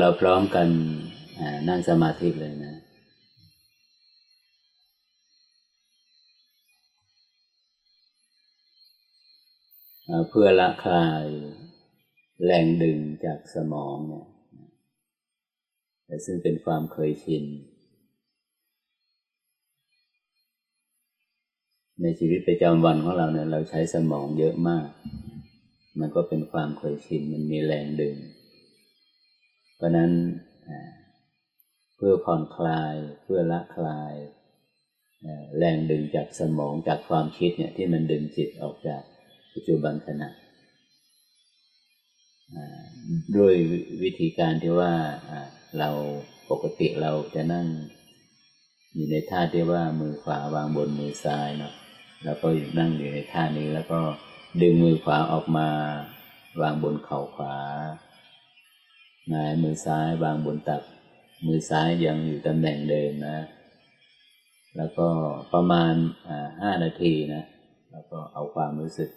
เราพร้อมกันนั่งสมาธิเลยนะเพื่อละคลายแรงดึงจากสมองเนี่ยแต่ซึ่งเป็นความเคยชิน ในชีวิตประจำวันของเราเนี่ยเราใช้สมองเยอะมาก มันก็เป็นความเคยชินมันมีแรงดึง เพราะนั้นเพื่อผ่อนคลายเพื่อละคลายแรงดึงจากสมองจากความคิดเนี่ยที่มันดึงจิตออกจากปัจจุบันขณะด้วยวิธีการที่ว่าเราปกติเราจะนั่ง อยู่ในท่าที่ว่ามือขวาวางบนมือซ้ายเนาะแล้วก็อยู่นั่งอยู่ในท่านี้แล้วก็ ดึงมือขวาออกมา วางบนเข่าขวาหงายมือซ้ายวางบนตัก มือซ้ายยังอยู่ตำแหน่งเดิมนะ แล้วก็ประมาณห้านาทีนะ แล้วก็เอาความรู้สึก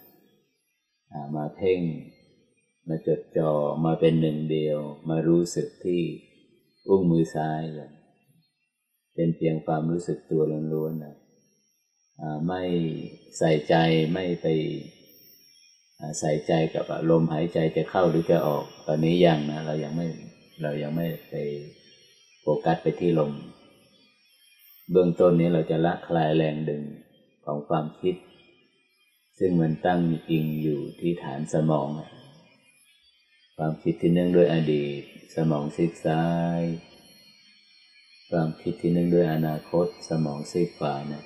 มาเพ่ง มาจดจ่อมาเป็นหนึ่งเดียว มารู้สึกที่อุ้งมือซ้ายก่อนเป็นเพียงความรู้สึกตัวล้วนๆนะไม่ใส่ใจไม่ไป ใส่ใจกับลมหายใจจะเข้าหรือจะออก ตอนนี้ยังนะเรายังไม่เรายังไม่ไปโฟกัสไปที่ลม เบื้องต้นนี้เราจะละคลายแรงดึงของความคิด ซึ่งมันตั้งอิงอยู่ที่ฐานสมอง ความคิดที่เนื่องด้วยอดีต สมองซีกซ้าย ความคิดที่เนื่องด้วยอนาคต สมองซีกขวาเนี่ย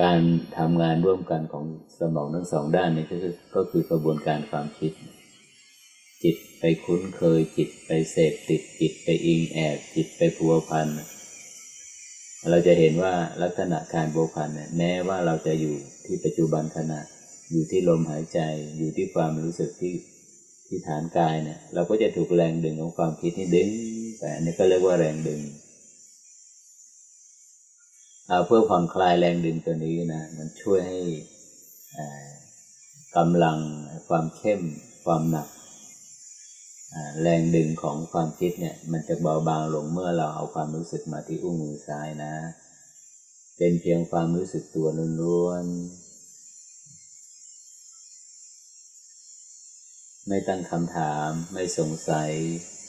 การทำงานร่วมกันของสมองทั้งสองด้านนี้ก็คือก็คือกระบวนการความคิด จิตไปคุ้นเคยจิตไปเสพติดจิตไปอิงแอบจิตไปพัวพันเราจะเห็นว่าลักษณะการพัวพันเนี่ยแม้ว่าเราจะอยู่ที่ปัจจุบันขณะ อยู่ที่ลมหายใจ อยู่ที่ความรู้สึกที่ที่ฐานกายเนี่ย เราก็จะถูกแรงดึงของความคิดที่ดึงแต่อันนี้ก็เรียกว่าแรงดึง เพื่อผ่อนคลายแรงดึงตัวนี้นะ มันช่วยให้กำลังความเข้มความหนัก แรงดึงของความคิดเนี่ย มันจะเบาบางลงเมื่อเราเอาความรู้สึกมาที่อุ้งมือซ้ายนะ เป็นเพียงความรู้สึกตัวล้วนๆ ไม่ตั้งคำถาม ไม่สงสัย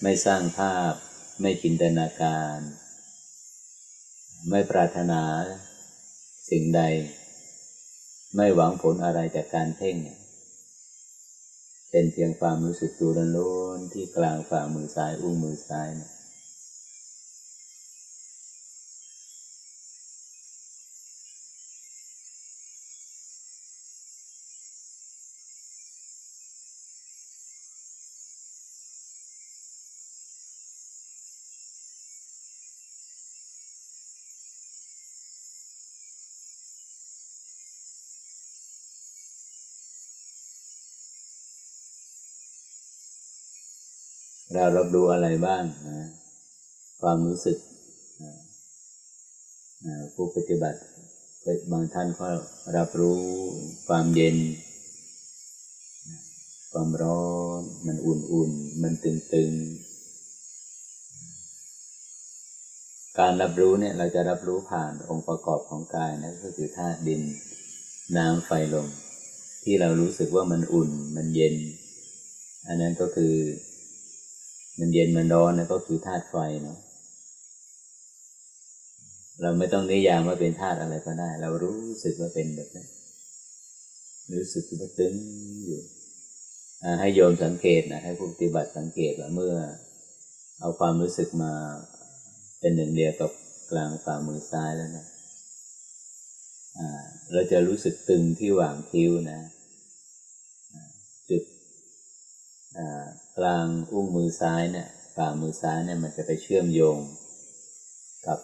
ไม่สร้างภาพ ไม่จินตนาการ ไม่ปรารถนาสิ่งใด ไม่หวังผลอะไรจากการเพ่ง เป็นเพียงความรู้สึกตัวล้วนที่กลางฝ่ามือซ้ายอุ้งมือซ้ายเนี่ย เรารับรู้อะไรบ้างนะความรู้สึกผู้ปฏิบัติบางท่านก็รับรู้ความเย็น ความร้อนมันอุ่นๆ มันตึงๆ การรับรู้เนี่ยเราจะรับรู้ผ่านองค์ประกอบของกายนะก็คือธาตุดิน น้ำไฟลมที่เรารู้สึกว่ามันอุ่นมันเย็น อันนั้นก็คือ มันเย็นมันร้อนนะก็คือธาตุไฟเนาะเราไม่ต้องนิยามว่าเป็นธาตุอะไรก็ได้ เรารู้สึกว่าเป็นแบบนี้รู้สึกว่าตึงอยู่ให้โยมสังเกตนะให้ผู้ปฏิบัติสังเกตว่าเมื่อ เอาความรู้สึกมาเป็นหนึ่งเดียวกับกลางฝ่ามือซ้ายแล้วนะเราจะรู้สึกตึงที่หว่างคิ้วนะจุด กลางอุ้งมือซ้ายเนี่ยฝ่ามือซ้ายเนี่ยมันจะไปเชื่อมโยงกับ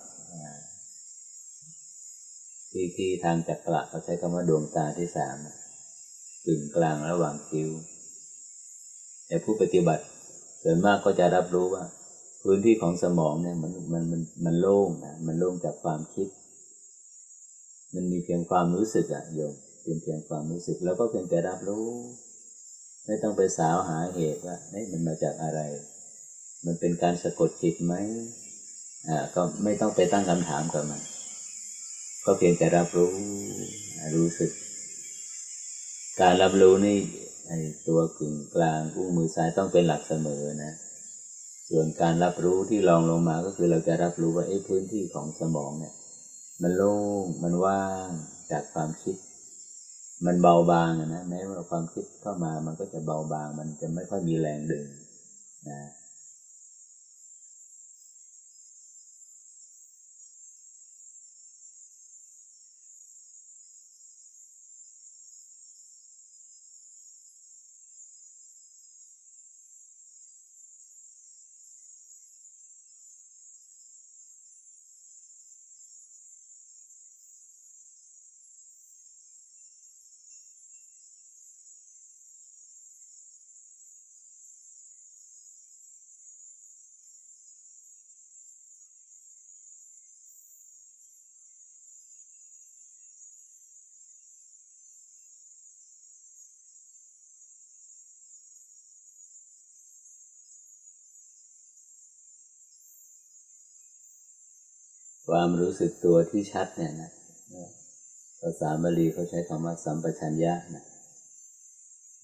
ที่ที่ทางจักระเขาใช้คำว่าดวงตาที่สามกึ่งกลางระหว่างคิ้วแต่ผู้ปฏิบัติส่วนมากก็จะรับรู้ว่า พื้นที่ของสมองเนี่ยมันมันมันมันโล่งนะมันโล่งจากความคิด มันมีเพียงความรู้สึกอะโยมเป็นเพียงความรู้สึกแล้วก็เพียงแต่รับรู้ ไม่ต้องไปสาวหาเหตุว่าเอ๊ะมันมาจากอะไร มันเป็นการสะกดจิตไหมอ่าก็ไม่ต้องไปตั้งคำถามกับมัน ก็เพียงแต่รับรู้รู้สึก การรับรู้นี่ไอ้ตัวกึ่งกลางอุ้งมือซ้ายต้องเป็นหลักเสมอนะ ส่วนการรับรู้ที่รองลงมาก็คือเราจะรับรู้ว่าไอ้พื้นที่ของสมองเนี่ย มันโล่งมันว่างจากความคิด มันเบาบางอะนะแม้ว่าความคิดเข้ามามันก็จะเบาบาง มันจะไม่ค่อยมีแรงดึงนะ ความรู้สึกตัวที่ชัดเนี่ยนะภาษาบาลีเขาใช้คำว่าสัมปชัญญะนะ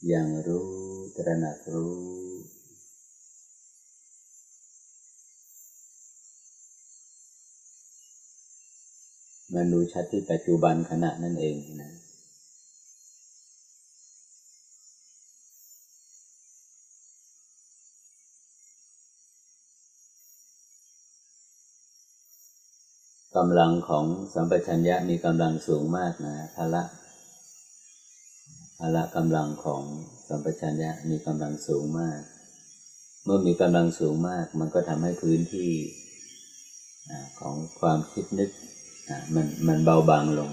อย่างรู้ตระหนักรู้ มันรู้ชัดที่ปัจจุบันขณะนั่นเองนะ กำลังของสัมปชัญญะมีกำลังสูงมากนะพละพละกำลังของสัมปชัญญะมีกำลังสูงมาก เมื่อมีกำลังสูงมาก มันก็ทำให้พื้นที่ของความคิดนึกมันมันเบาบางลง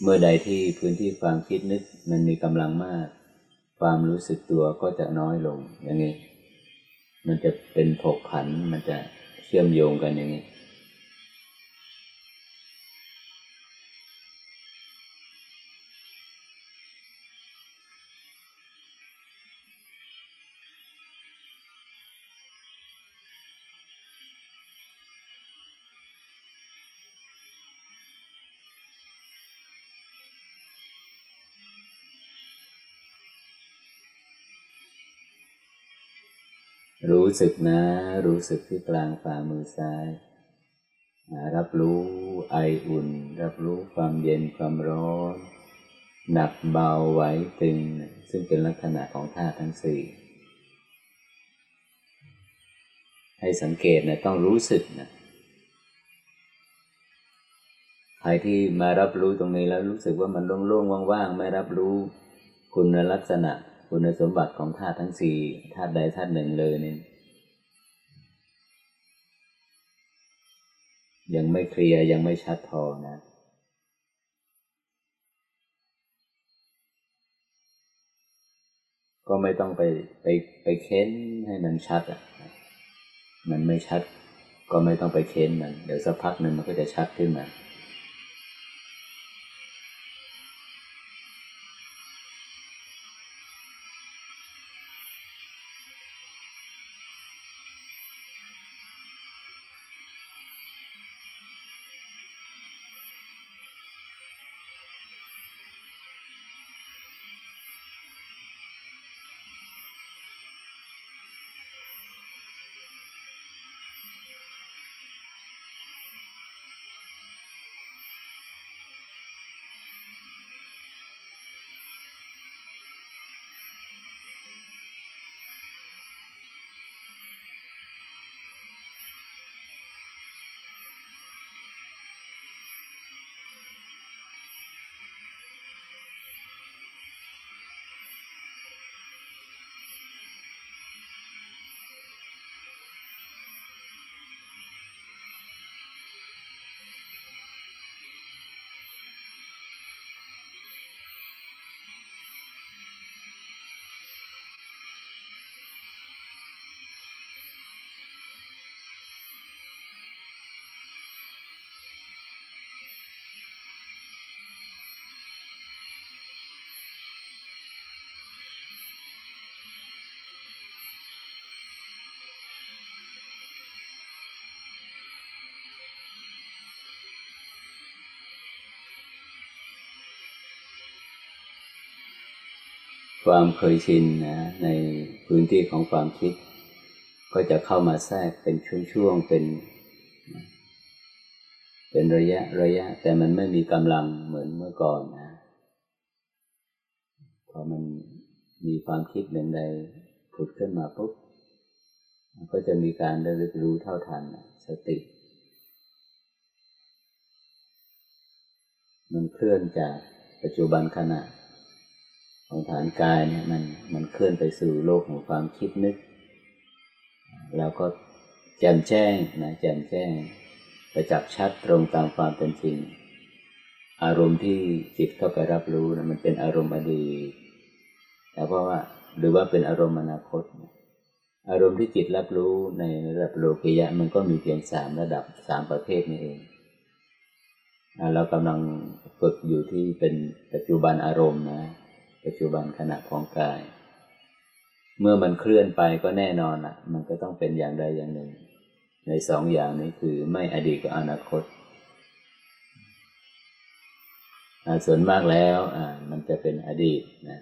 เมื่อใดที่พื้นที่ความคิดนึกมันมีกำลังมาก ความรู้สึกตัวก็จะน้อยลงอย่างนี้มันจะเป็นผกผันมันจะ เชื่อมโยงกันอย่างนี้ รู้สึกนะ รู้สึกที่กลางฝ่ามือซ้ายรับรู้ไออุ่น รับรู้ความเย็นความร้อน หนักเบาไหวตึง ซึ่งเป็นลักษณะของธาตุทั้งสี่ให้สังเกตนะต้องรู้สึกนะใครที่มารับรู้ตรงนี้แล้วรู้สึกว่ามันโล่งๆว่างๆ ไม่รับรู้คุณลักษณะคุณสมบัติของธาตุทั้งสี่ธาตุใดธาตุหนึ่งเลยนี่ย ยังไม่เคลียร์ยังไม่ชัดพอนะก็ไม่ต้องไปไปไปเค้นให้มันชัดอะ มันไม่ชัด ก็ไม่ต้องไปเค้นมัน เดี๋ยวสักพักหนึ่งมันก็จะชัดขึ้นมา ความเคยชินนะในพื้นที่ของความคิด ก็จะเข้ามาแทรกเป็นช่วงๆเป็น เป็นระยะระยะ แต่มันไม่มีกำลังเหมือนเมื่อก่อนนะพอมันมีความคิดหนึ่งใดผุดขึ้นมาปุ๊บก็จะมีการระลึกรู้เท่าทันสติ มันเคลื่อนจากปัจจุบันขณะ ของฐานกายเนี่ยมันมันเคลื่อนไปสู่โลกของความคิดนึก แล้วก็แจ่มแจ้งนะแจ่มแจ้งประจักษ์ชัดตรงตามความเป็นจริง อารมณ์ที่จิตเข้าไปรับรู้นะมันเป็นอารมณ์อดีตแต่เพราะว่าหรือว่าเป็นอารมณ์อนาคต อารมณ์ที่จิตรับรู้ในระดับโลกิยะ มันก็มีเพียงสามระดับสามประเภทนี้เองเรากำลังฝึกอยู่ที่เป็นปัจจุบันอารมณ์นะ ปัจจุบันขณะของกาย เมื่อมันเคลื่อนไปก็แน่นอนอะมันก็ต้องเป็นอย่างใดอย่างหนึ่ง ในสองอย่างนี้คือไม่อดีตกับอนาคตส่วนมากแล้วอ่ามันจะเป็นอดีตนะ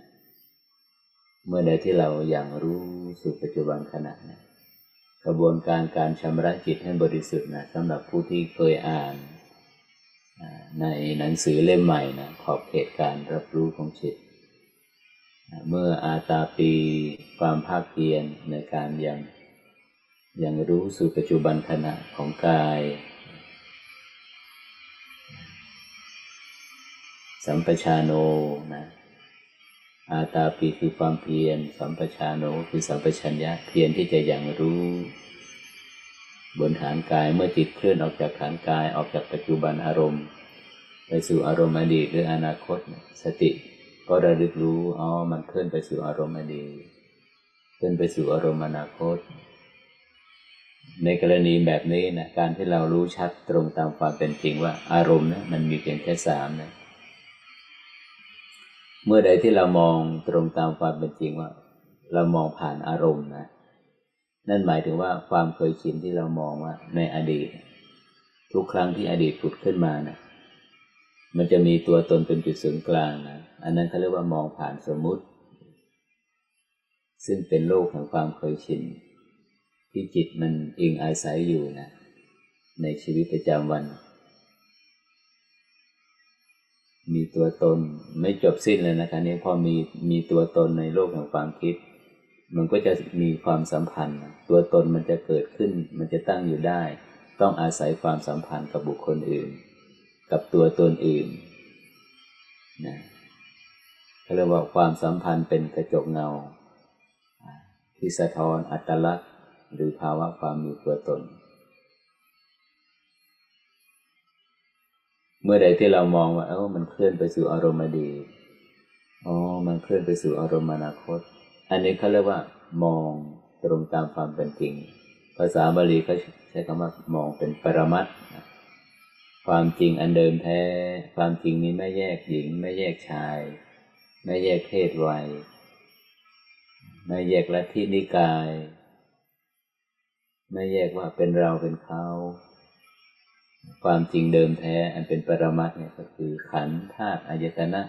เมื่อใดที่เราอย่างรู้สู่ปัจจุบันขณะนะกระบวนการการชำระจิตให้บริสุทธิ์นะสำหรับผู้ที่เคยอ่านในหนังสือเล่มใหม่นะขอบเขตการรับรู้ของจิต เมื่ออาตาปีความภาคเพียรในการยังยังรู้สู่ปัจจุบันขณะของกาย สัมปชาโนนะอาตาปีคือความเพียร สัมปชาโนคือสัมปชัญญะเพียรที่จะยังรู้ บนฐานกายเมื่อจิตเคลื่อนออกจากฐานกายออกจากปัจจุบันอารมณ์ ไปสู่อารมณ์อดีตหรืออนาคต สติ ก็ระลึกรู้อ๋อมันเคลื่อนไปสู่อารมณ์อดีตเคลื่อนไปสู่อารมณ์อนาคต ในกรณีแบบนี้นะการที่เรารู้ชัดตรงตามความเป็นจริงว่าอารมณ์นะมันมีเพียงแค่สามนะเมื่อใดที่เรามองตรงตามความเป็นจริงว่า เรามองผ่านอารมณ์นะนั่นหมายถึงว่าความเคยชินที่เรามองว่าในอดีต ทุกครั้งที่อดีตผุดขึ้นมานะ มันจะมีตัวตนเป็นจุดศูนย์กลางนะ อันนั้นเขาเรียกว่ามองผ่านสมมุติ ซึ่งเป็นโลกของความเคยชิน ที่จิตมันอิงอาศัยอยู่นะ ในชีวิตประจำวัน มีตัวตนไม่จบสิ้นเลยนะคะนี่พอมีมีตัวตนในโลกแห่งความคิด มันก็จะมีความสัมพันธ์ ตัวตนมันจะเกิดขึ้น มันจะตั้งอยู่ได้ ต้องอาศัยความสัมพันธ์กับบุคคลอื่น กับตัวตนอื่นนะเขาเรียกว่าความสัมพันธ์เป็นกระจกเงา ที่สะท้อนอัตลักษณ์ หรือภาวะความมีตัวตน เมื่อใดที่เรามองว่าเออมันเคลื่อนไปสู่อารมณ์ดีอ๋อมันเคลื่อนไปสู่อารมณ์อนาคต อันนี้เขาเรียกว่า มองตรงตามความเป็นจริง ภาษาบาลีเขาใช้คำว่ามองเป็นปรมัต ความจริงอันเดิมแท้ ความจริงนี้ไม่แยกหญิง ไม่แยกชาย ไม่แยกเพศวัย ไม่แยกลัทธินิกาย ไม่แยกว่าเป็นเราเป็นเขา ความจริงเดิมแท้อันเป็นปรมัตเนี่ยก็คือขันธาตุอายตนะ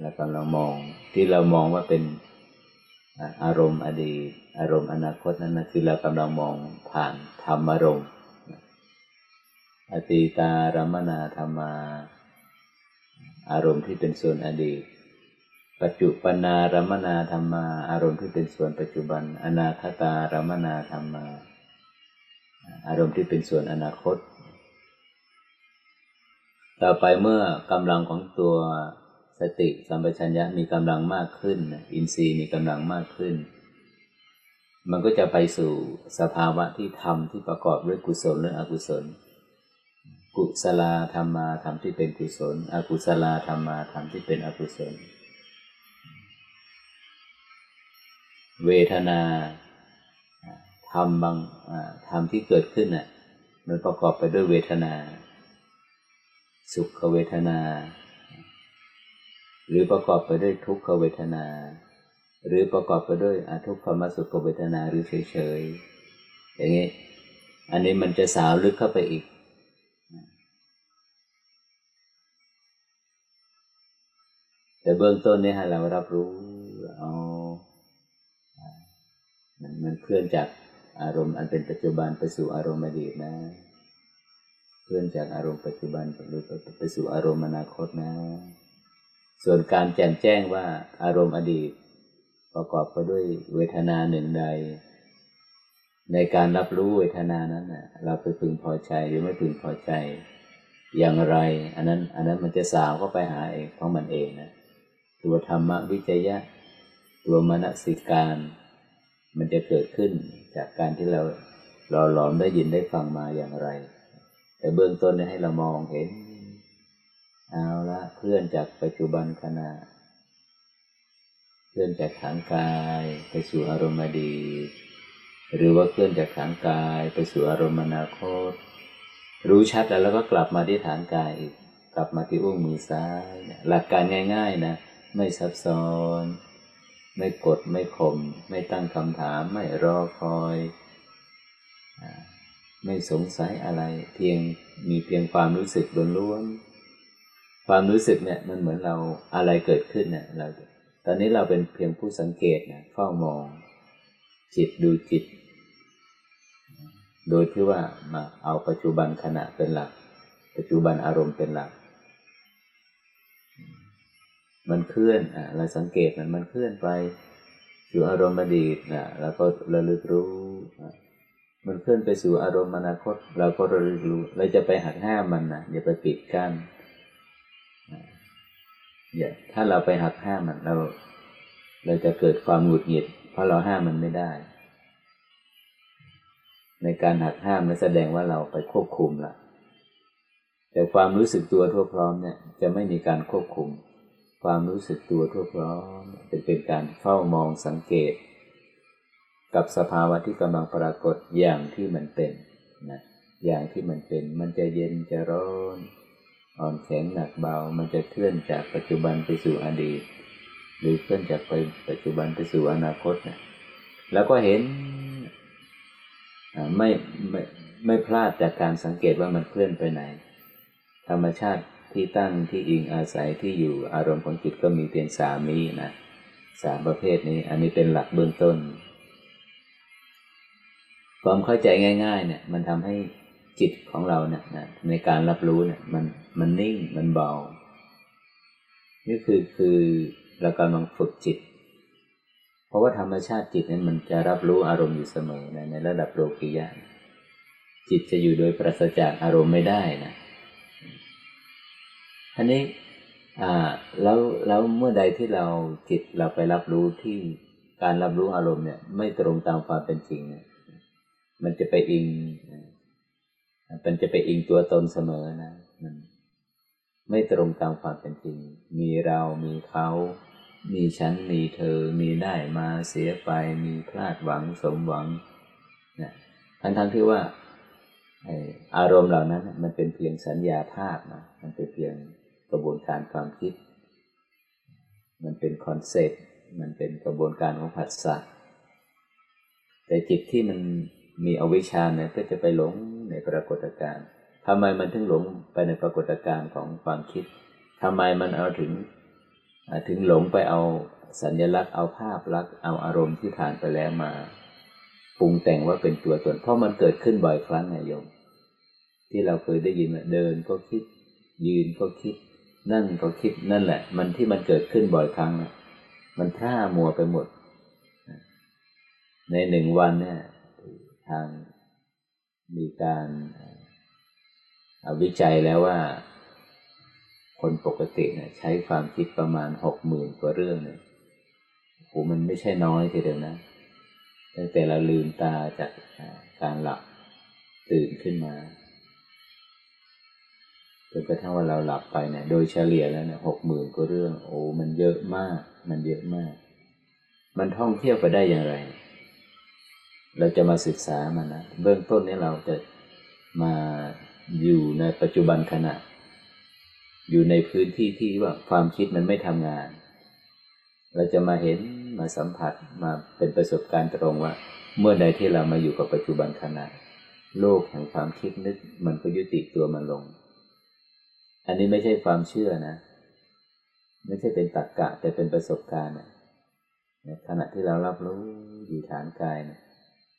แล้วก็เรามองที่เรามองว่าเป็นอารมณ์อดีต อารมณ์อนาคตนั้นนะคือเรากำลังมองผ่านธรรมอารมณ์ อตีตารมนาธรรมา อารมณ์ที่เป็นส่วนอดีต ปัจจุปนารมนาธรรมา อารมณ์ที่เป็นส่วนปัจจุบัน อนาคตารมนาธรรมา อารมณ์ที่เป็นส่วนอนาคต ต่อไปเมื่อกำลังของตัวสติสัมปชัญญะมีกำลังมากขึ้น อินทรีย์มีกำลังมากขึ้น มันก็จะไปสู่สภาวะที่ทำที่ประกอบด้วยกุศลหรืออกุศล กุศลธรรมาธรรมที่เป็นกุศล อกุศลธรรมาธรรมที่เป็นอกุศล เวทนาธรรมบางธรรมที่เกิดขึ้นน่ะมันประกอบไปด้วยเวทนา สุขเวทนา หรือประกอบไปด้วยทุกขเวทนา หรือประกอบไปด้วยอทุกขมสุขเวทนาหรือเฉยๆอย่างนี้ อันนี้มันจะสาวลึกเข้าไปอีก แต่เบื้องต้นเนี่ยเรารับรู้เอามันมันเคลื่อนจากอารมณ์อันเป็นปัจจุบันไปสู่อารมณ์อดีตนะ เคลื่อนจากอารมณ์ปัจจุบันไปไปสู่อารมณ์อนาคตนะ ส่วนการแจ่มแจ้งว่าอารมณ์อดีต ประกอบไปด้วยเวทนาหนึ่งใด ในการรับรู้เวทนานั้นนะเราไปพึงพอใจหรือไม่พึงพอใจอย่างไร อันนั้น อันนั้นมันจะสาวเข้าไปหาเองของมันเองนะ ตัวธรรมวิจยะ ตัวมนสิการ มันจะเกิดขึ้นจากการที่เราหล่อหลอมได้ยินได้ฟังมาอย่างไร แต่เบื้องต้นให้เรามองเห็น เอาละเคลื่อนจากปัจจุบันขณะเคลื่อนจากฐานกายไปสู่อารมณ์ดี หรือว่าเคลื่อนจากฐานกายไปสู่อารมณ์อนาคต รู้ชัดแล้วแล้วก็กลับมาที่ฐานกายอีกกลับมาที่อุ้งมือซ้าย หลักการง่าย ๆ นะ ไม่ซับซ้อน ไม่กดไม่ข่มไม่ตั้งคำถาม ไม่รอคอย ไม่สงสัยอะไร เพียงมีเพียงความรู้สึกล้วนๆความรู้สึกเนี่ยมันเหมือนเราอะไรเกิดขึ้นเนี่ยเราตอนนี้เราเป็นเพียงผู้สังเกตนะเฝ้ามอง จิตดูจิต โดยที่ว่ามาเอาปัจจุบันขณะเป็นหลัก ปัจจุบันอารมณ์เป็นหลัก มันเคลื่อนอะเราสังเกตมันมันเคลื่อนไปสู่อารมณ์อดีตนะแล้วก็ระลึกรู้มันเคลื่อนไปสู่อารมณ์อนาคต เราก็ระลึกรู้ เราจะไปหักห้ามมันนะอย่าไปปิดกั้นอย่าถ้าเราไปหักห้ามมันเรา เราจะเกิดความหงุดหงิด เพราะเราห้ามมันไม่ได้ ในการหักห้ามนั้นแสดงว่าเราไปควบคุมละแต่ความรู้สึกตัวทั่วพร้อมเนี่ย จะไม่มีการควบคุม ความรู้สึกตัวทั่วพร้อมเป็นเป็นการเฝ้ามองสังเกต กับสภาวะที่กำลังปรากฏอย่างที่มันเป็นนะอย่างที่มันเป็นมันจะเย็นจะร้อนอ่อนแข็งหนักเบา มันจะเคลื่อนจากปัจจุบันไปสู่อดีต หรือเคลื่อนจากไปปัจจุบันไปสู่อนาคตนะแล้วก็เห็นไม่ไม่ไม่พลาดจากการสังเกตว่ามันเคลื่อนไปไหน ธรรมชาติ ที่ตั้งที่อิงอาศัยที่อยู่อารมณ์ของจิตก็มีเพียงสามนี้นะสามประเภทนี้ อันนี้เป็นหลักเบื้องต้น ความเข้าใจง่าย ๆ เนี่ย มันทำให้จิตของเราเนี่ยนะในการรับรู้เนี่ย มันมันนิ่งมันเบา นี่คือคือเรากำลังฝึกจิต เพราะว่าธรรมชาติจิตนั้นมันจะรับรู้อารมณ์อยู่เสมอในในระดับโลกิยะจิตจะอยู่โดยปราศจากอารมณ์ไม่ได้นะ อันนี้แล้วแล้วเมื่อใดที่เราจิตเราไปรับรู้ที่การรับรู้อารมณ์เนี่ย ไม่ตรงตามความเป็นจริง มันจะไปอิง มันจะไปอิงตัวตนเสมอนะมันไม่ตรงตามความเป็นจริง มีเรามีเขา มีฉัน มีเธอ มีได้มาเสียไป มีพลาดหวังสมหวังนะทั้งทั้งที่ว่าอารมณ์เหล่านั้น มันเป็นเพียงสัญญาภาพนะมันเป็นเพียง กระบวนการความคิด มันเป็น conceptมันเป็นกระบวนการของผัสสะแต่จิตที่มันมีอวิชชาเนี่ยก็จะไปหลงในปรากฏการณ์ทำไมมันถึงหลงไปในปรากฏการณ์ของความคิดทำไมมันเอาถึงถึงหลงไปเอาสัญลักษณ์เอาภาพลักษณ์เอาอารมณ์ที่ผ่านไปแล้วมาปรุงแต่งว่าเป็นตัวตน เพราะมันเกิดขึ้นบ่อยครั้งไงโยม ที่เราเคยได้ยินว่าเดินก็คิด ยืนก็คิด นั่นก็คิดนั่นแหละ มันที่มันเกิดขึ้นบ่อยครั้งมันท่ามัวไปหมด ในหนึ่งวันเนี่ยทางมีการวิจัยแล้วว่า คนปกติเนี่ยใช้ความคิดประมาณหกหมื่นกว่าเรื่องเนี่ยโหมันไม่ใช่น้อยทีเดียวนะตั้งแต่เราลืมตาจากการหลับตื่นขึ้นมา จนกระทั่งว่าเราหลับไปเนี่ยโดยเฉลี่ยแล้วเนี่ยหกหมื่นก็เรื่อง โอ้มันเยอะมาก มันเยอะมาก มันท่องเที่ยวไปได้อย่างไร เราจะมาศึกษามันนะเบื้องต้นนี้เราจะมาอยู่ในปัจจุบันขณะ อยู่ในพื้นที่ที่ว่าความคิดมันไม่ทำงาน เราจะมาเห็นมาสัมผัสมาเป็นประสบการณ์ตรงว่า เมื่อใดที่เรามาอยู่กับปัจจุบันขณะ โลกแห่งความคิดนึกมันก็ยุติตัวมันลง อันนี้ไม่ใช่ความเชื่อนะ ไม่ใช่เป็นตรรกกะ แต่เป็นประสบการณ์นะขณะที่เรารับรู้อยู่ฐานกายนะ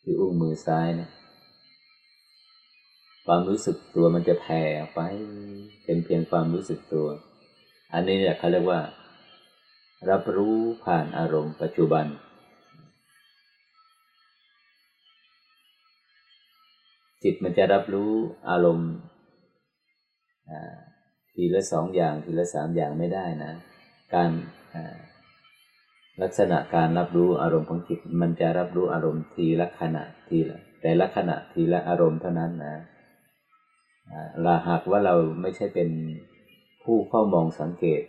ที่อุ้งมือซ้ายนะความรู้สึกตัวมันจะแผ่ไป เป็นเพียงความรู้สึกตัว อันนี้เนี่ยเขาเรียกว่า รับรู้ผ่านอารมณ์ปัจจุบัน จิตมันจะรับรู้อารมณ์ ทีละสองอย่างทีละสามอย่างไม่ได้นะ การลักษณะการรับรู้อารมณ์ของจิตมันจะรับรู้อารมณ์ทีละขณะทีละ แต่ละขณะทีละอารมณ์เท่านั้นนะลาหากว่าเราไม่ใช่เป็นผู้เฝ้ามองสังเกต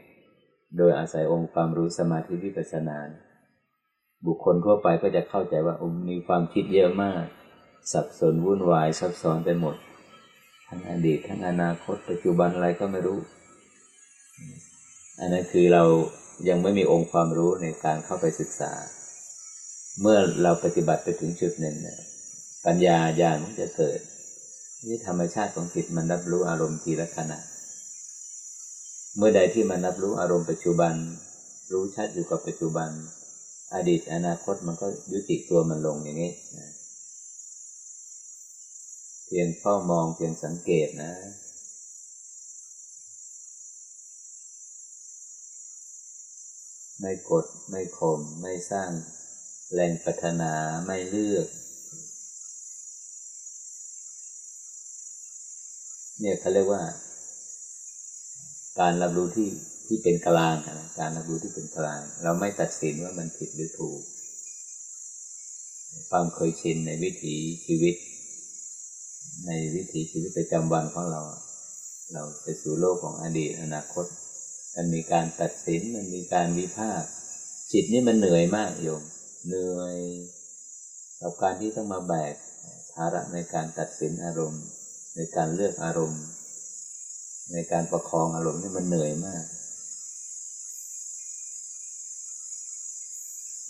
โดยอาศัยองค์ความรู้สมาธิวิปัสสนา บุคคลทั่วไปก็จะเข้าใจว่าอมีความคิดเยอะมาก สับสนวุ่นวายซับซ้อนไปหมด ทั้งอดีตทั้งอนาคต ปัจจุบันอะไรก็ไม่รู้ อันนั้นคือเรายังไม่มีองค์ความรู้ในการเข้าไปศึกษา เมื่อเราปฏิบัติไปถึงจุดหนึ่งปัญญาญาณมันจะเกิดนี่ธรรมชาติของจิตมันรับรู้อารมณ์ทีละขณะ เมื่อใดที่มันรับรู้อารมณ์ปัจจุบัน รู้ชัดอยู่กับปัจจุบัน อดีตอนาคตมันก็ยุติตัวมันลงอย่างนี้ เพียงเฝ้ามองเพียงสังเกตนะ ไม่กดไม่ข่มไม่สร้างแรงปัฒนาไม่เลือก เนี่ยเขาเรียกว่า การรับรู้ที่ที่เป็นกลางนะการรับรู้ที่เป็นกลาง เราไม่ตัดสินว่ามันผิดหรือถูก ความเคยชินในวิถีชีวิต ในวิถีชีวิตประจำวันของเรา เราไปสู่โลกของอดีตอนาคต มันมีการตัดสินมันมีการวิพากษ์จิตนี่มันเหนื่อยมากโยมเหนื่อยกับการที่ต้องมาแบกภาระในการตัดสินอารมณ์ ในการเลือกอารมณ์ ในการประคองอารมณ์นี่มันเหนื่อยมาก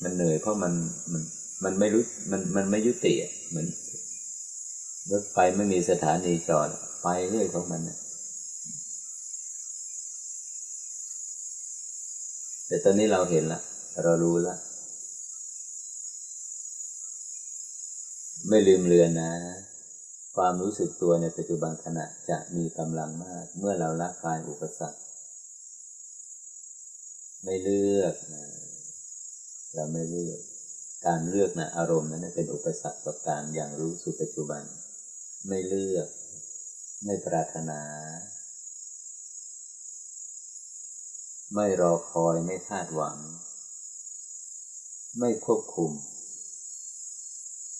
มันเหนื่อยเพราะมันมันมันไม่รู้มันมันไม่ยุติเหมือน รถไฟไม่มีสถานีจอด ไปเรื่อยของมันแต่ตอนนี้เราเห็นละเรารู้ละไม่ลืมเรือนนะ ความรู้สึกตัวในปัจจุบันขณะจะมีกำลังมาก เมื่อเราละคลายอุปสรรคไม่เลือกนะเราไม่เลือก การเลือกนะอารมณ์นั้นเป็นอุปสรรคต่อการอย่างรู้สู่ปัจจุบัน ไม่เลือก ไม่ปรารถนา ไม่รอคอยไม่คาดหวัง ไม่ควบคุม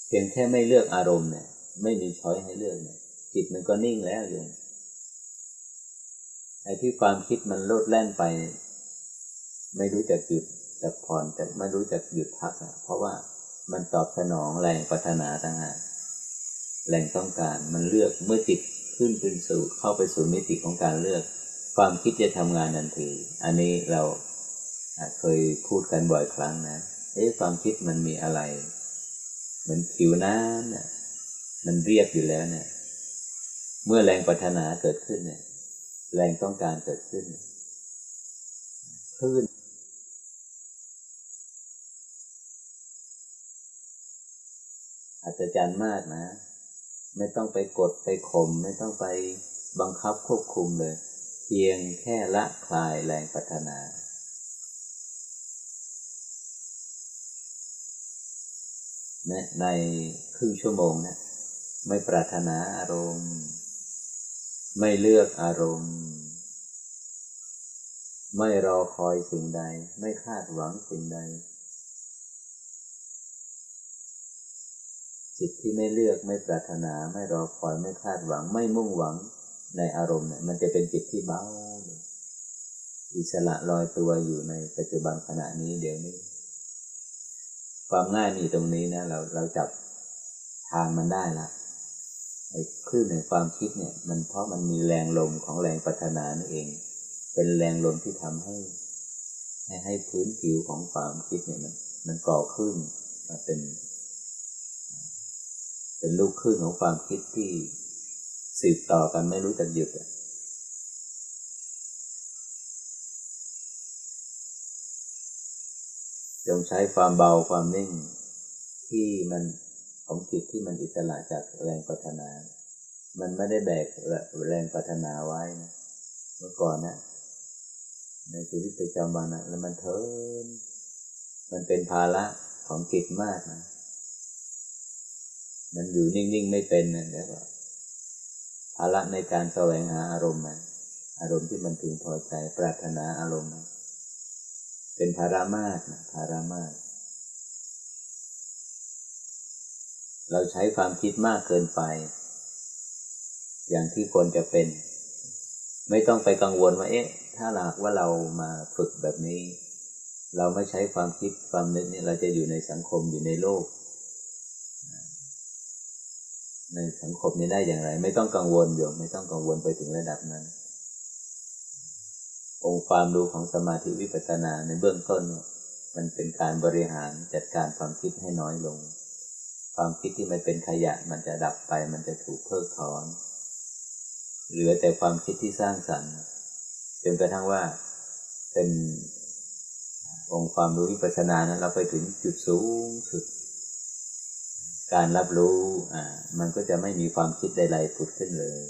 เพียงแค่ไม่เลือกอารมณ์เนี่ย ไม่มีช้อยให้เลือกเนี่ย จิตมันก็นิ่งแล้วโยมไอ้ที่ความคิดมันโลดแล่นไป ไม่รู้จักหยุดจักผ่อนแต่ไม่รู้จักหยุดพักอะเพราะว่ามันตอบสนองแรงปัฒนาต่างหาก แรงต้องการมันเลือกเมื่อจิตขึ้นเป็นสู่เข้าไปสู่มิติของการเลือก ความคิดจะทำงานทันที อันนี้เราเคยพูดกันบ่อยครั้งนะเอ๊ะความคิดมันมีอะไร เหมือนผิวน้ำเนี่ยมันเรียบอยู่แล้วเนี่ย เมื่อแรงปรารถนาเกิดขึ้นเนี่ย แรงต้องการเกิดขึ้นคลื่นอัศจรรย์มากนะ ไม่ต้องไปกดไปข่มไม่ต้องไปบังคับควบคุมเลย เพียงแค่ละคลายแรงปัฒนาในครึ่งชั่วโมงนะไม่ปรารถนาอารมณ์ ไม่เลือกอารมณ์ ไม่รอคอยสิ่งใด ไม่คาดหวังสิ่งใด จิตที่ไม่เลือกไม่ปรารถนาไม่รอคอยไม่คาดหวัง ไม่มุ่งหวังในอารมณ์เนี่ยมันจะเป็นจิตที่เบาอิสระลอยตัวอยู่ในปัจจุบันขณะนี้เดี๋ยวนี้ ความง่ายมีตรงนี้นะเราเราจับทางมันได้ละไอ้คลื่นในความคิดเนี่ย มันเพราะมันมีแรงลมของแรงปัฒนานั่นเอง เป็นแรงลมที่ทำให้ ให้ให้พื้นผิวของความคิดเนี่ยมันมันก่อขึ้นมาเป็น เป็นลูกคลื่นของความคิดที่สืบต่อกันไม่รู้จักหยุดจงใช้ความเบาความนิ่งที่มันของจิตที่มันอิสระจากแรงปรารถนา มันไม่ได้แบกแรงปรารถนาไว้นะเมื่อก่อนนะในชีวิตประจำวันนะแล้วมันเทินมันเป็นภาระของจิตมากนะ มันอยู่นิ่งๆไม่เป็นนะเดี๋ยวก็ภาระในการแสวงหาอารมณ์นะอารมณ์ที่มันถึงพอใจปรารถนาอารมณ์นะเป็นภาระมากนะภาระมาก เราใช้ความคิดมากเกินไป อย่างที่ควรจะเป็น ไม่ต้องไปกังวลว่าเอ๊ะ ถ้าหากว่าเรามาฝึกแบบนี้ เราไม่ใช้ความคิดความนึกนี่เราจะอยู่ในสังคมอยู่ในโลก ในสังคมนี้ได้อย่างไร ไม่ต้องกังวลโยมไม่ต้องกังวลไปถึงระดับนั้น องค์ความรู้ของสมาธิวิปัสสนาในเบื้องต้นเนี่ยมันเป็นการบริหารจัดการความคิดให้น้อยลง ความคิดที่มันเป็นขยะมันจะดับไป มันจะถูกเพิกถอน เหลือแต่ความคิดที่สร้างสรรค์จนกระทั่งว่าเป็นองค์ความรู้วิปัสสนานั้นเราไปถึงจุดสูงสุด การรับรู้อ่ามันก็จะไม่มีความคิดใดๆผุดขึ้นเลย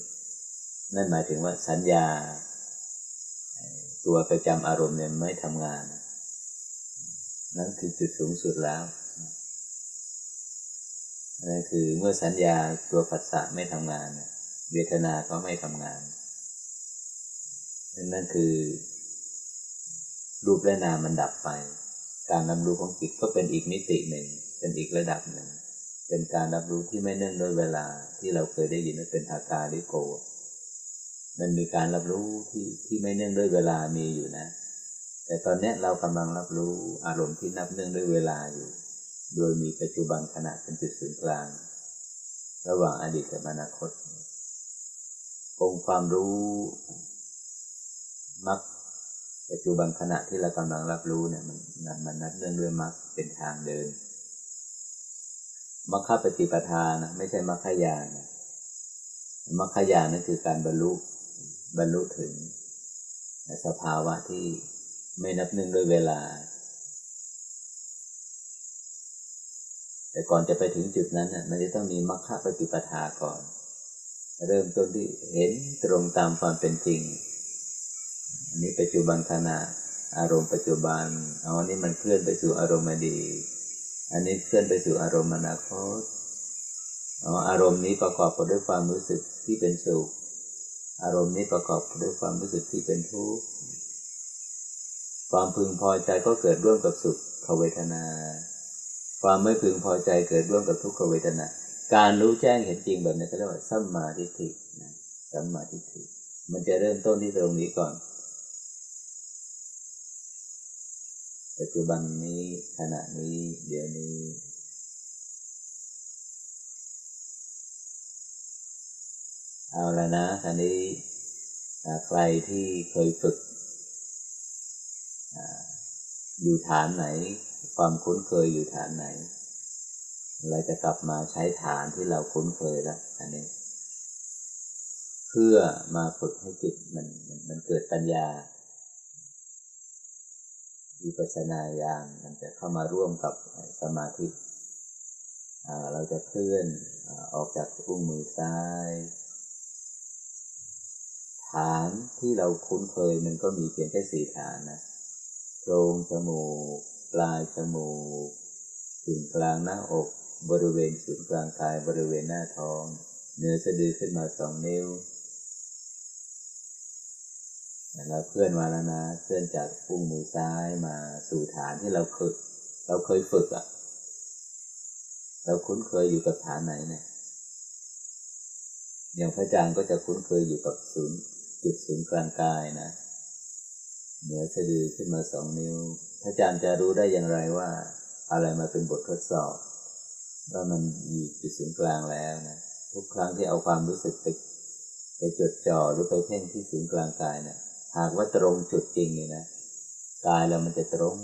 นั่นหมายถึงว่าสัญญา ตัวประจำอารมณ์เนี่ยไม่ทำงาน นั่นคือจุดสูงสุดแล้วนั่นคือเมื่อสัญญาตัวผัสสะไม่ทำงาน เวทนาก็ไม่ทำงาน นั่นคือ รูปและนามมันดับไป การรับรู้ของจิตก็เป็นอีกมิติหนึ่ง เป็นอีกระดับหนึ่ง เป็นการรับรู้ที่ไม่เนื่องโดยเวลาที่เราเคยได้ยินว่าเป็นอาการลิโก มันมีการรับรู้ที่ที่ไม่เนื่องด้วยเวลามีอยู่นะ แต่ตอนนี้เรากำลังรับรู้อารมณ์ที่นับเนื่องด้วยเวลาอยู่ โดยมีปัจจุบันขณะเป็นจุดศูนย์กลาง ระหว่างอดีตกับอนาคต องค์ความรู้มักปัจจุบันขณะที่เรากำลังรับรู้เนี่ยมันมันนับเนื่องด้วยมักเป็นทางเดิน มัคคปฏิปทานะไม่ใช่มัคคยานะมัคคยานนั่นคือการบรรลุบรรลุถึงสภาวะที่ไม่นับหนึ่งด้วยเวลา แต่ก่อนจะไปถึงจุดนั้นน่ะมันจะต้องมีมรรคปฏิปทาก่อน เริ่มต้นที่เห็นตรงตามความเป็นจริง อันนี้ปัจจุบันขณะอารมณ์ปัจจุบันเอาอันนี้มันเคลื่อนไปสู่อารมณ์ดี อันนี้เคลื่อนไปสู่อารมณ์อนาคตอ๋อารมณ์นี้ประกอบกับด้วยความรู้สึกที่เป็นสุข อารมณ์นี้ประกอบด้วยความรู้สึกที่เป็นทุกข์ ความพึงพอใจก็เกิดร่วมกับสุขเวทนา ความไม่พึงพอใจเกิดร่วมกับทุกขเวทนา การรู้แจ้งเห็นจริงแบบนี้ก็เรียกว่าสัมมาทิฏฐินะสัมมาทิฏฐิ มันจะเริ่มต้นที่ตรงนี้ก่อน ปัจจุบันนี้ขณะนี้ เดี๋ยวนี้ เอาละนะคันนี้ใครที่เคยฝึกอยู่ฐานไหน ความคุ้นเคยอยู่ฐานไหน เราจะกลับมาใช้ฐานที่เราคุ้นเคยแล้วอันนี้ เพื่อมาฝึกให้จิตมันมันเกิดปัญญา วิปัสสนาญาณมันจะเข้ามาร่วมกับสมาธิเราจะเคลื่อนออกจากอุ้งมือซ้าย ฐานที่เราคุ้นเคยมันก็มีเพียงแค่สี่ฐานนะโพรงจมูก ปลายจมูกถึงกลางหน้าอกบริเวณศูนย์กลางกายบริเวณหน้าท้อง เนื้อสะดือขึ้นมาสองนิ้ว เราเคลื่อนมาแล้วนะเคลื่อนจากพุ้งมือซ้ายมาสู่ฐานที่เราเคยเราเคยฝึกอะ่ะ เราคุ้นเคยอยู่กับฐานไหนเนี่ยอย่างพระอาจารย์ก็จะคุ้นเคยอยู่กับศูนย์จุดศูนย์กลางกายนะเหนือสะดือขึ้นมาสองนิ้วพระอาจารย์จะรู้ได้อย่างไรว่า อะไรมาเป็นบททดสอบว่ามันอยู่จุดศูนย์กลางแล้วนะทุกครั้งที่เอาความรู้สึกไปไปจดจ่อหรือไปเพ่งที่ศูนย์กลางกายเนะี่ย หากว่าตรงจุดจริงเนี่ยนะกายเรามันจะตรง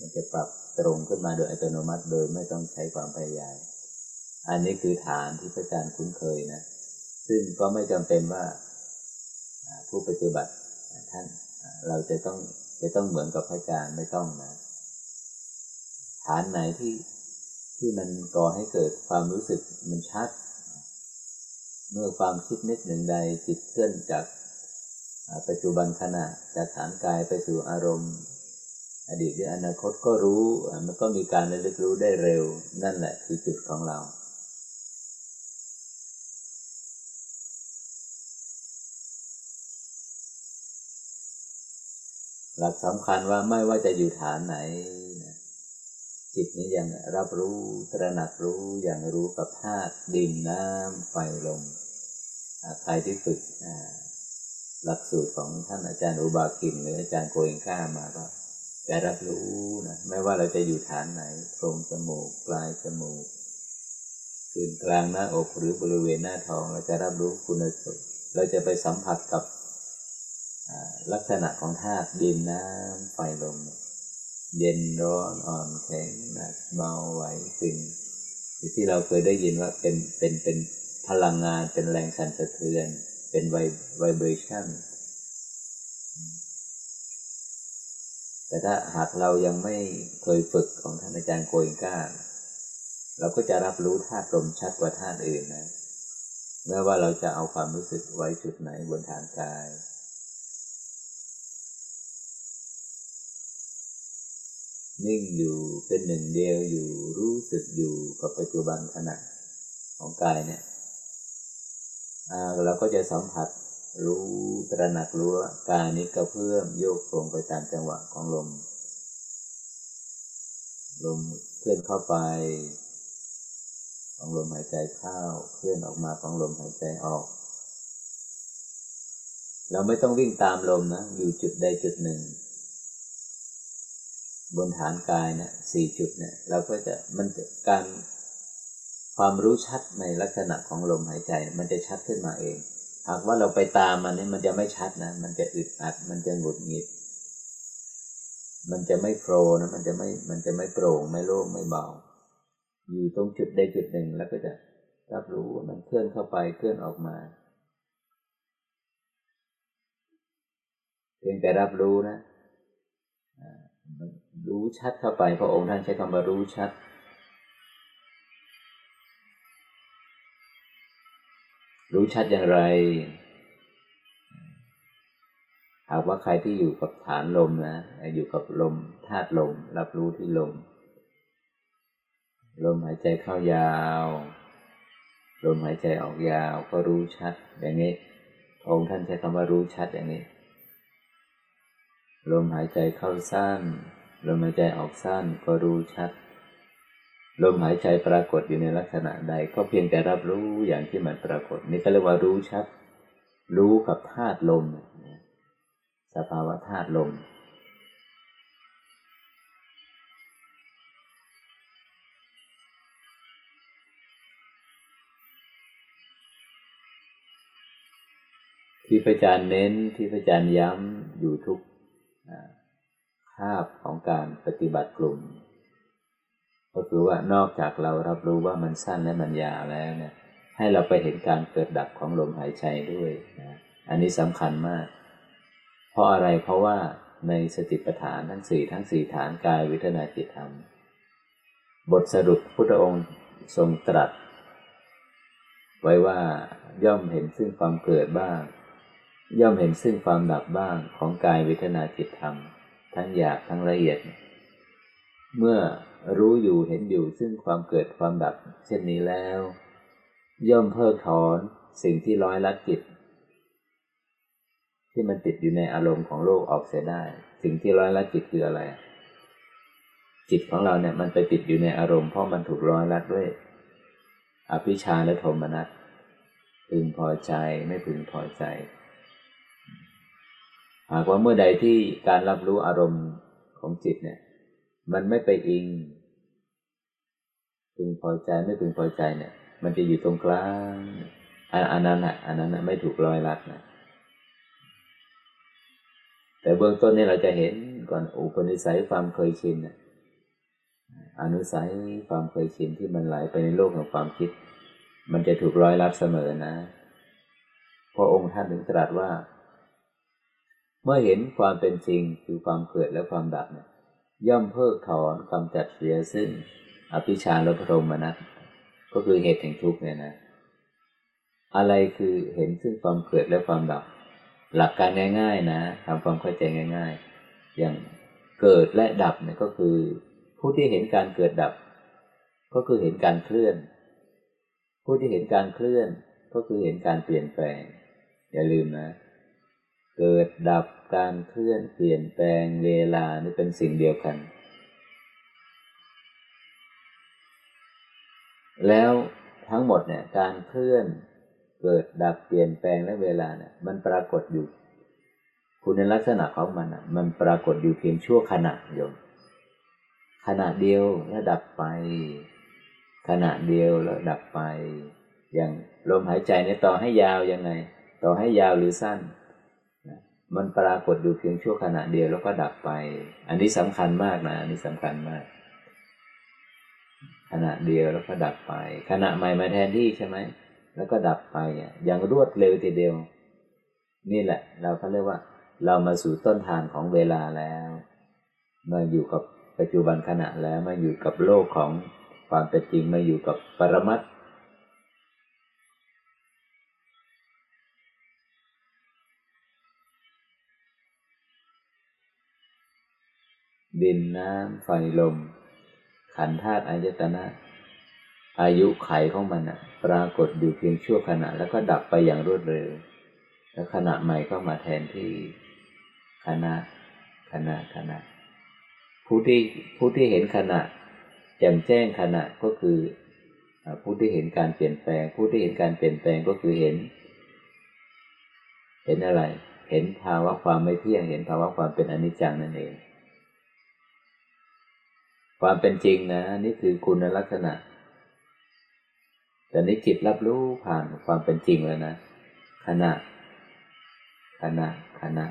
มันจะปรับตรงขึ้นมาโดยอัตโนมัติโดยไม่ต้องใช้ความพยายามอันนี้คือฐานที่พระอาจารย์คุ้นเคยนะ ซึ่งก็ไม่จำเป็นว่าผู้ปฏิบัติท่านเราจะต้องจะต้องเหมือนกับพระอาจารย์ไม่ต้องนะ ฐานไหนที่ที่มันก่อให้เกิดความรู้สึกมันชัด เมื่อความคิดนิดหนึ่งใดจิตเคลื่อนจาก ปัจจุบันขณะจากฐานกายไปสู่อารมณ์ อดีตหรืออนาคตก็รู้มันก็มีการระลึกรู้ได้เร็ว นั่นแหละคือจุดของเราหลักสำคัญว่าไม่ว่าจะอยู่ฐานไหนจิตนี้ยังรับรู้ตระหนักรู้อย่างรู้กับธาตุดินน้ำไฟลมใครที่ฝึก หลักสูตรของท่านอาจารย์อุบากินหรืออาจารย์โกเองข้ามาก็จะรับรู้นะไม่ว่าเราจะอยู่ฐานไหนโพรงจมูกปลายจมูกคืนกลางหน้าอกหรือบริเวณหน้าท้อง เราจะรับรู้คุณสมบัติเราจะไปสัมผัสกับลักษณะของธาตุดินน้ำไฟลมเย็นร้อนอ่อนแข็งหนักเบาไหวตึงที่เราเคยได้ยินว่าเป็นเป็นเป็นพลังงานเป็นแรงสั่นสะเทือน เป็นไวไวเบรชั่นแต่ถ้าหากเรายังไม่เคยฝึกของท่านอาจารย์โกยก้า เราก็จะรับรู้ธาตุลมชัดกว่าธาตุอื่นนะไม่ว่าเราจะเอาความรู้สึกไว้จุดไหนบนฐานกายนิ่งอยู่เป็นหนึ่งเดียวอยู่รู้สึกอยู่กับปัจจุบันขณะของกายเนี่ย เราก็จะสัมผัสรู้ตระหนักรู้ว่ากายนี้กระเพื่อมโยกตรงไปตามจังหวะของลม ลมเคลื่อนเข้าไป ของลมหายใจเข้าเคลื่อนออกมาของลมหายใจออก เราไม่ต้องวิ่งตามลมนะ อยู่จุดใดจุดหนึ่ง บนฐานกายเนะี่ยสี่จุดเนี่ยเราก็จะมันจะการ ความรู้ชัดในลักษณะของลมหายใจ มันจะชัดขึ้นมาเอง หากว่าเราไปตามมันนี่มันจะไม่ชัดนะ มันจะอึดอัด มันจะหงุดหงิด มันจะไม่โฟล์นะ มันจะไม่ มันจะไม่โปร่ง ไม่โล่ง ไม่เบา อยู่ตรงจุดใดจุดหนึ่งแล้วก็จะรับรู้มันเคลื่อนเข้าไป เคลื่อนออกมา เพียงแต่รับรู้นะ รู้ชัดเข้าไป พระองค์ท่านใช้คำว่ารู้ชัด รู้ชัดอย่างไร หากว่าใครที่อยู่กับฐานลมนะอยู่กับลมธาตุลม รับรู้ที่ลม ลมหายใจเข้ายาว ลมหายใจออกยาวก็รู้ชัด อย่างนี้องค์ท่านใช้คำว่ารู้ชัดอย่างนี้ ลมหายใจเข้าสั้น ลมหายใจออกสั้นก็รู้ชัด ลมหายใจปรากฏอยู่ในลักษณะใด ก็เพียงแต่รับรู้อย่างที่มันปรากฏ นี่ก็เรียกว่ารู้ชัด รู้กับธาตุลม สภาวะธาตุลม ที่พระอาจารย์เน้นที่พระอาจารย์ย้ำอยู่ทุกคาบของการปฏิบัติกลุ่ม ก็คือว่านอกจากเรารับรู้ว่ามันสั้นและมันยาวแล้วเนี่ยให้เราไปเห็นการเกิดดับของลมหายใจด้วยนะอันนี้สำคัญมาก เพราะอะไรเพราะว่าในสติปัฏฐานทั้งสี่ทั้งสี่ฐานกายวิทนาจิตธรรม บทสรุปพุทธองค์ทรงตรัส ไว้ว่าย่อมเห็นซึ่งความเกิดบ้าง ย่อมเห็นซึ่งความดับบ้างของกายวิทนาจิตธรรม ทั้งหยาบทั้งละเอียด เมื่อ รู้อยู่เห็นอยู่ซึ่งความเกิดความดับ เช่นนี้แล้ว ย่อมเพิกถอนสิ่งที่ร้อยลัดจิต ที่มันติดอยู่ในอารมณ์ของโลกออกเสียได้ สิ่งที่ร้อยลัดจิตคืออะไร จิตของเราเนี่ยมันไปติดอยู่ในอารมณ์เพราะมันถูกร้อยลัดด้วย อภิชาและโทมนัสพึงพอใจไม่พึงพอใจ หากว่าเมื่อใดที่การรับรู้อารมณ์ของจิตเนี่ย มันไม่ไปอิงพึงพอใจไม่พึงพอใจเนี่ย มันจะอยู่ตรงกลางอันนั้นอะอันนั้นไม่ถูกรอยรัดนะแต่เบื้องต้นนี่เราจะเห็นก่อนอุปนิสัยความเคยชินอนุสัยความเคยชินที่มันไหลไปในโลกของความคิด มันจะถูกร้อยรัดเสมอนะพระองค์ท่านถึงตรัสว่า เมื่อเห็นความเป็นจริงคือความเกิดและความดับเนี่ย ย่อมเพิกถอนกำจัดเสียซึ่ง อภิชาลพรมนะก็คือเหตุแห่งทุกข์เนี่ยนะ อะไรคือเห็นซึ่งความเกิดและความดับ หลักการง่าย ๆ นะทำความเข้าใจง่าย ๆ อย่างเกิดและดับเนี่ยก็คือ ผู้ที่เห็นการเกิดดับ ก็คือเห็นการเคลื่อน ผู้ที่เห็นการเคลื่อน ก็คือเห็นการเปลี่ยนแปลง อย่าลืมนะ เกิดดับ การเคลื่อนเปลี่ยนแปลงเวลานี่เป็นสิ่งเดียวกัน แล้วทั้งหมดเนี่ยการเคลื่อนเกิดดับเปลี่ยนแปลงและเวลาเนี่ยมันปรากฏอยู่ คุณลักษณะของมันอะมันปรากฏอยู่เพียงชั่วขณะโยมขณะเดียวแล้วดับไป ขณะเดียวแล้วดับไป อย่างลมหายใจเนี่ยต่อให้ยาวยังไง ต่อให้ยาวหรือสั้น มันปรากฏอยู่เพียงชั่วขณะเดียวแล้วก็ดับไป อันนี้สำคัญมากนะ อันนี้สำคัญมาก ขณะเดียวแล้วก็ดับไป ขณะใหม่มาแทนที่ใช่ไหม แล้วก็ดับไปอย่างรวดเร็วทีเดียว นี่แหละ เราก็เรียกว่า เรามาสู่ต้นทานของเวลาแล้วมาอยู่กับปัจจุบันขณะแล้วมาอยู่กับโลกของความเป็นจริงมาอยู่กับปรมัตถ ดินน้ำไฟลม ขันธาตุอายตนะ อายุไขของมันอะปรากฏอยู่เพียงชั่วขณะ แล้วก็ดับไปอย่างรวดเร็ว แล้วขณะใหม่ก็มาแทนที่ขณะขณะขณะผู้ที่ผู้ที่เห็นขณะแจ่มแจ้งขณะก็คือผู้ที่เห็นการเปลี่ยนแปลง ผู้ที่เห็นการเปลี่ยนแปลงก็คือเห็น เห็นอะไร เห็นภาวะความไม่เที่ยง เห็นภาวะความเป็นอนิจจังนั่นเอง ความเป็นจริงนะ นี่คือคุณลักษณะ แต่นี้จิตรับรู้ผ่านความเป็นจริงแล้วนะขณะขณะขณะ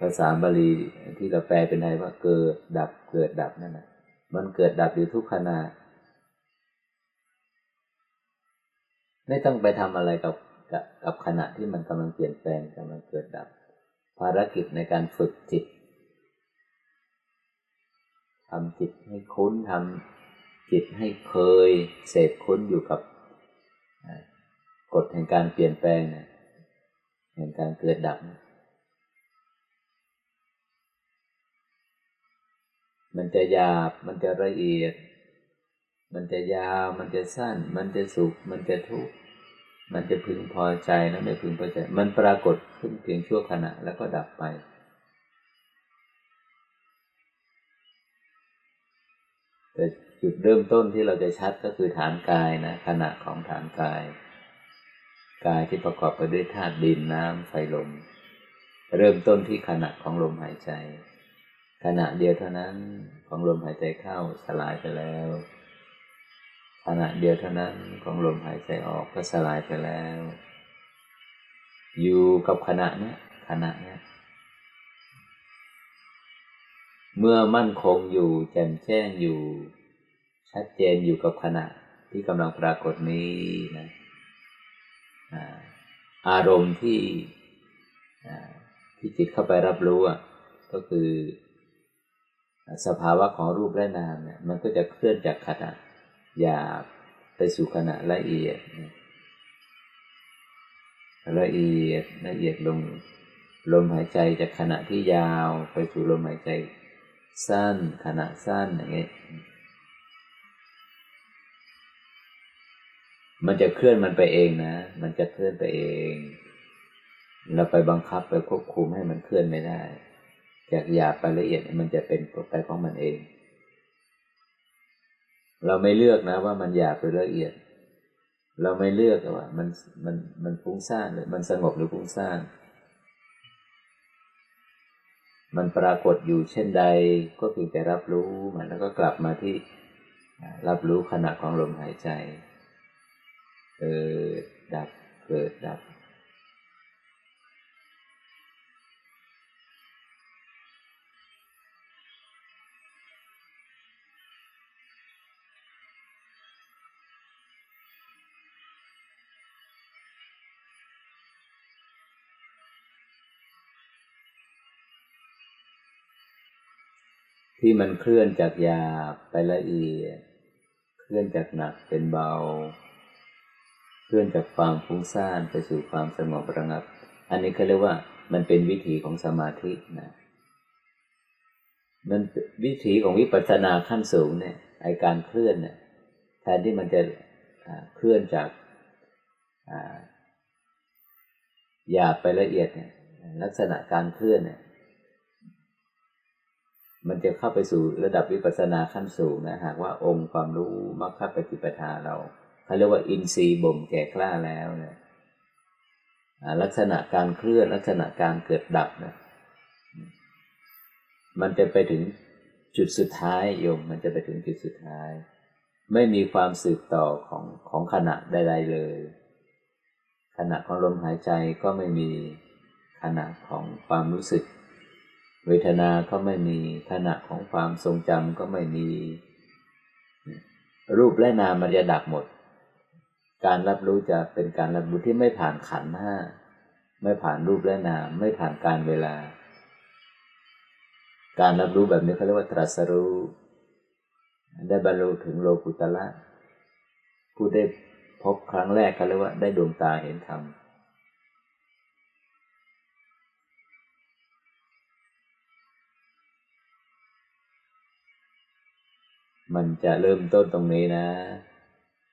ภาษาบาลีที่เราแปลเป็นไทยว่าเกิดดับเกิดดับนั่นนะมันเกิดดับอยู่ทุกขณะไม่ต้องไปทำอะไรกับกับขณะที่มันกำลังเปลี่ยนแปลงกำลังเกิดดับ ภารกิจในการฝึกจิตำจิตให้คุ้นทำจิตให้เคยเสพคุ้นอยู่กับกฎแห่งการเปลี่ยนแปลงเนี่ยแห่งการเกิดดับ มันจะหยาบ มันจะละเอียด มันจะยาว มันจะสั้น มันจะสุข มันจะทุกข์ มันจะพึงพอใจแล้วไม่พึงพอใจ มันปรากฏขึ้นเพียงชั่วขณะแล้วก็ดับไป จุดเริ่มต้นที่เราจะชัดก็คือฐานกายนะขณะของฐานกาย กายที่ประกอบไปด้วยธาตุดินน้ำไฟลม เริ่มต้นที่ขณะของลมหายใจ ขณะเดียวเท่านั้นของลมหายใจเข้าสลายไปแล้ว ขณะเดียวเท่านั้นของลมหายใจออกก็สลายไปแล้ว อยู่กับขณะเนี้ยขณะเนี้ยเมื่อมั่นคงอยู่แจ่มแจ้งอยู่ ชัดเจนอยู่กับขณะที่กำลังปรากฏนี้นะอารมณ์ที่ที่จิตเข้าไปรับรู้อะก็คือสภาวะของรูปและนามเนี่ยมันก็จะเคลื่อนจากขณะหยาบไปสู่ขณะละเอียด ละเอียดละเอียดลงลมหายใจจากขณะที่ยาวไปสู่ลมหายใจสั้นขณะสั้นอย่างเงี้ย มันจะเคลื่อนมันไปเองนะ มันจะเคลื่อนไปเอง เราไปบังคับไปควบคุมให้มันเคลื่อนไม่ได้ จากหยาบไปละเอียดมันจะเป็นไปของมันเอง เราไม่เลือกนะว่ามันหยาบหรือละเอียด เราไม่เลือกว่า มันมันมันฟุ้งซ่านหรือมันสงบหรือฟุ้งซ่านมันปรากฏอยู่เช่นใดก็เพียงแต่รับรู้มันแล้วก็กลับมาที่รับรู้ขณะของลมหายใจ เกิดดับเกิดดับ ที่มันเคลื่อนจากหยาบไปละเอียด เคลื่อนจากหนักเป็นเบา เคลื่อนจากความฟุ้งซ่านไปสู่ความสงบระงับ อันนี้เขาเรียกว่ามันเป็นวิถีของสมาธินะมันวิถีของวิปัสสนาขั้นสูงเนี่ยไอการเคลื่อนเนี่ยแทนที่มันจะเคลื่อนจากหยาบไปละเอียดเนี่ยลักษณะการเคลื่อนเนี่ยมันจะเข้าไปสู่ระดับวิปัสสนาขั้นสูงนะหากว่าองค์ความรู้มรรคปฏิปทาเรา เขาเรียกว่าอินทรีย์บ่มแก่กล้าแล้วเนี่ยลักษณะการเคลื่อนลักษณะการเกิดดับนะมันจะไปถึงจุดสุดท้ายโยมมันจะไปถึงจุดสุดท้าย ไม่มีความสืบต่อของของขณะใดๆเลย ขณะของลมหายใจก็ไม่มีขณะของความรู้สึก เวทนาก็ไม่มีขณะของความทรงจำก็ไม่มี รูปและนามมันจะดับหมด การรับรู้จะเป็นการรับรู้ที่ไม่ผ่านขันห้าไม่ผ่านรูปและนาม ไม่ผ่านการเวลา การรับรู้แบบนี้เขาเรียกว่าตรัสรู้ ได้บรรลุถึงโลกุตละผู้ได้พบครั้งแรกเขาเรียกว่าได้ดวงตาเห็นธรรมมันจะเริ่มต้นตรงนี้นะ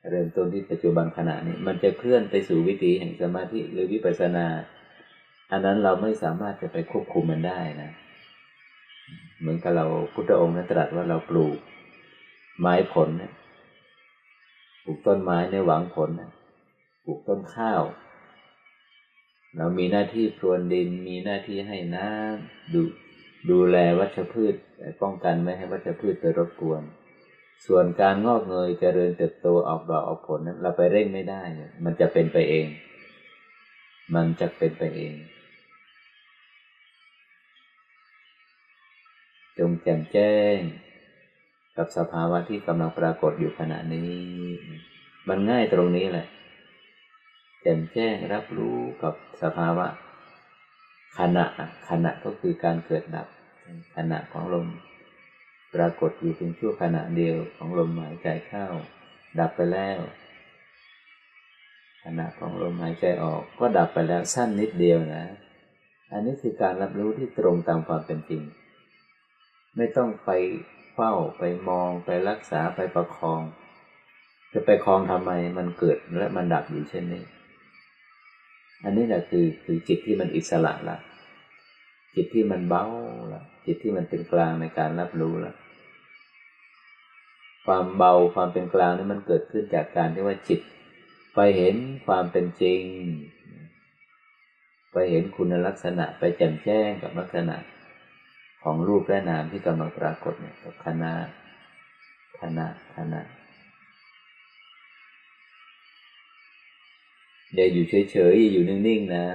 เริ่มต้นที่ปัจจุบันขณะนี้ มันจะเคลื่อนไปสู่วิถีแห่งสมาธิหรือวิปัสสนา อันนั้นเราไม่สามารถจะไปควบคุมมันได้นะ เหมือนกับเราพุทธองค์นั้นตรัสว่าเราปลูก ไม้ผลปลูกต้นไม้ในหวังผลปลูกต้นข้าว เรามีหน้าที่พรวนดิน มีหน้าที่ให้น้ำดูดูแลวัชพืชป้องกันไม่ให้วัชพืชไปรบกวน ส่วนการงอกเงยเจริญเติบโตออกดอกออกผลนั้นเราไปเร่งไม่ได้ มันจะเป็นไปเอง มันจะเป็นไปเอง จงแจ่มแจ้ง กับสภาวะที่กำลังปรากฏอยู่ขณะนี้ มันง่ายตรงนี้แหละ แจ่มแจ้งรับรู้กับสภาวะ ขณะขณะก็คือการเกิดดับขณะของลม ปรากฏอยู่เพียงชั่วขณะเดียวของลมหายใจเข้า ดับไปแล้ว ขณะของลมหายใจออกก็ดับไปแล้วสั้นนิดเดียวนะ อันนี้คือการรับรู้ที่ตรงตามความเป็นจริง ไม่ต้องไปเฝ้าไปมองไปรักษาไปประคอง จะไปคลองทำไมมันเกิดและมันดับอยู่เช่นนี้ อันนี้แหละคือคือจิตที่มันอิสระละจิตที่มันเบาละจิตที่มันเป็นกลางในการรับรู้ละ ความเบาความเป็นกลางนี่มันเกิดขึ้นจากการที่ว่าจิต ไปเห็นความเป็นจริง ไปเห็นคุณลักษณะไปแจ่มแจ้งกับลักษณะของรูปและนามที่กำลังปรากฏเนี่ยคณะคณะคณะอย่าอยู่เฉยๆอยู่นิ่งๆนะ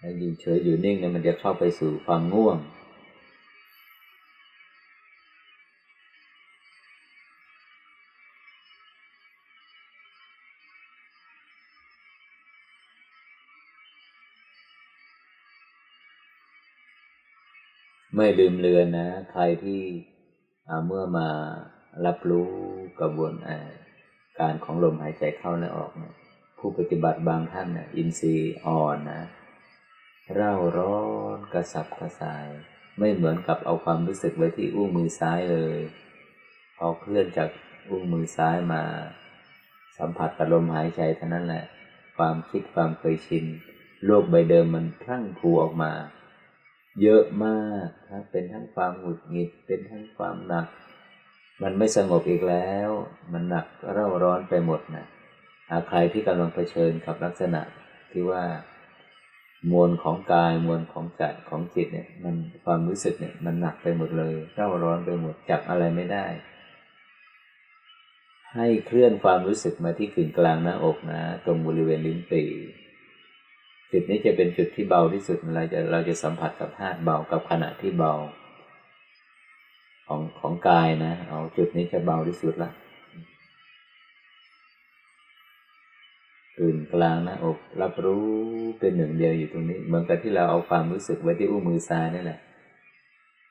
ถ้าอยู่เฉยอยู่นิ่งเนี่ยมันจะเข้าไปสู่ความง่วง ไม่ลืมเลือนนะ ใครที่เมื่อมารับรู้กระบวนการของลมหายใจเข้าและออกเนี่ยผู้ปฏิบัติบางท่านนี่ยอินทรีย์อ่อนนะเร่าร้อนกระสับกระส่าย ไม่เหมือนกับเอาความรู้สึกไว้ที่อุ้งมือซ้ายเลย พอเคลื่อนจากอุ้งมือซ้ายมา สัมผัสกับลมหายใจเท่านั้นแหละ ความคิดความเคยชินโลกใบเดิมมันพรั่งพรูออกมา เยอะมากครับเป็นทั้งความหงุดหงิด เป็นทั้งความหนัก มันไม่สงบอีกแล้ว มันหนักเร่าร้อนไปหมดนะอาใครที่กำลังเผชิญกับลักษณะที่ว่ามวลของกายมวลของใจของจิตเนี่ย มันความรู้สึกเนี่ย มันหนักไปหมดเลยเร่าร้อนไปหมดจับอะไรไม่ได้ ให้เคลื่อนความรู้สึกมาที่กึ่งกลางหน้าอกนะ ตรงบริเวณลิ้นปี่ จุดนี้จะเป็นจุดที่เบาที่สุดเราจะเราจะสัมผัสกับธาตุเบากับขณะที่เบา ของของกายนะ เอาจุดนี้จะเบาที่สุดละตื่นกลางนะอก รับรู้เป็นหนึ่งเดียวอยู่ตรงนี้ เหมือนกับที่เราเอาความรู้สึกไว้ที่อุ้งมือซ้ายนั่แหละ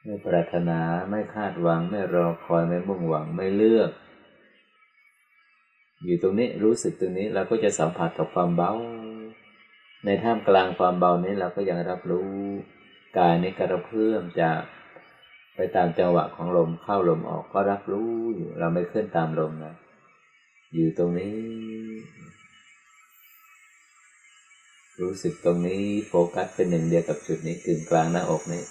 ไม่ปรารถนาไม่คาดหวัง ไม่รอคอยไม่มุ่งหวังไม่เลือก อยู่ตรงนี้รู้สึกตรงนี้เราก็จะสัมผัสกับความเบา ในท่ามกลางความเบานี้เราก็ยังรับรู้กายนี้กระเพื่อมจากไปตามจังหวะของลมเข้าลมออกก็รับรู้อยู่เราไม่เคลื่อนตามลมนะ อยู่ตรงนี้ รู้สึกตรงนี้โฟกัสเป็นหนึ่งเดียวกับจุดนี้กึ่งกลางหน้าอกนี้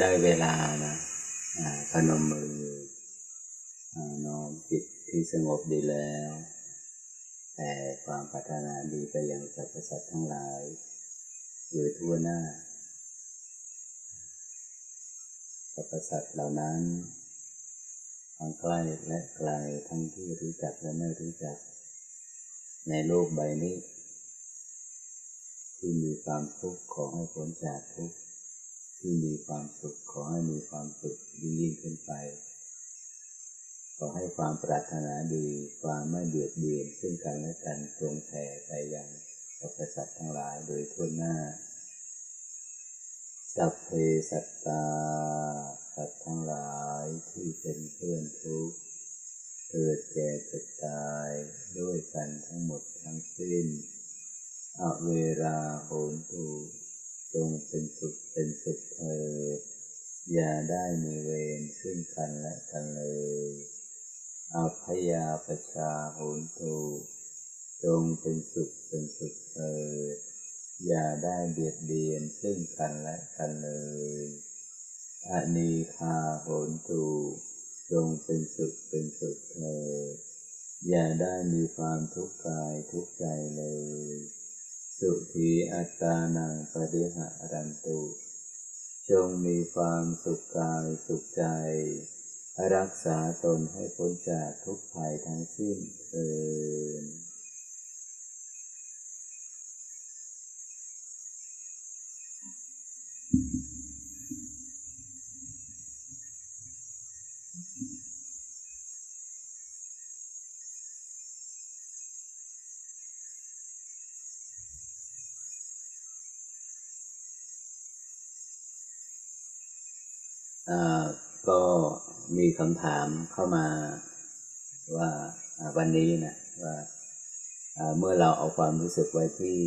ได้เวลานะพนมมือน้อมจิตที่สงบดีแล้ว แต่ความพัฒนาดีไปยังสรรพสัตว์ทั้งหลายหรือทั่วหน้าสรรพสัตว์เหล่านั้นทั้งใกล้และไกลทั้งที่รู้จักและไม่รู้จัก ในโลกใบนี้ ที่มีความทุกข์ขอให้พ้นจากทุกข์ ที่มีความสุขขอให้มีความสุขยิ่งยิ่งขึ้นไป ขอให้ความปรารถนาดีความไม่เบียดเบียนซึ่งกันและกันตรงแผ่ไปยังสรรพสัตว์ทั้งหลายโดยทั่วหน้า สัพเพสัตตาสัตว์ทั้งหลายที่เป็นเพื่อนทุกข์เกิดแก่เกิดตายด้วยกันทั้งหมดทั้งสิ้นอเวราโหนตูจงเป็นสุขเป็นสุขเถิดอย่าได้มีเวรซึ่งกันและกันเลยอาพยาปชาโหนตูจงเป็นสุขเป็นสุขเถิดอย่าได้เบียดเบียนซึ่งกันและกันเลยอนีคาโหนตูจงเป็นสุขเป็นสุขเถิดอย่าได้มีความทุกข์กายทุกข์ใจเลย สุขีอัตานังปฏิหารันตุ จงมีความสุขกายสุขใจ รักษาตนให้พ้นจากทุกภัยทั้งสิ้นเถิด ก็มีคำถามเข้ามาว่าวันนี้นะว่าเมื่อเราเอาความรู้สึกไว้ที่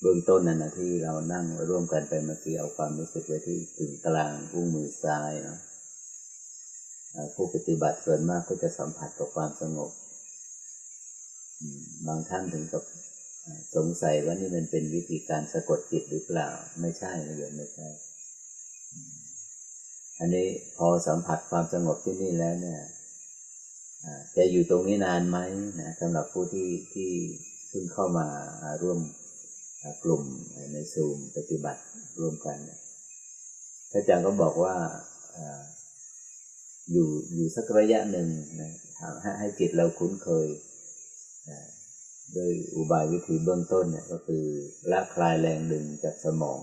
เบื้องต้นนั่นนะที่เรานั่งร่วมกันไปเมื่อกี้เอาความรู้สึกไว้ที่ถึงกลางอุ้งมือซ้ายเนาะผู้ปฏิบัติส่วนมากก็จะสัมผัสกับความสงบบางท่านถึงกับ สงสัยว่านี่มันเป็นวิธีการสะกดจิตหรือเปล่า ไม่ใช่นะโยมไม่ใช่ อันนี้พอสัมผัสความสงบที่นี่แล้วเนี่ยจะอยู่ตรงนี้นานไหมนะสำหรับผู้ที่ที่เพิ่งเข้ามาร่วมกลุ่มในซูมปฏิบัติร่วมกันพระอาจารย์ก็บอกว่าอยู่อยู่สักระยะหนึ่งนะให้ให้จิตเราคุ้นเคย โดยอุบายวิธีเบื้องต้นเนี่ยก็คือละคลายแรงดึงจากสมอง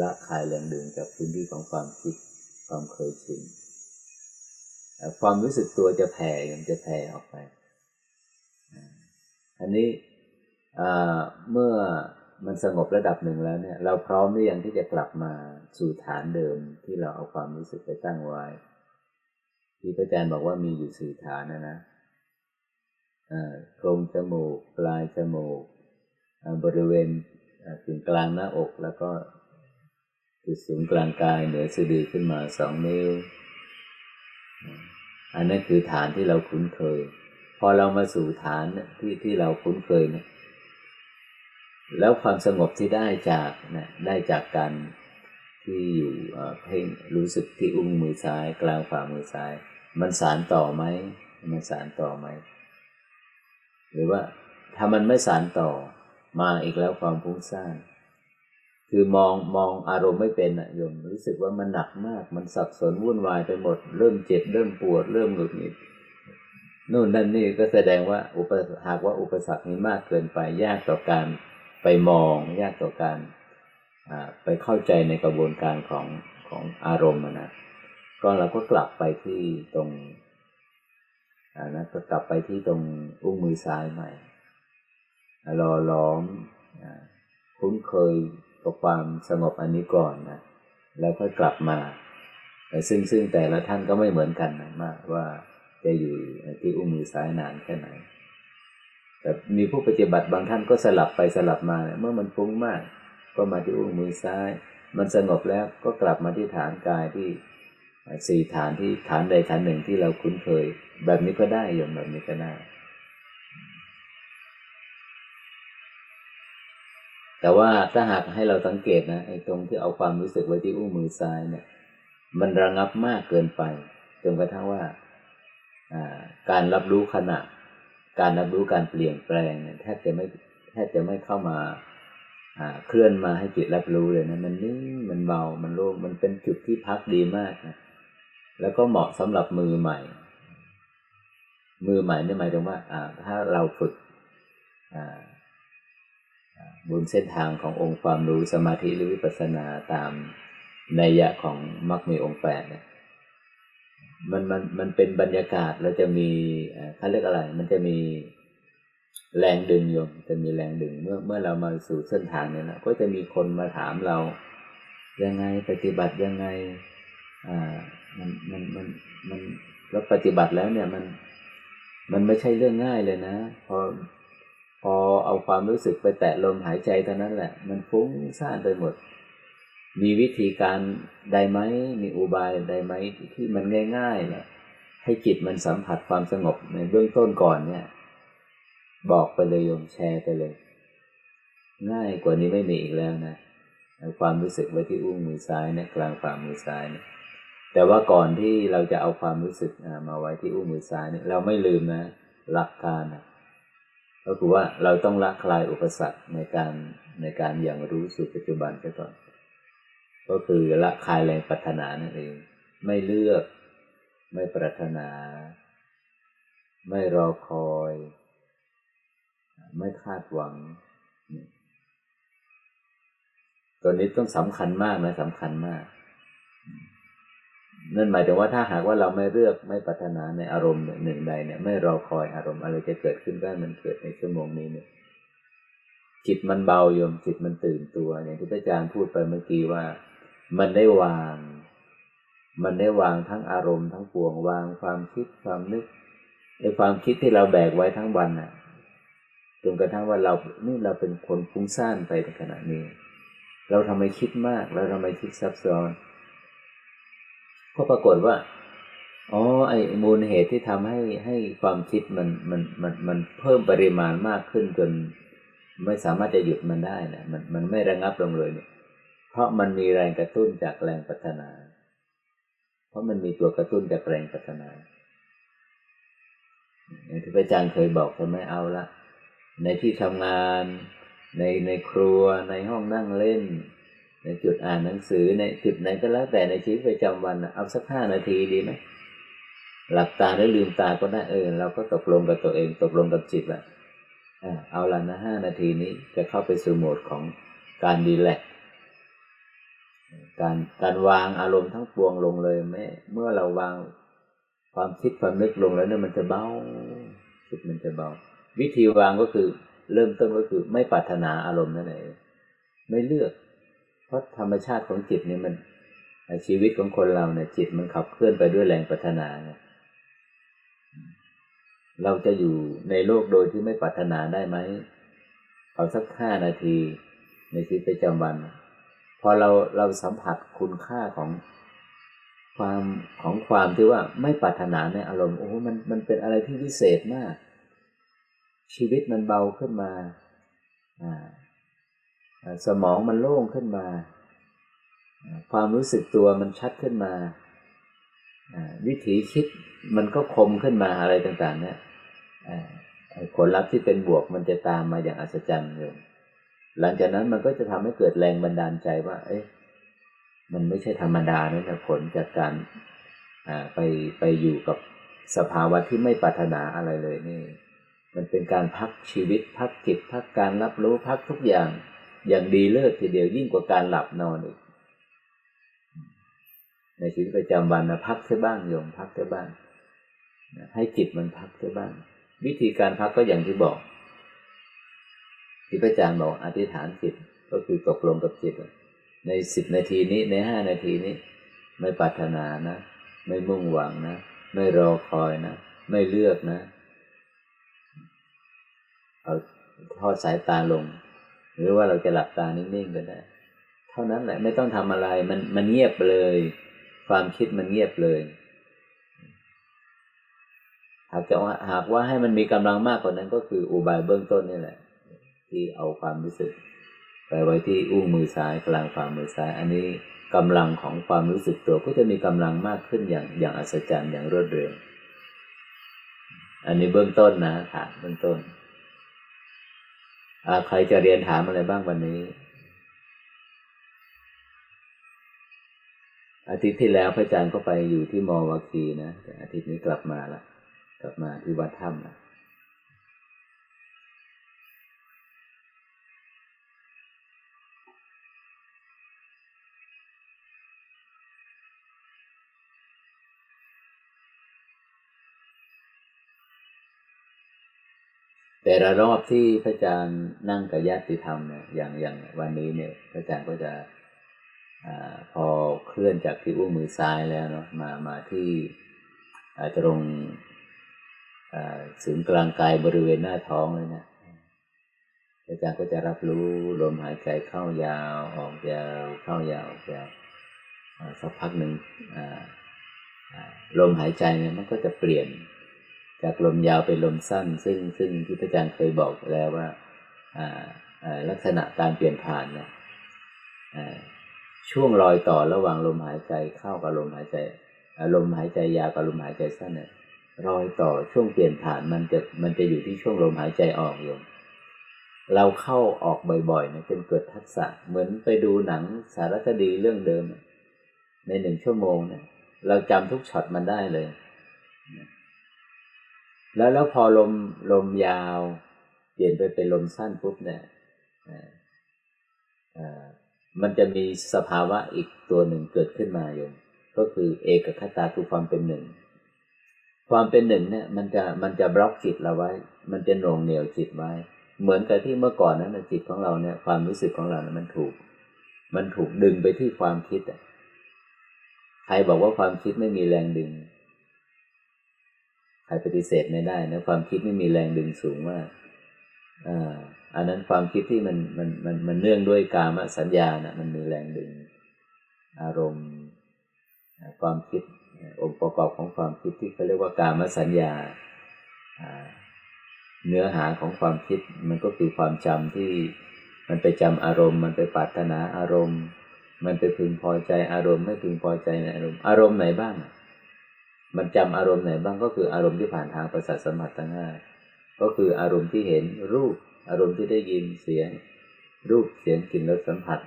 ละคลายแรงดึงจากพื้นที่ของความคิดความเคยชินความรู้สึกตัวจะแผ่ยังจะแผ่ออกไป อันนี้เมื่อมันสงบระดับหนึ่งแล้วเนี่ย เราพร้อมหรือยังที่จะกลับมาสู่ฐานเดิมที่เราเอาความรู้สึกไปตั้งไว้ ที่พระอาจารย์บอกว่ามีอยู่สี่ฐานนะนะ โครงจมูก ปลายจมูก บริเวณถึงกลางหน้าอกแล้วก็จุดศูนย์กลางกายเหนือสะดือขึ้นมาสองนิ้ว อันนั้นคือฐานที่เราคุ้นเคย พอเรามาสู่ฐานที่ที่เราคุ้นเคยเนี่ยแล้วความสงบที่ได้จากนะได้จากการที่อยู่เพ่งรู้สึกที่อุ้งมือซ้าย กลางฝ่ามือซ้าย มันสารต่อไหมมันสารต่อไหม หรือว่าถ้ามันไม่สานต่อมาอีกแล้วความฟุ้งซ่านคือมองมองอารมณ์ไม่เป็นอะโยมรู้สึกว่ามันหนักมาก มันสับสนวุ่นวายไปหมด เริ่มเจ็บเริ่มปวด เริ่มหงุดหงิดนู่นนั่นนี่ก็แสดงว่าอุปหากว่าอุปสรรคนี้มากเกินไปยากต่อการไปมอง ยากต่อการไปเข้าใจในกระบวนการของของอารมณ์นะก็เราก็กลับไปที่ตรง นะก็กลับไปที่ตรงอุ้งมือซ้ายใหม่รอล้อมคุ้นเคยกับความสงบอันนี้ก่อนนะแล้วค่อยกลับมาแต่ซึ่งซึ่งแต่ละท่านก็ไม่เหมือนกันนะมากว่าจะอยู่ที่อุ้งมือซ้ายนานแค่ไหน แต่มีผู้ปฏิบัติบางท่านก็สลับไปสลับมาเมื่อมันฟุ้งมาก ก็มาที่อุ้งมือซ้าย มันสงบแล้วก็กลับมาที่ฐานกายที่ สี่ฐานที่ฐานใดฐานหนึ่งที่เราคุ้นเคย แบบนี้ก็ได้โยมแบบนี้ก็ได้ แต่ว่าถ้าหากให้เราสังเกตนะไอ้ตรงที่เอาความรู้สึกไว้ที่อุ้งมือซ้ายเนี่ย มันระงับมากเกินไปจนกระทั่งว่าการรับรู้ขณะ การรับรู้การเปลี่ยนแปลงแทบจะไม่แทบจะไม่เข้ามาเคลื่อนมาให้จิตรับรู้เลยนะ มันนิ่งมันเบามันโล่งมันเป็นจุดที่พักดีมากนะ แล้วก็เหมาะสำหรับมือใหม่ มือใหม่นี่หมายถึงว่าถ้าเราฝึกบนเส้นทางขององค์ความรู้สมาธิหรือวิปัสสนาตามนัยยะของมรรคมีองค์แปดเนี่ยมันมันมันเป็นบรรยากาศเราจะมีเขาเรียกอะไร มันจะมีแรงดึงโยมจะมีแรงดึงเมื่อเมื่อเรามาสู่เส้นทางเนี่ยนะก็จะมีคนมาถามเรายังไงปฏิบัติยังไงอ่า มันมันมันมันแล้วปฏิบัติแล้วเนี่ยมันมันไม่ใช่เรื่องง่ายเลยนะ พอพอเอาความรู้สึกไปแตะลมหายใจเท่านั้นแหละ มันฟุ้งซ่านไปหมด มีวิธีการใดไหมมีอุบายใดไหมที่มันง่ายๆเนี่ยให้จิตมันสัมผัสความสงบในเบื้องต้นก่อนเนี่ย บอกไปเลยโยมแชร์ไปเลย ง่ายกว่านี้ไม่มีอีกแล้วนะความรู้สึกไว้ที่อุ้งมือซ้ายเนี่ยกลางฝ่ามือซ้ายเนี่ย แต่ว่าก่อนที่เราจะเอาความรู้สึกมาไว้ที่อุ้งมือซ้ายเนี่ยเราไม่ลืมนะหลักการนะก็คือว่าเราต้องละคลายอุปสรรคในการในการอย่างรู้สู่ปัจจุบันไปก่อน ก็คือละคลายแรงปรารถนานั่นเอง ไม่เลือก ไม่ปรารถนา ไม่รอคอย ไม่คาดหวัง ตัวนี้ต้องสำคัญมากนะสำคัญมาก นั่นหมายถึงว่าถ้าหากว่าเราไม่เลือกไม่ปรารถนาในอารมณ์หนึ่งใดเนี่ย ไม่รอคอยอารมณ์อะไรจะเกิดขึ้นได้มันเกิดในชั่วโมงนี้เนี่ยจิตมันเบาโยมจิตมันตื่นตัวอย่างที่พระอาจารย์พูดไปเมื่อกี้ว่า มันได้วาง มันได้วางทั้งอารมณ์ทั้งปวงวางความคิดความนึกในความคิดที่เราแบกไว้ทั้งวันน่ะจนกระทั่งว่าเรานี่เราเป็นคนฟุ้งซ่านไปในขณะนี้ เราทำไมคิดมากเราทำไมคิดซับซ้อน ก็ปรากฏว่าอ๋อไอ้มูลเหตุที่ทำให้ให้ความคิดมันมันมันมันเพิ่มปริมาณมากขึ้นจน ไม่สามารถจะหยุดมันได้นะมันมันไม่ระงับลงเลยเนี่ย เพราะมันมีแรงกระตุ้นจากแรงพัฒนา เพราะมันมีตัวกระตุ้นจากแรงพัฒนาอย่างที่พระอาจารย์เคยบอกใช่ไหมเอาละในที่ทำงาน ในในครัวในห้องนั่งเล่น ในจุดอ่านหนังสือในจุดไหนก็แล้วแต่ในชีวิตประจำวันเอาสักห้านาทีดีไหมหลับตาแล้วลืมตาก็ได้เออเราก็ตกลงกับตัวเองตกลงกับจิตละเอาละนะห้านาทีนี้จะเข้าไปสู่โหมดของการดีแลกการการวางอารมณ์ทั้งปวงลงเลยแม้เมื่อเราวางความคิดความนึกลงแล้วเนี่ยมันจะเบาจิตมันจะเบา วิธีวางก็คือ เริ่มต้นก็คือไม่ปรารถนาอารมณ์นั่นเองไม่เลือก เพราะธรรมชาติของจิตเนี่ยมันชีวิตของคนเราเนี่ยจิตมันขับเคลื่อนไปด้วยแรงปรารถนาเนี่ยเราจะอยู่ในโลกโดยที่ไม่ปรารถนาได้ไหมเอาสักห้านาทีในชีวิตประจำวัน พอเราเราสัมผัสคุณค่าของความของความที่ว่าไม่ปรารถนาในอารมณ์โอ้มันมันเป็นอะไรที่วิเศษมาก ชีวิตมันเบาขึ้นมาอ่า สมองมันโล่งขึ้นมา ความรู้สึกตัวมันชัดขึ้นมา วิถีคิดมันก็คมขึ้นมาอะไรต่าง ๆ เนี่ยผลลัพธ์ที่เป็นบวกมันจะตามมาอย่างอัศจรรย์เลยหลังจากนั้นมันก็จะทำให้เกิดแรงบันดาลใจว่า เอ๊ะมันไม่ใช่ธรรมดานะแต่ผลจากการไปไปอยู่กับสภาวะที่ไม่ปรารถนาอะไรเลยนี่ มันเป็นการพักชีวิต พักจิต พักการรับรู้พักทุกอย่าง อย่างดีเลิศทีเดียวยิ่งกว่าการหลับนอนอีก ในชีวิตประจำวันนะพักเสียบ้างโยมพักเสียบ้างให้จิตมันพักเสียบ้าง วิธีการพักก็อย่างที่บอกที่พระอาจารย์บอกอธิษฐานจิตก็คือตกลงกับจิต ในสิบนาทีนี้ในห้านาทีนี้ ไม่ปรารถนานะ ไม่มุ่งหวังนะ ไม่รอคอยนะ ไม่เลือกนะ เอาทอดสายตาลง หรือว่าเราจะหลับตานิ่งๆก็ได้ เท่านั้นแหละไม่ต้องทำอะไร มันมันเงียบเลย ความคิดมันเงียบเลย หากจะหากว่าให้มันมีกำลังมากกว่านั้นก็คืออุบายเบื้องต้นนี่แหละ ที่เอาความรู้สึก ไปไว้ที่อุ้งมือซ้ายกลางฝ่ามือซ้าย อันนี้กำลังของความรู้สึกตัวก็จะมีกำลังมากขึ้นอย่างอย่างอัศจรรย์อย่างรวดเร็ว อันนี้เบื้องต้นนะถามเบื้องต้น ใครจะเรียนถามอะไรบ้างวันนี้ อาทิตย์ที่แล้วพระอาจารย์ก็ไปอยู่ที่มอวาคีนะแต่อาทิตย์นี้กลับมาละกลับมาที่วัดถ้ำละ แต่ละรอบที่พระอาจารย์นั่งกับญาติธรรมเนี่ยอย่างอย่างวันนี้เนี่ยพระอาจารย์ก็จะอพอเคลื่อนจากที่อุ้งมือซ้ายแล้วเนาะมามาที่ตรงศูนย์กลางกายบริเวณหน้าท้องเลยนะอาจารย์ก็จะรับรู้ลมหายใจเข้ายาวออกยาวเข้ายาวออกยาวสักพักหนึ่งลมหายใจเนี่ยมันก็จะเปลี่ยน จากลมยาวเป็นลมสั้น ซึ่งซึ่งที่พระอาจารย์เคยบอกแล้วว่าลักษณะการเปลี่ยนผ่านเนี่ยช่วงรอยต่อระหว่างลมหายใจเข้ากับลมหายใจลมหายใจยาวกับลมหายใจสั้นเนี่ยรอยต่อช่วงเปลี่ยนผ่านมันจะมันจะอยู่ที่ช่วงลมหายใจออกอยู่เราเข้าออกบ่อยๆเนี่ยจนเกิดทักษะเหมือนไปดูหนังสารคดีเรื่องเดิม ในหนึ่งชั่วโมงเนี่ยเราจำทุกช็อตมันได้เลย แล้วแล้วพอลมลมยาว เปลี่ยนไปเป็นลมสั้นปุ๊บเนี่ยมันจะมีสภาวะอีกตัวหนึ่งเกิดขึ้นมาโยมก็คือเอกคตาคือความเป็นหนึ่ง ความเป็นหนึ่งเนี่ย มันจะมันจะบล็อกจิตเราไว้ มันจะหน่วงเหนี่ยวจิตไว้ เหมือนกับที่เมื่อก่อนนั้นจิตของเราเนี่ย ความรู้สึกของเราเนี่ยมันถูก มันถูกดึงไปที่ความคิดอะใครบอกว่าความคิดไม่มีแรงดึง ใครปฏิเสธไม่ได้นะความคิดไม่มีแรงดึงสูงมากอ่าอันนั้นความคิดที่มันมันมันมันเนื่องด้วยกามสัญญานะมันมีแรงดึง อารมณ์ความคิดองค์ประกอบของความคิดที่เขาเรียกว่ากามสัญญาเนื้อหาของความคิดมันก็คือความจำที่มันไปจำอารมณ์ มันไปปรารถนาอารมณ์ มันไปพึงพอใจอารมณ์ ไม่พึงพอใจในอารมณ์ อารมณ์ไหนบ้าง มันจำอารมณ์ไหนบ้างก็คืออารมณ์ที่ผ่านทางประสาทสัมผัสทั้งห้าก็คืออารมณ์ที่เห็นรูป อารมณ์ที่ได้ยินเสียง รูปเสียงกลิ่นรสสัมผัส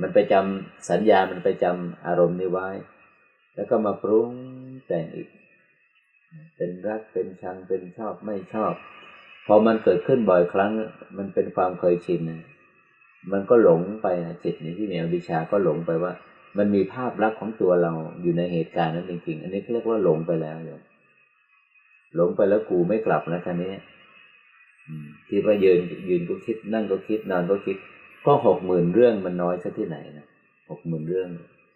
มันไปจำสัญญามันไปจำอารมณ์นี้ไว้ แล้วก็มาปรุงแต่งอีก เป็นรักเป็นชังเป็นชอบไม่ชอบพอมันเกิดขึ้นบ่อยครั้ง มันเป็นความเคยชินมันก็หลงไปนะจิตนี้ที่มีอวิชาก็หลงไปว่า มันมีภาพลักษณ์ของตัวเราอยู่ในเหตุการณ์นั้นจริงๆ อันนี้เรียกว่าหลงไปแล้วโยมหลงไปแล้วกูไม่กลับนะท่านนี้ที่ว่ายืนยืนก็คิด นั่งก็คิดนอนก็คิด ก็หกหมื่นเรื่องมันน้อยซะที่ไหนนะหกหมื่นเรื่อง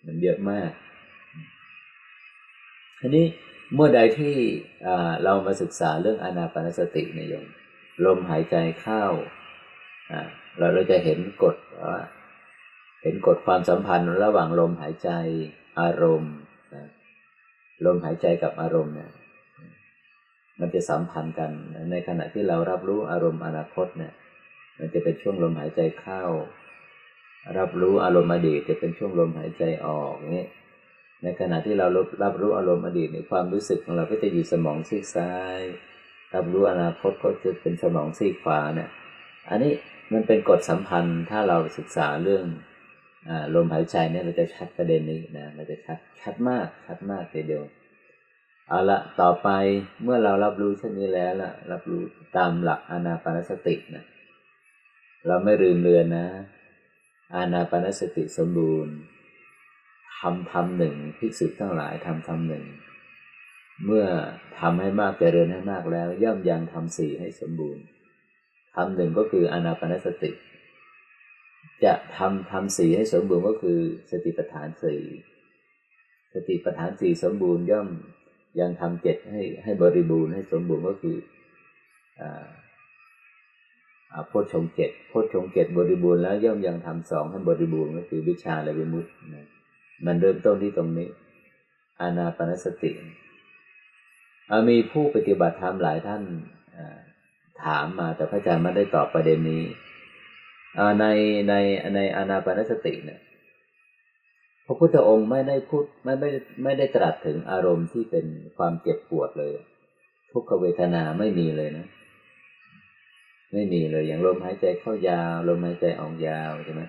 มันเยอะมากทีนี้เมื่อใดที่เรามาศึกษาเรื่องอนาปานสติในโยมลมหายใจเข้าเราเราจะเห็นกฎว่า เห็นกฎความสัมพันธ์ระหว่างลมหายใจอารมณ์นะลมหายใจกับอารมณ์เนี่ยมันจะสัมพันธ์กัน ในขณะที่เรารับรู้อารมณ์อนาคตเนี่ย มันจะเป็นช่วงลมหายใจเข้า รับรู้อารมณ์อดีตจะเป็นช่วงลมหายใจออกนี่ในขณะที่เรารับรู้อารมณ์อดีตในความรู้สึกของเราก็จะอยู่สมองซีกซ้าย รับรู้อนาคตก็จะเป็นสมองซีกขวาเนี่ย อันนี้มันเป็นกฎสัมพันธ์ถ้าเราศึกษาเรื่อง ลมหายใจเนี่ยเราจะชัดประเด็นนี้นะเราจะชัดชัดมากชัดมากทีเดียวเอาละต่อไปเมื่อเรารับรู้เช่นนี้แล้วล่ะ รับรู้ตามหลักอานาปานสตินะเราไม่ลืมเลือนนะ อานาปานสติสมบูรณ์ทำทำหนึ่งภิกษุทั้งหลายทำทำหนึ่ง เมื่อทำให้มากเจริญให้มากแล้ว ย่อมยังทำสี่ให้สมบูรณ์ทำหนึ่งก็คืออานาปานสติ จะทำทำสีให้สมบูรณ์ก็คือสติปัฏฐานสี่สติปัฏฐานสี่สมบูรณ์ย่อมยังทำเจ็ดให้ให้บริบูรณ์ให้สมบูรณ์ก็คืออ่าโพชฌงเจ็ดโพชฌงเจ็ดบริบูรณ์แล้วย่อมยังทำสองให้บริบูรณ์ก็คือวิชาและวิมุตติมันเริ่มต้นที่ตรงนี้ อานาปนสติมีผู้ปฏิบัติธรรมหลายท่านถามมาแต่พระอาจารย์ไม่ได้ตอบประเด็นนี้ ในในในอานาปนสติเนี่ยพระพุทธองค์ไม่ได้พูดไม่ไม่ไม่ได้ตรัสถึงอารมณ์ที่เป็นความเจ็บปวดเลย ทุกขเวทนาไม่มีเลยนะ ไม่มีเลยอย่างลมหายใจเข้ายาว ลมหายใจออกยาวใช่ไหม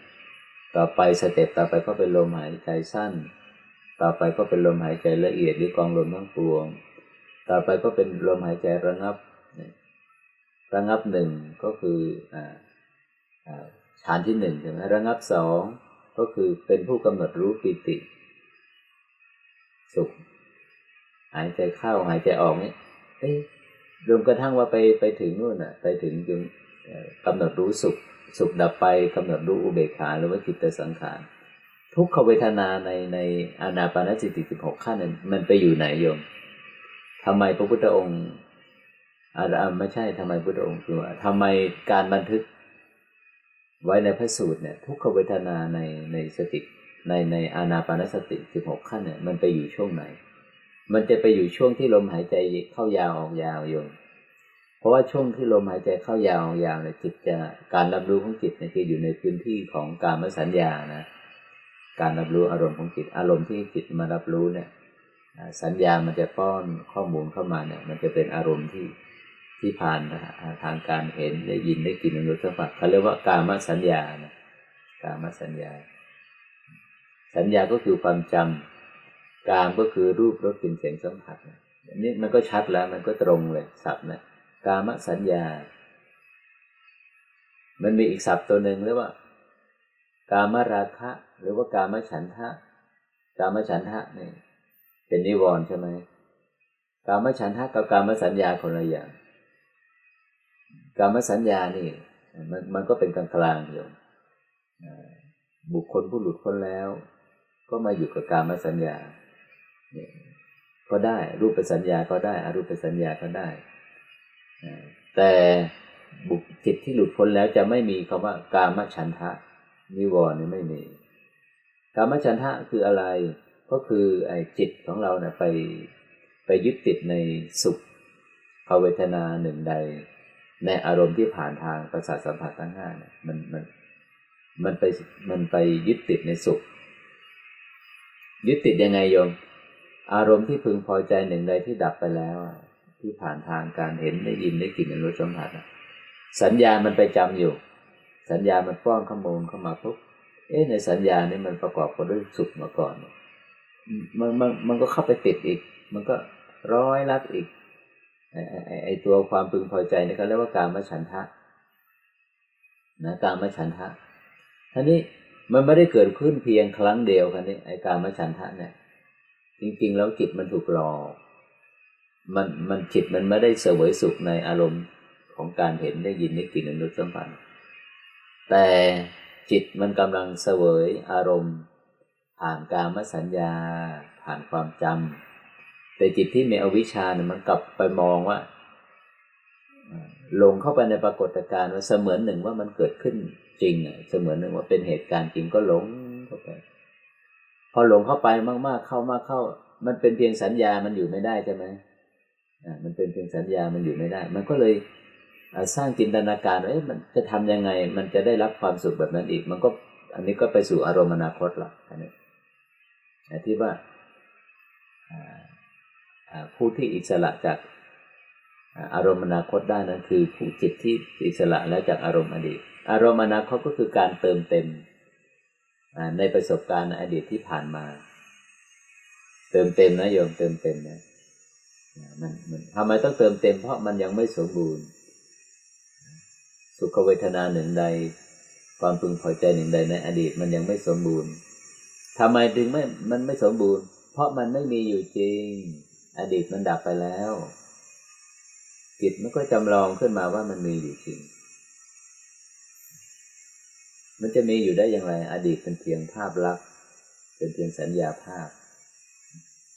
ต่อไปสเต็ปต่อไปก็เป็นลมหายใจสั้น ต่อไปก็เป็นลมหายใจละเอียดหรือกองลมทั้งปวง ต่อไปก็เป็นลมหายใจระงับ ระงับหนึ่งก็คืออ่า ฐานที่หนึ่งใช่ไหมระงับสองก็คือเป็นผู้กำหนดรู้ปิติ สุข หายใจเข้าหายใจออกนี่เอ๊ะรวมกระทั่งว่าไปไปถึงนู่นน่ะ ไปถึงจึงกำหนดรู้สุข สุขดับไปกำหนดรู้อุเบกขาหรือว่าจิตสังขารทุกขเวทนาในในอานาปานสติสิบหกขั้นนั้นมันไปอยู่ไหนโยมทำไมพระพุทธองค์อาไม่ใช่ทำไมพระพุทธองค์คือว่าทำไมการบันทึก ไว้ในพระสูตรเนี่ยทุกขเวทนาในในสติในในอานาปานสติสิบหกขั้นเนี่ยมันไปอยู่ช่วงไหน มันจะไปอยู่ช่วงที่ลมหายใจเข้ายาวออกยาวโยมเพราะว่าช่วงที่ลมหายใจเข้ายาวออกยาวเนี่ยจิตจะการรับรู้ของจิตเนี่ยจะอยู่ในพื้นที่ของการมสัญญานะการรับรู้อารมณ์ของจิตอารมณ์ที่จิตมารับรู้เนี่ยสัญญามันจะป้อนข้อมูลเข้ามาเนี่ยมันจะเป็นอารมณ์ที่ ที่ผ่านทางการเห็นได้ยินได้กลิ่นรสสัมผัสเขาเรียกว่ากามสัญญานะกามสัญญา สัญญาก็คือความจำกามก็คือรูปรสกลิ่นเสียงสัมผัสนี่มันก็ชัดแล้วมันก็ตรงเลยศัพท์นะกามสัญญา มันมีอีกศัพท์ตัวหนึ่งเรียกว่า กามราคะ หรือว่ากามฉันทะ กามฉันทะนี่เป็นนิวรณ์ใช่ไหมกามฉันทะกับกามสัญญาคนละอย่าง กรรมสัญญานี่ มันมันก็เป็นกลางกลางอยู่บุคคลผู้หลุดพ้นแล้ว ก็มาอยู่กับกรรมสัญญาก็ได้รูปสัญญาก็ได้อารูปสัญญาก็ได้แต่บุคจิตที่หลุดพ้นแล้วจะไม่มีคำว่ากามฉันทะนิวรณ์นี่ไม่มีกามฉันทะคืออะไร ก็คือไอ้จิตของเราเนี่ยไปไปยึดติดในสุขภเวทนาหนึ่งใด ในอารมณ์ที่ผ่านทางประสาทสัมผัสทั้งห้าเนี่ยมันมันมันไปมันไปยึดติดในสุข ยึดติดยังไงโยม อารมณ์ที่พึงพอใจหนึ่งใดที่ดับไปแล้ว ที่ผ่านทางการเห็นได้ยินได้กลิ่นได้รสสัมผัสสัญญามันไปจำอยู่ สัญญามันป้อนข้อมูลเข้ามาปุ๊บเอ๊ะในสัญญานี่มันประกอบกับด้วยสุขมาก่อนมันมันมันก็เข้าไปติดอีก มันก็ร้อยรัดอีก ไอตัวความพึงพอใจนี่เขาเรียกว่าการมฉันทะนะการมฉันทะท่านี้มันไม่ได้เกิดขึ้นเพียงครั้งเดียวคันนี้ไอการมฉันทะเนี่ย จริง ๆ แล้วจิตมันถูกหลอกมันมันจิตมันไม่ได้เสวยสุขในอารมณ์ของการเห็นได้ยินได้กลิ่นได้รสสัมผัสแต่จิตมันกำลังเสวยอารมณ์ ผ่านการมสัญญา ผ่านความจำ แต่จิตที่มีอวิชชาเนี่ยมันกลับไปมองว่าลงเข้าไปในปรากฏการณ์ว่าเสมือนหนึ่งว่ามันเกิดขึ้นจริงอะเสมือนหนึ่งว่าเป็นเหตุการณ์จริงก็หลงเข้าไป พอหลงเข้าไปมากๆ เข้ามากเข้า มันเป็นเพียงสัญญามันอยู่ไม่ได้ใช่ไหมอ่ามันเป็นเพียงสัญญามันอยู่ไม่ได้ มันก็เลยสร้างจินตนาการว่ามันจะทำยังไง มันจะได้รับความสุขแบบนั้นอีก มันก็อันนี้ก็ไปสู่อารมณ์อนาคตละอันนี้ที่ว่า ผู้ที่อิสระจากอารมณ์อนาคตได้นั้นคือผู้จิตที่อิสระแล้วจากอารมณ์อดีต อารมณ์อนาคตก็คือการเติมเต็มในประสบการณ์อดีตที่ผ่านมา เติมเต็มนะโยมเติมเต็มนะมันมันทำไมต้องเติมเต็มเพราะมันยังไม่สมบูรณ์ สุขเวทนาหนึ่งใด ความพึงพอใจหนึ่งใดในอดีตมันยังไม่สมบูรณ์ทำไมถึงไม่มันไม่สมบูรณ์ เพราะมันไม่มีอยู่จริง อดีตมันดับไปแล้ว จิตมันก็จำลองขึ้นมาว่ามันมีอยู่จริง มันจะมีอยู่ได้อย่างไร อดีตเป็นเพียงภาพลักษณ์เป็นเพียงสัญญาภาพ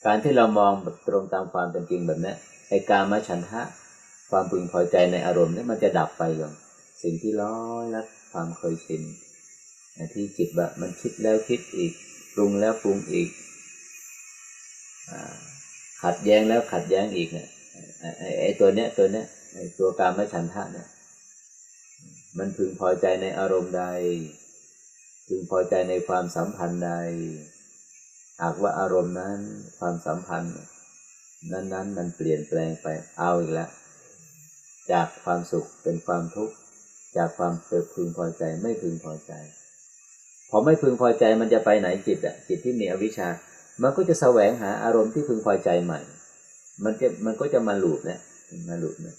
การที่เรามองแบบตรงตามความเป็นจริงแบบนี้ไอ้การมาฉันทะ ความพึงพอใจในอารมณ์นี่มันจะดับไปลงสิ่งที่ร้อยลัดความเคยชินที่จิตแบบมันคิดแล้วคิดอีก ปรุงแล้วปรุงอีกอ ขัดแย้งแล้วขัดแย้งอีกเนี่ยไอ้ตัวเนี้ยตัวเนี้ยไอ้ตัวการมาฉันทะเนี่ย มันพึงพอใจในอารมณ์ใด พึงพอใจในความสัมพันธ์ใด หากว่าอารมณ์นั้นความสัมพันธ์ นั้นๆ มันเปลี่ยนแปลงไปเอาอีกแล้วจากความสุขเป็นความทุกข์จากความเปิดพึงพอใจไม่พึงพอใจ พอไม่พึงพอใจมันจะไปไหนจิตอะจิตที่มีอวิชชา มันก็จะแสวงหาอารมณ์ที่พึงพอใจใหม่ มันจะมันก็จะมาหลุดนะมาหลุดนะ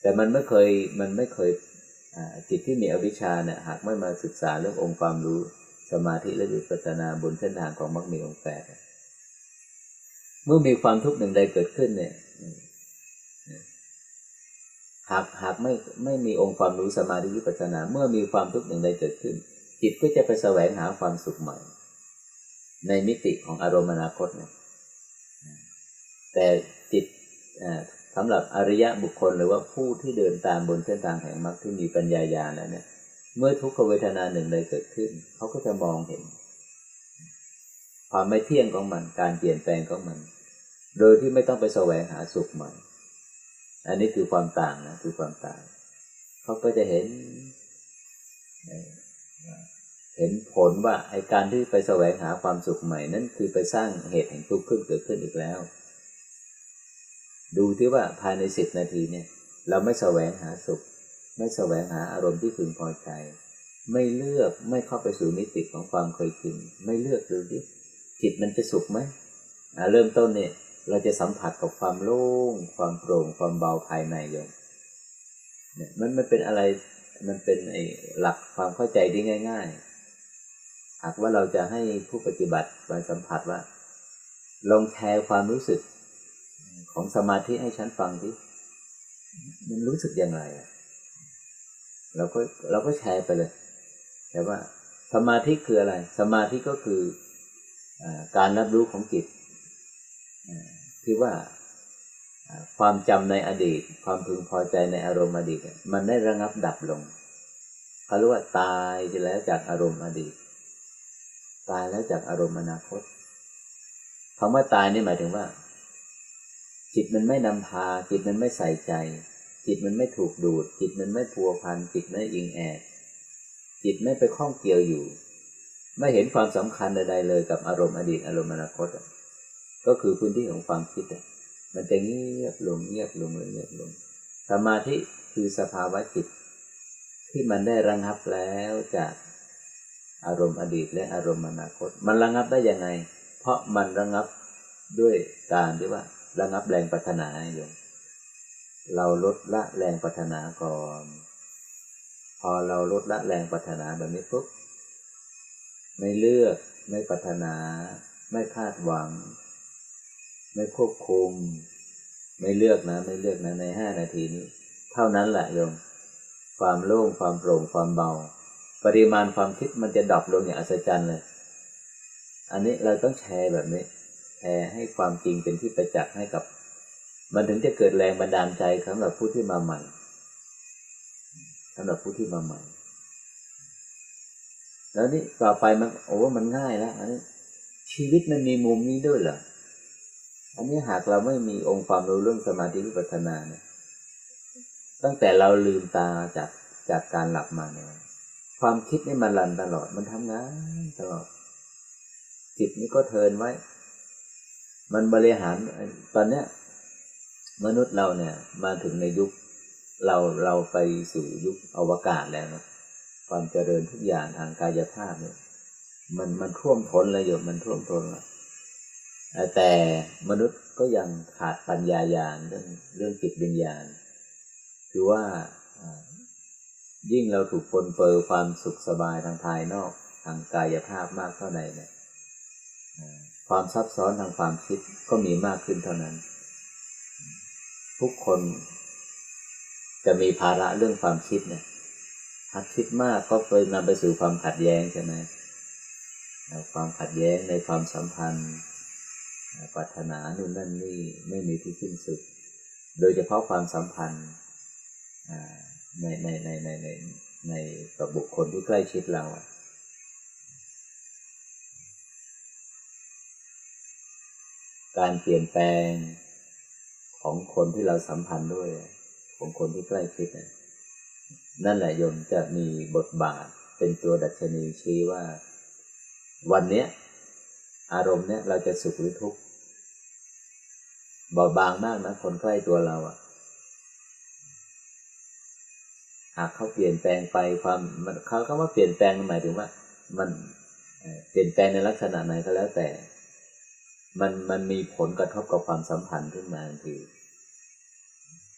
แต่มันไม่เคยมันไม่เคยจิตที่มีอวิชชาเนี่ยหากไม่มาศึกษาเรื่ององค์ความรู้สมาธิและวิปัสสนาบนเส้นทางของมรรคมีองค์แปดเมื่อมีความทุกข์หนึ่งใดเกิดขึ้นเนี่ยหากหากไม่ไม่มีองค์ความรู้สมาธิวิปัสสนา เมื่อมีความทุกข์หนึ่งใดเกิดขึ้น จิตก็จะไปแสวงหาความสุขใหม่ ในมิติของอารมณ์อนาคตเนี่ยแต่จิตสำหรับอริยะบุคคลหรือว่าผู้ที่เดินตามบนเส้นทางแห่งมรรคที่มีปัญญาญาณแล้วเนี่ย เมื่อทุกขเวทนาหนึ่งใดเกิดขึ้น เขาก็จะมองเห็น ความไม่เที่ยงของมันการเปลี่ยนแปลงของมัน โดยที่ไม่ต้องไปแสวงหาสุขใหม่อันนี้คือความต่างนะคือความต่าง เขาก็จะเห็น เห็นผลว่าไอการที่ไปแสวงหาความสุขใหม่นั่นคือไปสร้างเหตุแห่งทุกข์ขึ้นเกิดขึ้นอีกแล้ว ดูที่ว่าภายในสิบนาทีเนี่ย เราไม่แสวงหาสุข ไม่แสวงหาอารมณ์ที่พึงพอใจ ไม่เลือกไม่เข้าไปสู่มิติของความเคยชินไม่เลือกดูดิจิตมันจะสุขไหมเริ่มต้นเนี่ยเราจะสัมผัสกับความโล่งความโปร่งความเบาภายในโยมเนี่ยมันมันเป็นอะไรมันเป็นไอ้หลักความเข้าใจที่ง่าย ๆ หากว่าเราจะให้ผู้ปฏิบัติมาสัมผัสว่า ลองแชร์ความรู้สึกของสมาธิให้ฉันฟังดิมันรู้สึกยังไงเราก็เราก็แชร์ไปเลย แต่ว่าสมาธิคืออะไร สมาธิก็คืออการรับรู้ของจิตคือว่าความจำในอดีต ความพึงพอใจในอารมณ์อดีต มันได้ระงับดับลงเขาเรียกว่าตายไปแล้วจากอารมณ์อดีต ตายแล้วจากอารมณ์อนาคตคำว่าตายนี่หมายถึงว่า จิตมันไม่นำพา จิตมันไม่ใส่ใจ จิตมันไม่ถูกดูด จิตมันไม่พัวพันจิตไม่อิงแอบจิตไม่ไปข้องเกี่ยวอยู่ ไม่เห็นความสำคัญใดๆเลยกับอารมณ์อดีตอารมณ์อนาคตก็คือพื้นที่ของความคิดมันจะเงียบลงเงียบลงเงียบลง สมาธิคือสภาวะจิต ที่มันได้ระงับแล้วจาก อารมณ์อดีตและอารมณ์อนาคต มันระงับได้ยังไง เพราะมันระงับด้วยการที่ว่า ระงับแรงปัฒนาอยู่เราลดละแรงปัฒนาก่อน พอเราลดละแรงปัฒนาแบบนี้ปุ๊บไม่เลือกไม่ปัฒนา ไม่คาดหวัง ไม่ควบคุม ไม่เลือกนะ ไม่เลือกนะในห้านาทีนี้ เท่านั้นแหละโยม ความโล่งความโปร่งความเบา ปริมาณความคิดมันจะดับลงอย่างอัศจรรย์เลย อันนี้เราต้องแชร์แบบนี้ แชร์ให้ความจริงเป็นที่ประจักษ์ให้กับ มันถึงจะเกิดแรงบันดาลใจสำหรับผู้ที่มาใหม่สำหรับผู้ที่มาใหม่ แล้วนี่ต่อไปมัน โอ้มันง่ายแล้วอันนี้ชีวิตมันมีมุมนี้ด้วยเหรอ อันนี้หากเราไม่มีองค์ความรู้เรื่องสมาธิวิปัสสนาเนี่ย ตั้งแต่เราลืมตาจากจากการหลับมาเนี่ย ความคิดนี่มันรันตลอด มันทำงานตลอด จิตนี่ก็เทินไว้ มันบริหารตอนเนี้ย มนุษย์เราเนี่ย มาถึงในยุค เราเราไปสู่ยุคอวกาศแล้วนะความเจริญทุกอย่างทางกายภาพเนี่ย มันมันท่วมท้นเลยอยู่มันท่วมท้นแล้วแต่มนุษย์ก็ยังขาดปัญญาญาณเรื่องเรื่องจิตวิญญาณ คือว่า ยิ่งเราถูกปนเปื้อความสุขสบายทางภายนอก ทางกายภาพมากเท่าใดเนี่ยความซับซ้อนทางความคิดก็มีมากขึ้นเท่านั้น ทุกคนจะมีภาระเรื่องความคิดเนี่ยหากคิดมากก็ไปนำไปสู่ความขัดแย้งใช่ไหมความขัดแย้งในความสัมพันธ์ปรารถนานู่นนั่นนี่ไม่มีที่สิ้นสุด โดยเฉพาะความสัมพันธ์ ในในในในในในกับบุคคลที่ใกล้ชิดเราการเปลี่ยนแปลงของคนที่เราสัมพันธ์ด้วย ของคนที่ใกล้ชิดนั่นแหละโยมจะมีบทบาทเป็นตัวดัชนีชี้ว่า วันเนี้ย อารมณ์เนี้ยเราจะสุขหรือทุกข์เบาบางมากนะคนใกล้ตัวเราอะหากเขาเปลี่ยนแปลงไปความมันเขาคำว่าเปลี่ยนแปลงหมายถึงว่า มันเปลี่ยนแปลงในลักษณะไหนก็แล้วแต่ มันมันมีผลกระทบกับความสัมพันธ์ขึ้นมาทันที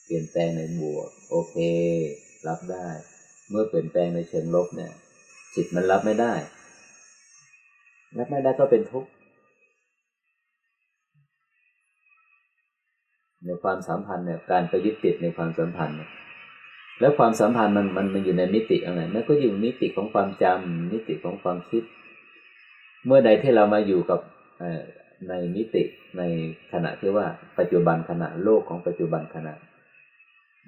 เปลี่ยนแปลงในบวกโอเค รับได้ เมื่อเปลี่ยนแปลงในเชิงลบเนี่ย จิตมันรับไม่ได้ รับไม่ได้ก็เป็นทุกข์ในความสัมพันธ์เนี่ยการไปยึดติดในความสัมพันธ์เนี่ย แล้วความสัมพันธ์มันมันมันอยู่ในมิติอะไรมันก็อยู่มิติของความจำมิติของความคิด เมื่อใดที่เรามาอยู่กับในมิติในขณะที่ว่าปัจจุบันขณะโลกของปัจจุบันขณะ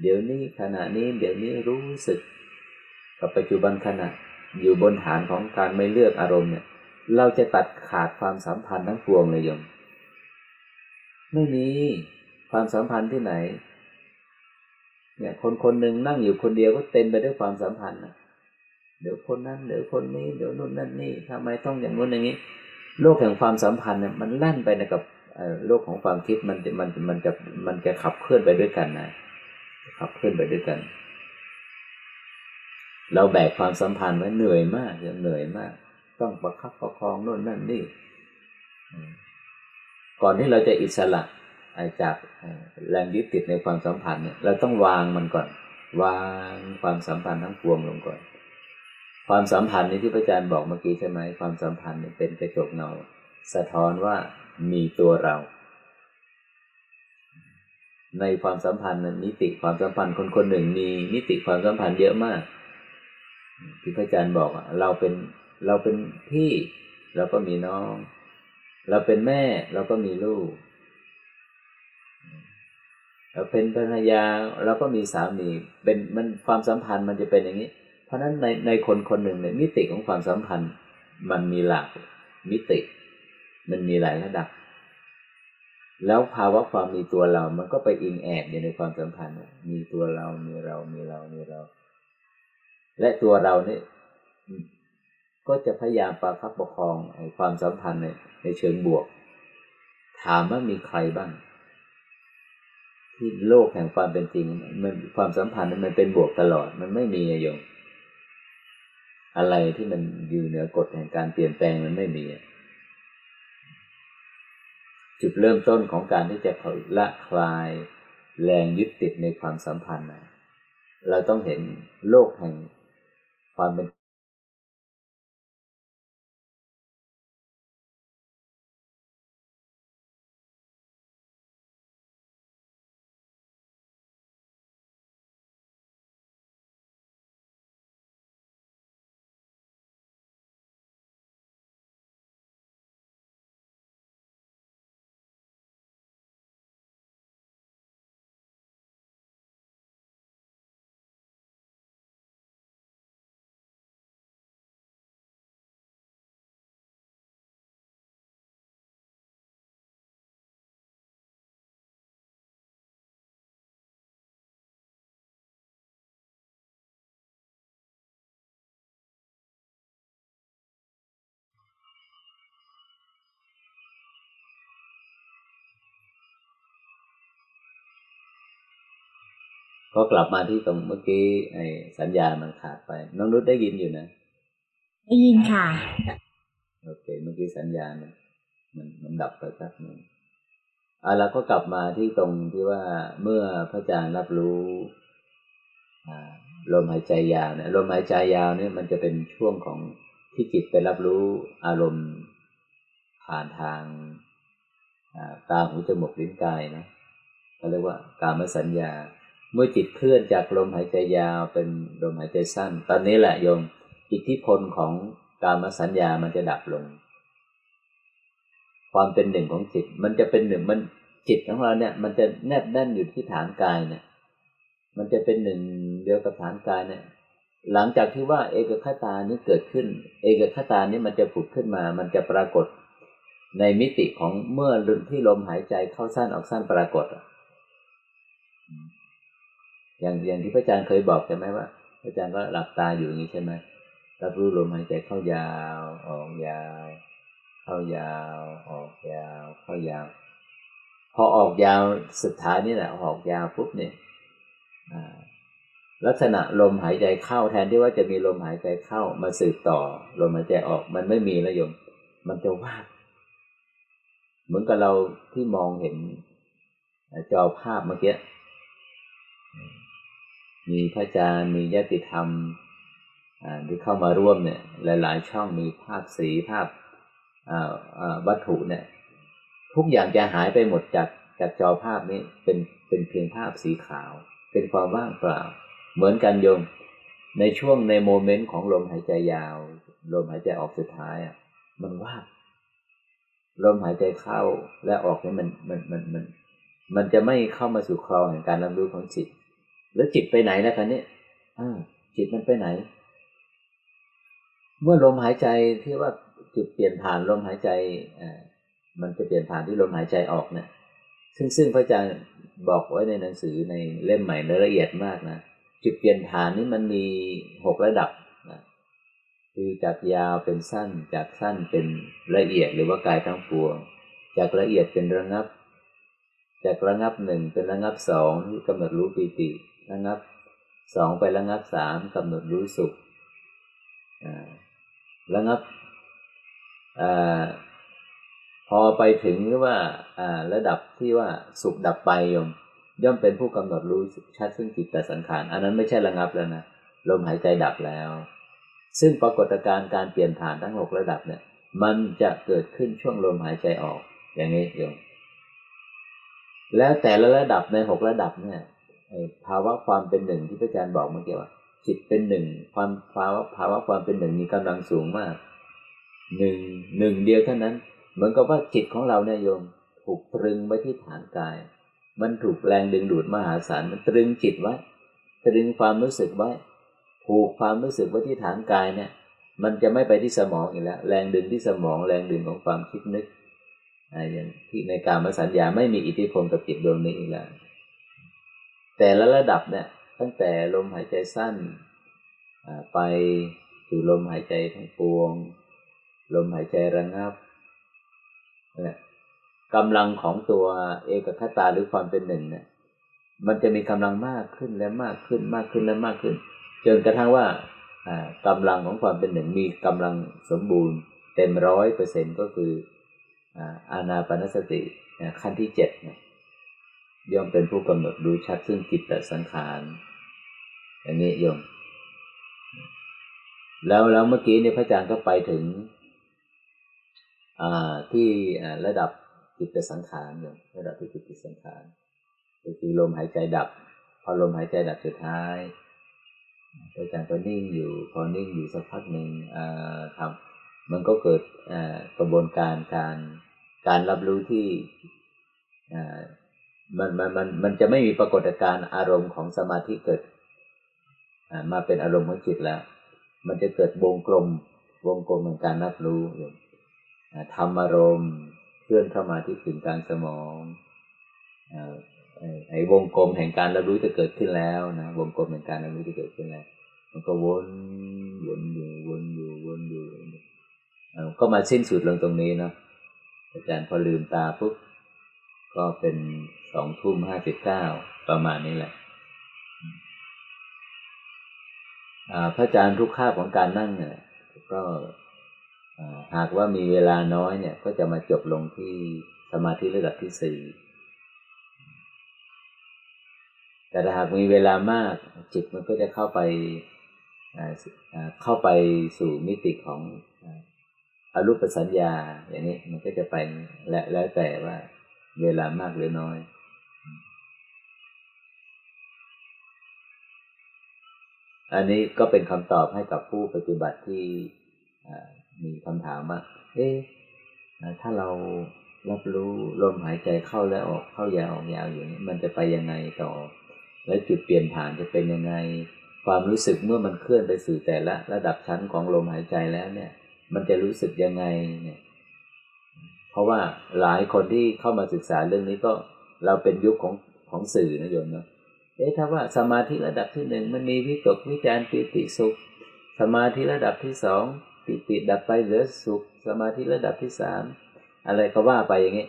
เดี๋ยวนี้ขณะนี้เดี๋ยวนี้รู้สึก กับปัจจุบันขณะอยู่บนฐานของการไม่เลือกอารมณ์เนี่ย เราจะตัดขาดความสัมพันธ์ทั้งปวงเลยโยมไม่มีความสัมพันธ์ที่ไหน เนี่ยคนคนหนึ่งนั่งอยู่คนเดียวก็เต็มไปด้วยความสัมพันธ์นะเดี๋ยวคนนั้นเดี๋ยวคนนี้เดี๋ยวนู่นนั่นนี่ทำไมต้องอย่างนู้นอย่างนี้ โลกแห่งความสัมพันธ์เนี่ยมันลั่นไปนะกับโลกของความคิดมันจะมันมันจะมันจะขับเคลื่อนไปด้วยกันนะขับเคลื่อนไปด้วยกัน เราแบกความสัมพันธ์ไว้เหนื่อยมากเหนื่อยมาก ต้องประคับประคองโน่นนั่นนี่ก่อนที่เราจะอิสระ จากแรงยึดติดในความสัมพันธ์เนี่ยเราต้องวางมันก่อน วางความสัมพันธ์ทั้งปวงลงก่อน ความสัมพันธ์นี้ที่พระอาจารย์บอกเมื่อกี้ใช่ไหมความสัมพันธ์เนี่ยเป็นกระจกเงาสะท้อนว่ามีตัวเรา ในความสัมพันธ์นิติความสัมพันธ์คนคนหนึ่งมีนิติความสัมพันธ์เยอะมาก ที่พระอาจารย์บอกเราเป็นเราเป็นพี่เราก็มีน้อง เราเป็นแม่เราก็มีลูก เป็นภรรยาแล้วก็มีสามีเป็นมันความสัมพันธ์มันจะเป็นอย่างนี้ เพราะฉะนั้นในในคนคนหนึ่งเนี่ยมิติของความสัมพันธ์มันมีหลากมิติ มันมีหลายระดับ แล้วภาวะความมีตัวเรา มันก็ไปอิงแอบอยู่ในความสัมพันธ์มีตัวเรามีเรามีเรามีเรา และตัวเราเนี่ยก็จะพยายามประคับประคองความสัมพันธ์ในในเชิงบวก ถามว่ามีใครบ้าง ที่โลกแห่งความเป็นจริง มันความสัมพันธ์มันเป็นบวกตลอด มันไม่มีโยมอะไรที่มันอยู่เหนือกฎแห่งการเปลี่ยนแปลงมันไม่มี จุดเริ่มต้นของการที่จะละคลายแรงยึดติดในความสัมพันธ์เราต้องเห็นโลกแห่งความเป็น พอกลับมาที่ตรงเมื่อกี้ไอ้สัญญามันขาดไป น้องนุชได้ยินอยู่นะได้ยินค่ะโอเคเมื่อกี้สัญญาณมันมันมันดับไปสักหนึ่งอะเราก็กลับมาที่ตรงที่ว่าเมื่อพระอาจารย์รับรู้อ่าลมหายใจยาวเนี่ยลมหายใจยาวเนี่ยมันจะเป็นช่วงของที่จิตไปรับรู้อารมณ์ผ่านทางตาหูจมูกลิ้นกายนะเขาเรียกว่าการมสัญญา เมื่อจิตเคลื่อนจากลมหายใจยาวเป็นลมหายใจสั้น ตอนนี้แหละโยมอิทธิพลของกามสัญญามันจะดับลง ความเป็นหนึ่งของจิต มันจะเป็นหนึ่งมันจิตของเราเนี่ย มันจะแนบแน่นอยู่ที่ฐานกายเนี่ย มันจะเป็นหนึ่งเดียวกับฐานกายเนี่ย หลังจากที่ว่าเอกคตานี้เกิดขึ้น เอกคตานี้มันจะผุดขึ้นมา มันจะปรากฏ ในมิติของเมื่อที่ลมหายใจเข้าสั้นออกสั้นปรากฏอ ย่างอย่างที่พระอาจารย์เคยบอกใช่ไหมว่าพระอาจารย์ก็หลับตาอยู่อย่างนี้ใช่ไหมรับรู้ลมหายใจเข้ายาวออกยาว เข้ายาว ออกยาว เข้ายาว พอออกยาวสุดท้ายนี่แหละออกยาวปุ๊บเนี่ยลักษณะลมหายใจเข้าแทนที่ว่าจะมีลมหายใจเข้ามาสืบต่อ ลมหายใจออกมันไม่มีแล้วโยมมันจะวาดเหมือนกับเราที่มองเห็นจอภาพเมื่อกี้ มีพระอาจารย์มีญาติธรรมที่เข้ามาร่วมเนี่ยหลายๆช่องมีภาพสีภาพวัตถุเนี่ยทุกอย่างจะหายไปหมดจากจากจอภาพนี้เป็นเป็นเพียงภาพสีขาว เป็นความว่างเปล่า เหมือนกันโยม ในช่วงในโมเมนต์ของลมหายใจยาว ลมหายใจออกสุดท้ายอะมันว่างลมหายใจเข้าและออกนี่มันมันมันมัน มันจะไม่เข้ามาสู่คลองแห่งการรับรู้ของจิต แล้วจิตไปไหนแล้วคะเนี่ยอ่าจิตมันไปไหน เมื่อลมหายใจที่ว่าจุดเปลี่ยนผ่านลมหายใจอ่ามันจะเปลี่ยนผ่านที่ลมหายใจออกเนี่ยซึ่งซึ่งพระอาจารย์บอกไว้ในหนังสือในเล่มใหม่ในละเอียดมากนะจุดเปลี่ยนผ่านนี้มันมีหกระดับคือจากยาวเป็นสั้น จากสั้นเป็นละเอียดหรือว่ากายทั้งปวง จากละเอียดเป็นระงับ จากระงับหนึ่งเป็นระงับสองกำหนดรู้ปีติ ระงับสองไประงับสามกำหนดรู้สุขระงับอพอไปถึงหรือว่าระดับที่ว่าสุขดับไปยม ย่อมเป็นผู้กำหนดรู้ชัดซึ่งจิตแต่สังขาร อันนั้นไม่ใช่ระงับแล้วนะลมหายใจดับแล้ว ซึ่งปรากฏการณ์การเปลี่ยนผ่านทั้งหกระดับเนี่ย มันจะเกิดขึ้นช่วงลมหายใจออก อย่างนี้โยมแล้วแต่ละระดับในหกระดับเนี่ย ภาวะความเป็นหนึ่งที่พระอาจารย์บอกเมื่อกี้ว่า จิตเป็นหนึ่งความภาวะภาวะความเป็นหนึ่งมีกำลังสูงมากหนึ่งหนึ่งเดียวเท่านั้น เหมือนกับว่าจิตของเราเนี่ยโยมถูกตรึงไว้ที่ฐานกาย มันถูกแรงดึงดูดมหาศาลมันตรึงจิตไว้ตรึงความรู้สึกไว้ผูกความรู้สึกไว้ที่ฐานกายเนี่ย มันจะไม่ไปที่สมองอีกแล้ว แรงดึงที่สมอง แรงดึงของความคิดนึกอย่างที่ในการมาสัญญาไม่มีอิทธิพลกับจิตดวงนี้อีกแล้ว แต่ละระดับเนี่ยตั้งแต่ลมหายใจสั้นไปสู่ลมหายใจทั้งปวง ลมหายใจระงับเนี่ยกำลังของตัวเอกคตาหรือความเป็นหนึ่งเนี่ยมันจะมีกำลังมากขึ้นและมากขึ้นมากขึ้นและมากขึ้น จนกระทั่งว่ากำลังของความเป็นหนึ่งมีกำลังสมบูรณ์ เต็มร้อยเปอร์เซ็นก็คืออานาปนสติขั้นที่เจ็ด ย่อมเป็นผู้กำหนดรู้ชัดซึ่งจิตตสังขารอย่างนี้โยม แล้วแล้วเมื่อกี้เนี่ยพระอาจารย์ก็ไปถึง อ่าที่ระดับจิตตสังขารโยมระดับที่จิตสังขารคือลมหายใจดับ พอลมหายใจดับสุดท้ายพระอาจารย์ก็นิ่งอยู่ พอนิ่งอยู่สักพักหนึ่งอ่าทำมันก็เกิดอ่ากระบวนการการการรับรู้ที่อ่า มันมันมันมันจะไม่มีปรากฏการณ์อารมณ์ของสมาธิเกิดมาเป็นอารมณ์ของจิตแล้ว มันจะเกิดวงกลม วงกลมของการรับรู้ทำอารมณ์เคลื่อนเข้ามาที่ถึงกลางสมองไอ้วงกลมแห่งการรับรู้จะเกิดขึ้นแล้วนะวงกลมแห่งการรับรู้จะเกิดขึ้นแล้ว มันก็วนวนอยู่วนอยู่วนอยู่ก็มาสิ้นสุดลงตรงนี้เนาะอาจารย์พอลืมตาปุ๊บ ก็เป็นสองทุ่มห้าสิบเก้าประมาณนี้แหละพระอาจารย์ทุกข้าของการนั่งเนี่ยก็หากว่ามีเวลาน้อยเนี่ย ก็จะมาจบลงที่สมาธิระดับที่สี่แต่ถ้าหากมีเวลามากจิตมันก็จะเข้าไปเข้าไปสู่มิติของอรูปสัญญาอย่างนี้มันก็จะไปและแล้วแต่ว่า เวลามากหรือน้อยอันนี้ก็เป็นคำตอบให้กับผู้ปฏิบัติที่มีคำถามว่า เอ๊ะ ถ้าเรารับรู้ลมหายใจเข้าและออกเข้ายาวออกยาวอย่างนี้มันจะไปยังไงต่อ และจุดเปลี่ยนผ่านจะเป็นยังไง ความรู้สึกเมื่อมันเคลื่อนไปสู่แต่ละ ระดับชั้นของลมหายใจแล้วเนี่ย มันจะรู้สึกยังไงเนี่ย เพราะว่าหลายคนที่เข้ามาศึกษาเรื่องนี้ก็เราเป็นยุคของของสื่อนะโยมเนาะเอ๊ะถ้าว่าสมาธิระดับที่หนึ่งมันมีวิตกวิจารปิติสุข สมาธิระดับที่สองปิติดับไปเหลือสุข สมาธิระดับที่สามอะไรก็ว่าไปอย่างนี้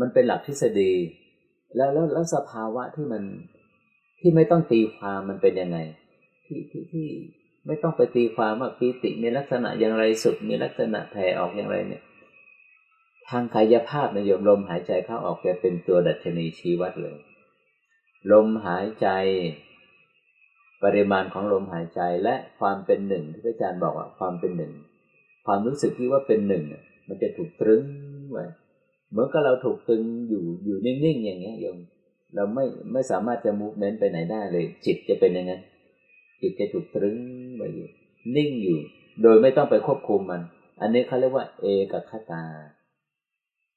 มันเป็นหลักทฤษฎี แล้วแล้วแล้วสภาวะที่มันที่ไม่ต้องตีความมันเป็นยังไง ที่ที่ที่ ไม่ต้องไปตีความว่าปีติมีลักษณะอย่างไรสุดมีลักษณะแผ่ออกอย่างไรเนี่ย ทางกายภาพในโยมลมหายใจเข้าออกจะเป็นตัวดัชนีชี้วัดเลย ลมหายใจ ปริมาณของลมหายใจและความเป็นหนึ่งที่อาจารย์บอกว่าความเป็นหนึ่ง ความรู้สึกที่ว่าเป็นหนึ่งมันจะถูกตรึงไว้เหมือนกับเราถูกตึงอยู่อยู่นิ่งๆอย่างเงี้ยโยมเราไม่ไม่สามารถจะมูฟเมนต์ไปไหนได้เลย จิตจะเป็นย่างนั้นจิตจะถูกตรึง ไว้อยู่ นิ่งอยู่ โดยไม่ต้องไปควบคุมมัน อันนี้เขาเรียกว่า เอกคตา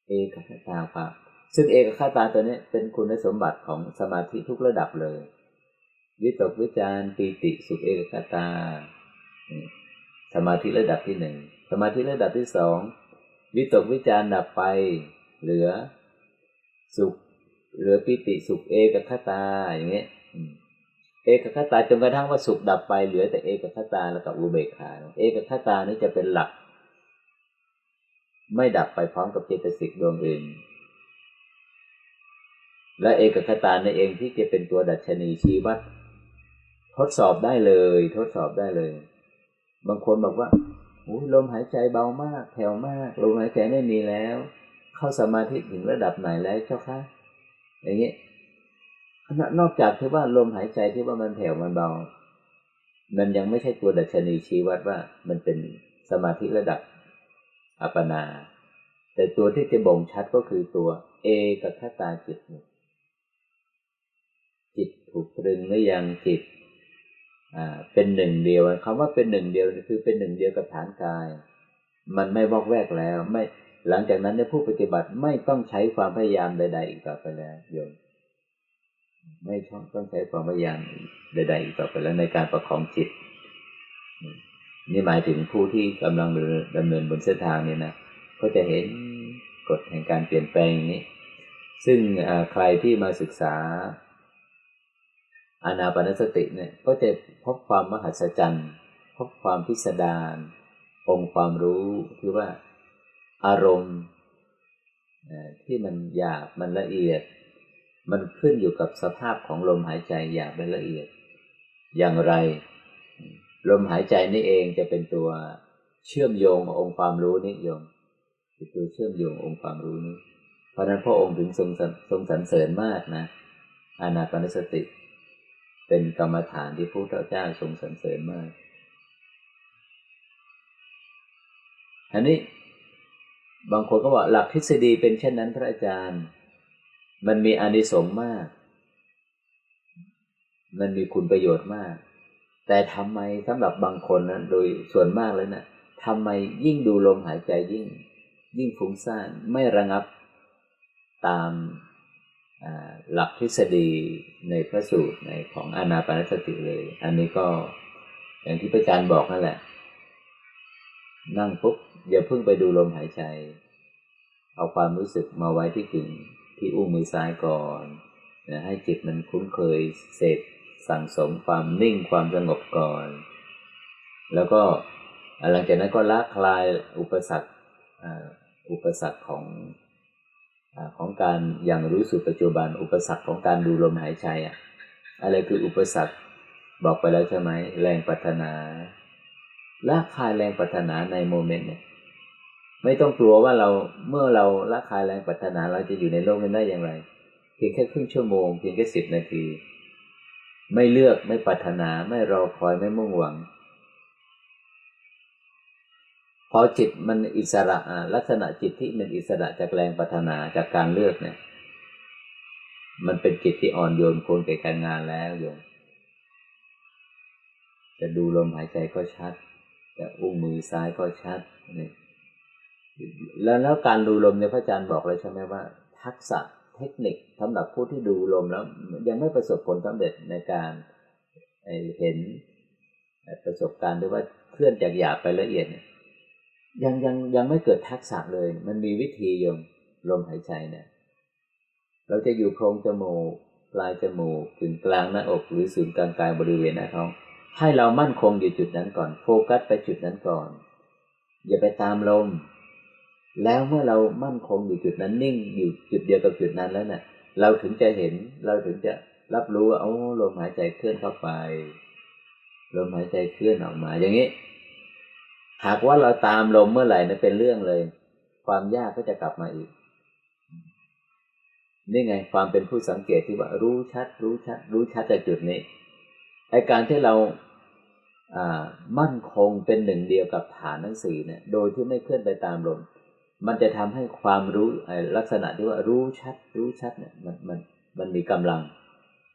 เอกคตาครับ ซึ่งเอกคตาตัวนี้เป็นคุณสมบัติของสมาธิทุกระดับเลย วิตกวิจารปีติสุขเอกคตา สมาธิระดับที่หนึ่ง สมาธิระดับที่สอง วิตกวิจารดับไป เหลือสุข เหลือปิติสุขเอกคตาอย่างเงี้ย เอกคตาจนกระทั่งว่าสุขดับไปเหลือแต่เอกคตาแล้วกับอุเบกขาเอกคตานี้จะเป็นหลัก ไม่ดับไปพร้อมกับเจตสิกดวงอื่น และเอกคตาในเองที่จะเป็นตัวดัชนีชี้วัดทดสอบได้เลย ทดสอบได้เลย บางคนบอกว่าลมหายใจเบามากแผ่วมากลมหายใจไม่มีแล้ว เข้าสมาธิถึงระดับไหนแล้วเจ้าคะอย่างนี้ นอกจากที่ว่าลมหายใจที่ว่ามันแผ่วมันเบา มันยังไม่ใช่ตัวดัชนีชี้วัดว่า มันเป็นสมาธิระดับอัปปนา แต่ตัวที่จะบ่งชัดก็คือตัว เอกคตาจิต จิตถูกตรึงหรือยังจิตอ่าเป็นหนึ่งเดียวคำว่าเป็นหนึ่งเดียวคือเป็นหนึ่งเดียวกับฐานกาย มันไม่วอกแวกแล้ว ไม่หลังจากนั้นเนี่ยผู้ปฏิบัติไม่ต้องใช้ความพยายามใด ๆ อีกต่อไปแล้วโยม ไม่ต้องใช้ความพยายามใดๆอีกต่อไปแล้วในการประคองจิต นี่หมายถึงผู้ที่กำลังดำเนินบนเส้นทางนี้นะก็จะเห็นกฎแห่งการเปลี่ยนแปลงนี้ ซึ่งใครที่มาศึกษาอานาปนสติเนี่ยก็จะพบความมหัศจรรย์พบความพิสดารองค์ความรู้คือว่าอารมณ์ที่มันหยาบมันละเอียด มันขึ้นอยู่กับสภาพของลมหายใจหยาบและเอียด อย่างไร ลมหายใจนี่เองจะเป็นตัวเชื่อมโยงองค์ความรู้นี่โยมเป็นตัวเชื่อมโยงองค์ความรู้นี้ เพราะนั้นพระองค์ถึงทรงทรงสรรเสริญมากนะ อานาปนสติ เป็นกรรมฐานที่พระพุทธเจ้าทรงสรรเสริญมากอันนี้บางคนก็บอกหลักทฤษฎีเป็นเช่นนั้นพระอาจารย์ มันมีอานิสงส์มาก มันมีคุณประโยชน์มาก แต่ทำไมสำหรับบางคนนะโดยส่วนมากเลยนะ่ะทำไมยิ่งดูลมหายใจยิ่ง ยิ่งฟุ้งซ่านไม่ระงับตามหลักทฤษฎีในพระสูตรในของอนาปานสติเลย อันนี้ก็อย่างที่พระอาจารย์บอกนั่นแหละ นั่งปุ๊บอย่าเพิ่งไปดูลมหายใจ เอาความรู้สึกมาไว้ที่กึ่ง ที่อุ้งมือซ้ายก่อนนะให้จิตมันคุ้นเคยเสร็จสั่งสมความนิ่งความสงบก่อน แล้วก็หลังจากนั้นก็ละคลายอุปสรรคอุปสรรคของของการอย่างรู้สึกปัจจุบัน อุปสรรคของการดูลมหายใจอะอะไรคืออุปสรรคบอกไปแล้วใช่ไหมแรงปรารถนาละคลายแรงปรารถนาในโมเมนต์เนี่ย ไม่ต้องกลัวว่าเราเมื่อเราละคายแรงปรารถนาเราจะอยู่ในโลกนี้ได้อย่างไร เพียงแค่ครึ่งชั่วโมงเพียงแค่สิบนาที ไม่เลือกไม่ปรารถนาไม่รอคอยไม่มุ่งหวัง พอจิตมันอิสระลักษณะจิตที่มันอิสระจากแรงปรารถนาจากการเลือกเนี่ย มันเป็นจิตที่อ่อนโยนคนแก่การงานแล้วโยมจะดูลมหายใจก็ชัด จะอุ้งมือซ้ายก็ชัดเนี่ย แล้วแล้วการดูลมเนี่ยพระอาจารย์บอกเลยใช่ไหมว่า ทักษะเทคนิคสำหรับผู้ที่ดูลมแล้ว ยังไม่ประสบผลสำเร็จในการเห็นประสบการณ์ด้วยว่าเคลื่อนจากหยาบไปละเอียดเนี่ยยังยังยังไม่เกิดทักษะเลย มันมีวิธียมลมหายใจเนี่ยเราจะอยู่โพรงจมูกปลายจมูกถึงกลางหน้าอกหรือศูนย์กลางกายบริเวณหน้าท้องให้เรามั่นคงอยู่จุดนั้นก่อน โฟกัสไปจุดนั้นก่อน อย่าไปตามลม แล้วเมื่อเรามั่นคงอยู่จุดนั้นนิ่งอยู่จุดเดียวกับจุดนั้นแล้วเนะ่ยเราถึงจะเห็นเราถึงจะรับรู้ว่าโอ้ลมหายใจเคลื่อนเข้าไปลมหายใจเคลื่อนออกมา อย่างนี้ หากว่าเราตามลมเมื่อไหร่นะเป็นเรื่องเลย ความยากก็จะกลับมาอีกนี่ไงความเป็นผู้สังเกตที่ว่ารู้ชัด รู้ชัด รู้ชัดจากจุดนี้ไอการที่เราอ่ามั่นคงเป็นหนึ่งเดียวกับฐานทั้งสี่เนี่ย โดยที่ไม่เคลื่อนไปตามลม มันจะทำให้ความรู้ลักษณะที่ว่ารู้ชัด รู้ชัดเนี่ยมันมันมันมีกำลัง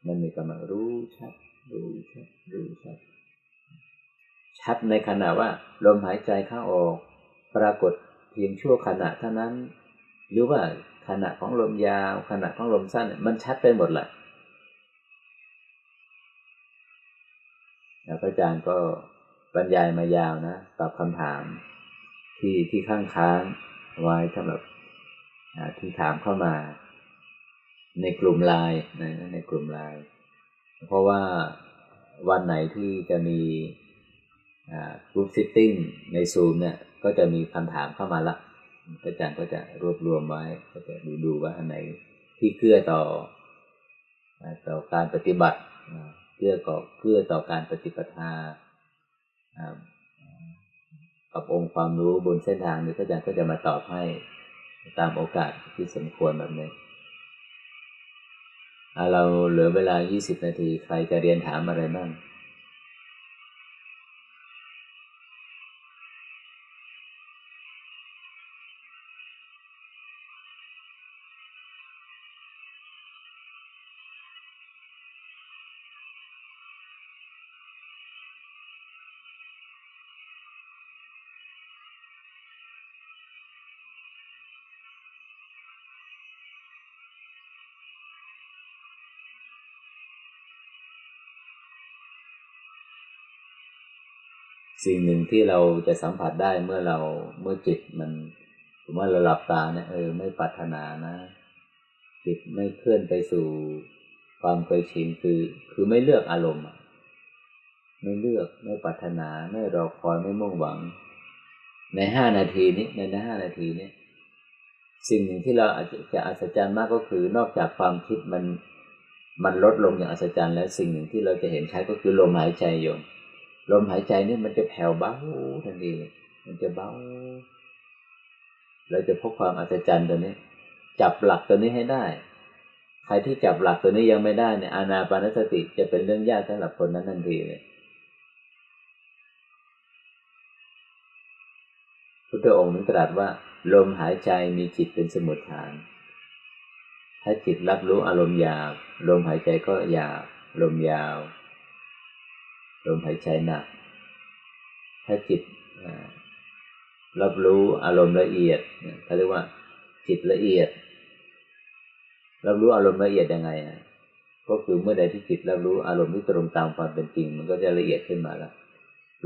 มันมีกำลังรู้ชัด รู้ชัด รู้ชัด ชัดในขณะว่า ลมหายใจเข้าออก ปรากฏเพียงชั่วขณะเท่านั้น หรือว่าขณะของลมยาว ขณะของลมสั้น มันชัดไปหมดแหละพระอาจารย์ก็บรรยายมายาวนะตอบคำถามที่ที่ข้างค้าง ไว้สำหรับที่ถามเข้ามา ในกลุ่มไลน์ในกลุ่มไลน์เพราะว่าวันไหนที่จะมีgroup sitting ในซูมเนี่ย ก็จะมีคำถามเข้ามาละอาจารย์ก็จะรวบรวมไว้ ก็จะดูดูว่าอันไหนที่เกื้อต่อต่อการปฏิบัติเกื้อก่อเกื้อต่อการปฏิปทา กับองค์ความรู้บนเส้นทางนี้อาจารย์ก็จะมาตอบให้ตามโอกาสที่สมควรแบบนี้เราเหลือเวลา 20 นาที ใครจะเรียนถามอะไรบ้าง สิ่งหนึ่งที่เราจะสัมผัสได้เมื่อเราเมื่อจิตมันผมว่าเราหลับตาเนี่ยเออไม่ปรารถนานะ จิตไม่เคลื่อนไปสู่ความเคยชินคือ คือไม่เลือกอารมณ์ไม่เลือกไม่ปรารถนาไม่รอคอยไม่มุ่งหวัง ในห้านาทีนี้ในห้านาทีนี้สิ่งหนึ่งที่เราอาจจะอัศจรรย์มากก็คือนอกจากความคิดมันมันลดลงอย่างอัศจรรย์แล้วสิ่งหนึ่งที่เราจะเห็นชัดก็คือลมหายใจโยม ลมหายใจนี่มันจะแผ่วเบาทันทีมันจะเบา เราจะพบความอัศจรรย์ตัวนี้ จับหลักตัวนี้ให้ได้ ใครที่จับหลักตัวนี้ยังไม่ได้เนี่ยอานาปานสติจะเป็นเรื่องยากสำหรับคนนั้นทันทีเลยพุทธองค์นึงตรัสว่า ลมหายใจมีจิตเป็นสมุทฐาน ถ้าจิตรับรู้อารมณ์ยาวลมหายใจก็ยาวลมยาว ลมหายใจหนัก ถ้าจิตรับรู้อารมณ์ละเอียดเขาเรียกว่า จิตละเอียด รับรู้อารมณ์ละเอียดยังไงอะก็คือเมื่อใดที่จิตรับรู้อารมณ์ที่ตรงตามความเป็นจริง มันก็จะละเอียดขึ้นมาแล้ว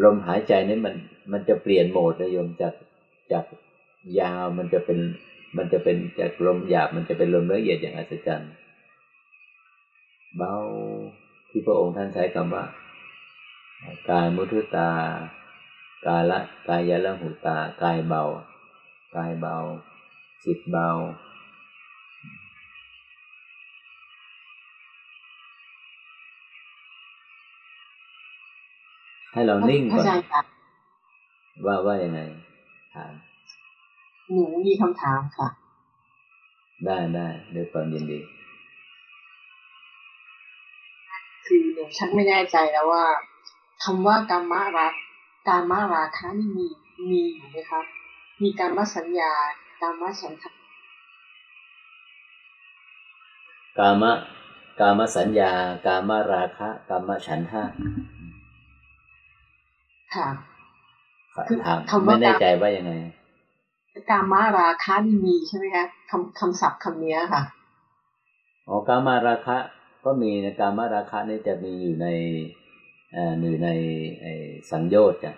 ลมหายใจนี้มันมันจะเปลี่ยนโหมดนะโยมจากจากยาวมันจะเป็น มันจะเป็นจากลมหยาบมันจะเป็นลมละเอียดอย่างอัศจรรย์เบาที่พระองค์ท่านใช้คำว่า กายมุทุตา กายละกายยะละหูตา กายเบา กายเบา จิตเบา ให้เรานิ่งพระก่อนอาจารย์ค่ะว่าว่ายังไงถามหนูมีคำถามค่ะ ได้ได้ด้วยความยินดี คือหนูชักไม่แน่ใจแล้วว่า คำว่ากรรมรักการมาราคะนี่มีมีอยู่ไหมครับ มีการมาสัญญา การมาฉันทะกามะกามสัญญา กามราคะ กามฉันทะค่ะคือถามคำว่าไม่แน่ใจว่ายังไง การมาราคะนี่มีใช่ไหมคะคำคำศัพท์คำเนี้ยค่ะ อ๋อกามาราคะ ก็มีนะกามาราคะนี่จะมีอยู่ในเอ่ออยู่ในไอ้สังโยชน์จ้ะ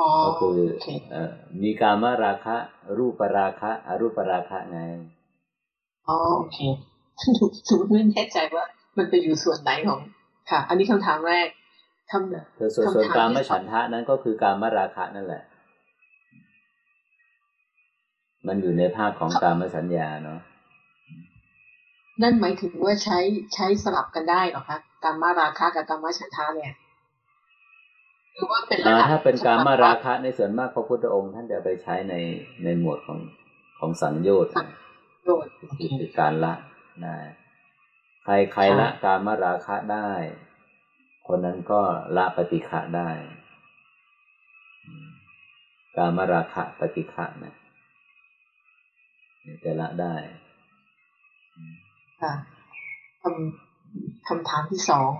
อ๋อก็คือโอเคเอ่อมีกามาราคะ รูปราคะอรูปราคะไงอ๋อโอเคหนูหนูไม่แน่ใจว่า มันไปอยู่ส่วนไหนของ ค่ะ อันนี้คำถามแรกคำส่วนส่วนคำถามส่วนกามที่สองฉันทะนั้นก็คือกามราคะนั่นแหละ มันอยู่ในภาคของกามสัญญาเนาะ นั่นหมายถึงว่าใช้ใช้สลับกันได้เหรอคะการมาราคะกับการมาฉันทะเนี่ยหรือว่าเป็นระอ่าดับถ้าเป็นกามาราสภวะคะในส่วนมากพระพุทธองค์ ท่านจะไปใช้ในในหมวดของของสังโยชน์สังโดดโอเคคือคือการละนะใครใครค่ะละกามราคะได้ คนนั้นก็ละปฏิฆะได้อืมกามราคะปฏิฆะนะจะละได้ ค่ะคำคำถามที่สอง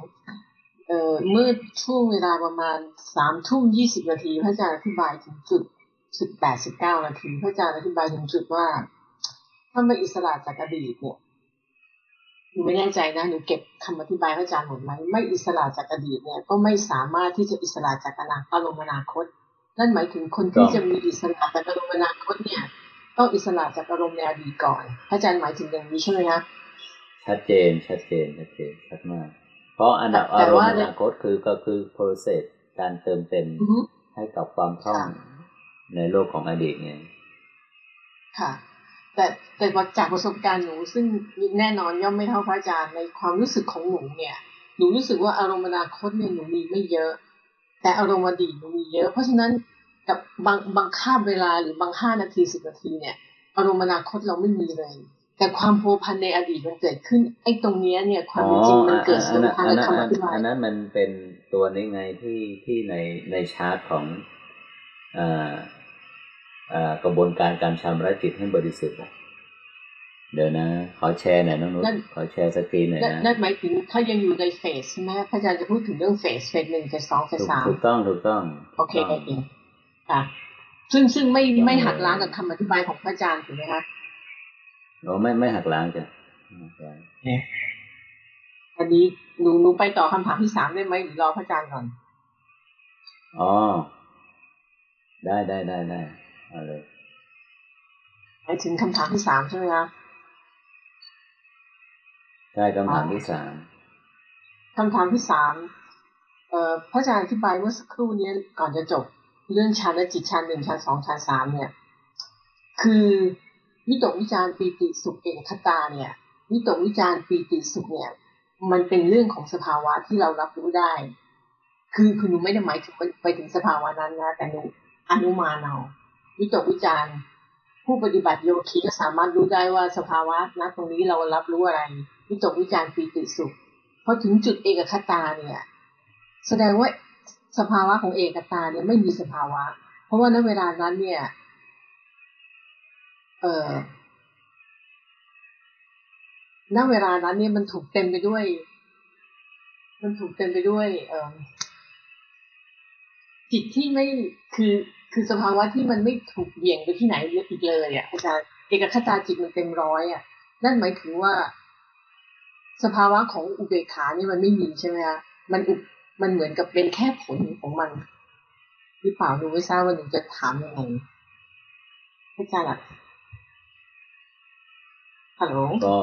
เอ่อเมื่อช่วงเวลาประมาณสามทุ่มยี่สิบนาทีพระอาจารย์อธิบายถึงจุดสิบแปดสิบเก้านาทีพระอาจารย์อธิบายถึงจุดว่าถ้าไม่อิสระจากอดีตเนี่ยหนูไม่แน่ใจนะหนูเก็บคำอธิบายพระอาจารย์หมดไหมไม่อิสระจากอดีตเนี่ย ก็ไม่สามารถที่จะอิสระจากอนาอารมณ์อนาคต นั่นหมายถึงคนที่จะมีอิสระจากอารมณ์อนาคตเนี่ยต้องอิสระจากอารมณ์ในอดีตก่อนพระอาจารย์หมายถึงอย่างนี้ใช่ไหมคะ ชัดเจน ชัดเจน ชัดเจน ชัดมาก เพราะอันดับแต่อารมว่าณ์อนาคตคือก็คือ process การเติมเต็มอือฮึให้กับความคล่องค่ะในโลกของอดีตไงค่ะ แต่แต่ว่าจากประสบการณ์หนู ซึ่งแน่นอนย่อมไม่เท่าพระอาจารย์ในความรู้สึกของหนูเนี่ย หนูรู้สึกว่าอารมณ์อนาคตเนี่ยหนูมีไม่เยอะ แต่อารมณ์อดีตหนูมีเยอะ เพราะฉะนั้นกับบางบางคาบเวลาหรือบางห้านาทีสิบนาทีเนี่ย อารมณ์อนาคตเราไม่มีเลย แต่ความโผพันในอดีตมันเกิดขึ้น ไอ้ตรงเนี้ยเนี่ยความเป็นจริงมันเกิดอัส่วนนั้นทางอันในนั้นคำอธิบายอันนั้นมันเป็นตัวนี้ไงที่ที่ในในชาร์ตของอ่าอ่ากระบวนการการชำระจิตให้บริสุทธิ์อะเดี๋ยวนะ ขอแชร์หน่อยน้องนุชนั่นขอแชร์สกรีนหน่อยนั่นนะนั่นหมายถึงถ้ายังอยู่ในเฟสใช่ไหมพระอาจารย์จะพูดถึงเรื่องเฟสเฟสหนึ่งเฟสสองเฟสถูกสามถูกต้องถูกต้องโอเคถูโอกต้งเคค่ะซึ่งซึ่งไม่ต้องไม่หักล้างกับคำอธิบายของพระอาจารย์ถูกไหมคะ โอ้ไม่ไม่หักล้างจ้ะไม่หักล้างอันนี้หนูหนูไปต่อคำถามที่สามได้ไหมหรือรอพระอาจารย์ก่อน อ๋อ ได้ได้ได้ได้เอาเลยหมายถึงคำถามที่สามใช่ไหมคะใช่คำถามที่สามคำถามที่สามเอ่อพระอาจารย์อธิบายเมื่อสักครู่นี้ก่อนจะจบ เรื่องฌานและจิตฌานหนึ่งฌานสองฌานสามเนี่ย คือ วิตกวิจารณ์ปีติสุขเอกคตาเนี่ยวิตกวิจารณ์ปีติสุขเนี่ยมันเป็นเรื่องของสภาวะที่เรารับรู้ได้ คือคือหนูไม่ได้หมายถึงไปถึงสภาวะนั้นนะแต่หนูอนุมานเอาวิตกวิจารณ์ผู้ปฏิบัติโยคีก็สามารถรู้ได้ว่าสภาวะณตรงนี้เรารับรู้อะไร วิตกวิจารณ์ปีติสุขพอถึงจุดเอกคตาเนี่ย แสดงว่าสภาวะของเอกตาเนี่ยไม่มีสภาวะ เพราะว่าณเวลานั้นเนี่ย เอ่อณเวลานั้นเนี่ยมันถูกเต็มไปด้วย มันถูกเต็มไปด้วย เอ่อจิตที่ไม่คือคือสภาวะที่มันไม่ถูกเบี่ยงไปที่ไหนอีกเลยอะอาจารย์เอกคตาจิตมันเต็มร้อยอะ นั่นหมายถึงว่า สภาวะของอุเบกขานี่มันไม่มีใช่ไหมคะมันอุมันเหมือนกับเป็นแค่ผลของมันหรือเปล่าหนูไม่ทราบว่าหนูจะถามยังไงอาจารย์อะ ฮัลโหลก็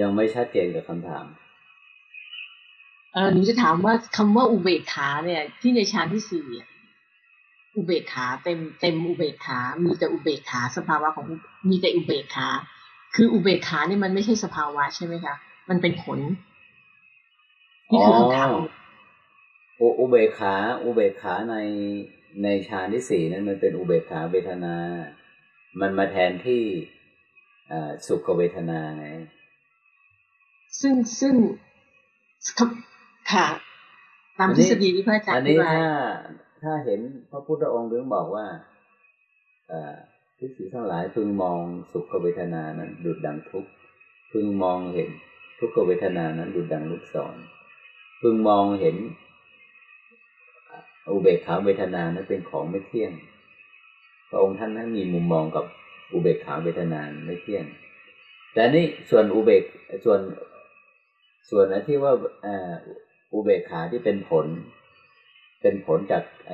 ยังไม่ชัดเจนกับคำถามเออหนูจะถามว่าคำว่าอุเบกขาเนี่ย ที่ในฌานที่สี่อะอุเบกขาเต็มเต็มอุเบกขา มีแต่อุเบกขาสภาวะของมีแต่อุเบกขา คืออุเบกขาเนี่ยมันไม่ใช่สภาวะใช่ไหมคะมันเป็นผลนี่คือคำถามอ๋อผอุอุเบกขาอุเบกขาในในฌานที่สี่นั้นมันเป็นอุเบกขาเวทนา มันมาแทนที่อ่า สุขเวทนาไง ซึ่งซึ่งค่ะ ตามทฤษฎีที่พระอาจารอัย์นอธินี้บายถ้าถ้าเห็นพระพุทธองค์ถึงบอกว่าเอ่อทุกสิ่งทั้งหลายพึงมองสุขเวทนานั้นดุดดังทุกข์พึงมองเห็นทุกขเวทนานั้นดุดดังลูกศรพึงมองเห็น อุเบกขาเวทนานั้นเป็นของไม่เที่ยงพระองค์ท่านนั้นมีมุมมองกับ อุเบกขาเวทนาไม่เที่ยง แต่นี่ส่วนอุเบกส่วนส่วนนั้นที่ว่าเอ่ออุเบกขาที่เป็นผล เป็นผลจากไอ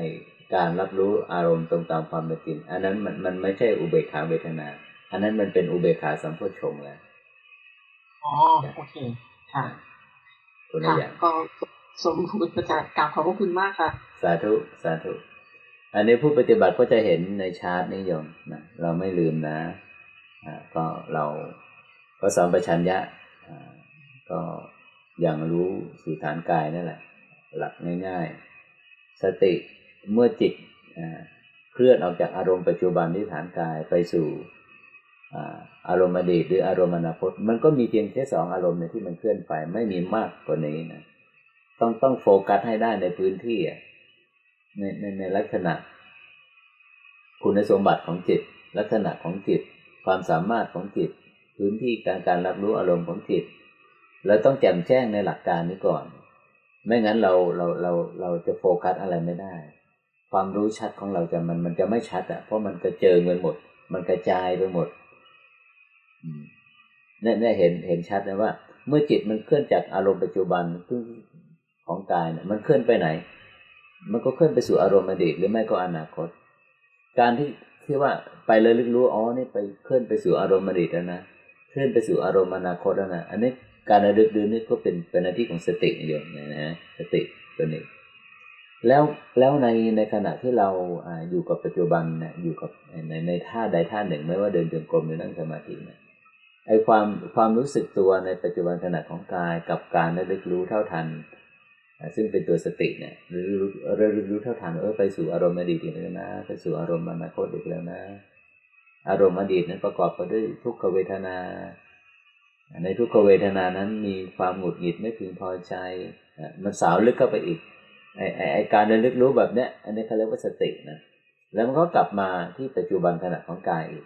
การรับรู้อารมณ์ตรงตามความเป็นจริงอันนั้นมันมันไม่ใช่อุเบกขาเวทนา อันนั้นมันเป็นอุเบกขาสัมโพชฌงค์แล้วอ๋อโอเคค่ะคนละค่ะอย่างก็สมบูรณ์ประจักษ์กราบขอบพระคุณมากค่ะ สาธุ สาธุ อันนี้ผู้ปฏิบัติก็จะเห็นในชาร์ตนิยมนะเราไม่ลืมนะอ่าก็เราก็สอนประชัญญะอ่าก็อย่างรู้สู่ฐานกายนั่นแหละ หลักง่ายๆ สติเมื่อจิตเคลื่อนออกจากอารมณ์ปัจจุบันที่ฐานกายไปสู่อาอารมณ์อดีตหรืออารมณ์อนาคตมันก็มีเพียงแค่สองอารมณ์เนี่ยที่มันเคลื่อนไปไม่มีมากกว่านี้นะต้องต้องโฟกัสให้ได้ในพื้นที่อะ ในในในลักษณะ คุณสมบัติของจิต ลักษณะของจิต ความสามารถของจิต พื้นที่การการรับรู้อารมณ์ของจิตเราต้องแจ่มแจ้งในหลักการนี้ก่อน ไม่งั้นเราเราเราเราจะโฟกัสอะไรไม่ได้ ความรู้ชัดของเราจะมันมันจะไม่ชัดอะ เพราะมันกระเจิงไปหมด มันกระจายไปหมดเนี่ยเนี่ยเห็นเห็นชัดนะว่า เมื่อจิตมันเคลื่อนจากอารมณ์ปัจจุบันของกายเนี่ยมันเคลื่อนไปไหน มันก็เคลื่อนไปสู่อารมณ์อดีตหรือไม่ก็อนาคต การที่ที่ว่าไปเลยลึกรู้อ๋อนี่ไปเคลื่อนไปสู่อารมณ์อดีตแล้วนะเคลื่อนไปสู่อารมณ์อนาคตแล้วนะอันนี้การระลึกดูนี่ก็เป็นเป็นหน้าที่ของสติอยู่นะฮะสติตัวนี้แล้วแล้วในในขณะที่เราอ่าอยู่กับปัจจุบันนี่ยอยู่กับในในท่าใดท่าหนึ่ง ไม่ว่าเดินจงกรมหรือนั่งสมาธินี่ยไอความความรู้สึกตัวในปัจจุบันขณะของกายกับการระลึกรู้เท่าทัน ซึ่งเป็นตัวสติเนี่ยหรือรู้รู้เท่าทันเออไปสู่อารมณ์อดีตอีกแล้วนะไปสู่อารมณ์อนาคตอีกแล้วนะ อารมณ์อดีตนั้นประกอบไปด้วยทุกขเวทนา ในทุกขเวทนานั้นมีความหงุดหงิดไม่พึงพอใจมันสาวลึกเข้าไปอีกไอไอไอการระลึกรู้แบบเนี้ยอันนี้เขาเรียกว่าสตินะแล้วมันก็กลับมาที่ปัจจุบันขณะของกายอีก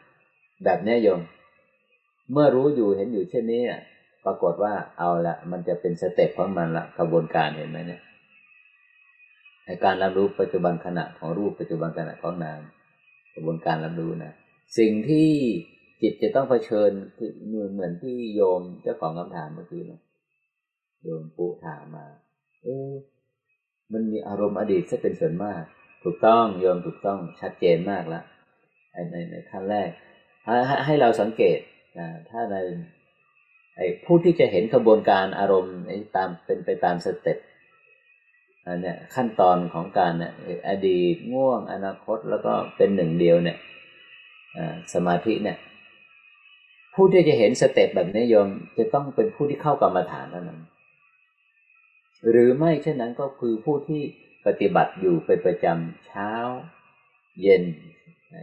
แบบเนี้ยโยม เมื่อรู้อยู่เห็นอยู่เช่นนี้อะ ปรากฏว่าเอาละมันจะเป็น step ของมันละกระบวนการเห็นไหมเนี่ยไอการรับรู้ปัจจุบันขณะของรูปปัจจุบันขณะของนามกระบวนการรับรู้นะสิ่งที่จิตจะต้องเผชิญคือเหมือนที่โยมเจ้าของคำถามเมื่อกี้นะโยมปูถามมา เอ๊มันมีอารมณ์อดีตซะเป็นส่วนมาก ถูกต้องโยมถูกต้องชัดเจนมากแล้วในในในขั้นแรกให้ให้ให้เราสังเกตนะถ้าใน ไอ้ผู้ที่จะเห็นกระบวนการอารมณ์ตามเป็นไปตามสเต็ปอันเนี้ยขั้นตอนของการเนี่ยอดีตง่วง อนาคตแล้วก็เป็นหนึ่งเดียวเนี่ยสมาธิเนี่ยผู้ที่จะเห็นสเต็ปแบบนี้โยมจะต้องเป็นผู้ที่เข้ากรรมฐานเท่านั้น หรือไม่เช่นนั้นก็คือผู้ที่ปฏิบัติอยู่เป็นประจำเช้า เย็น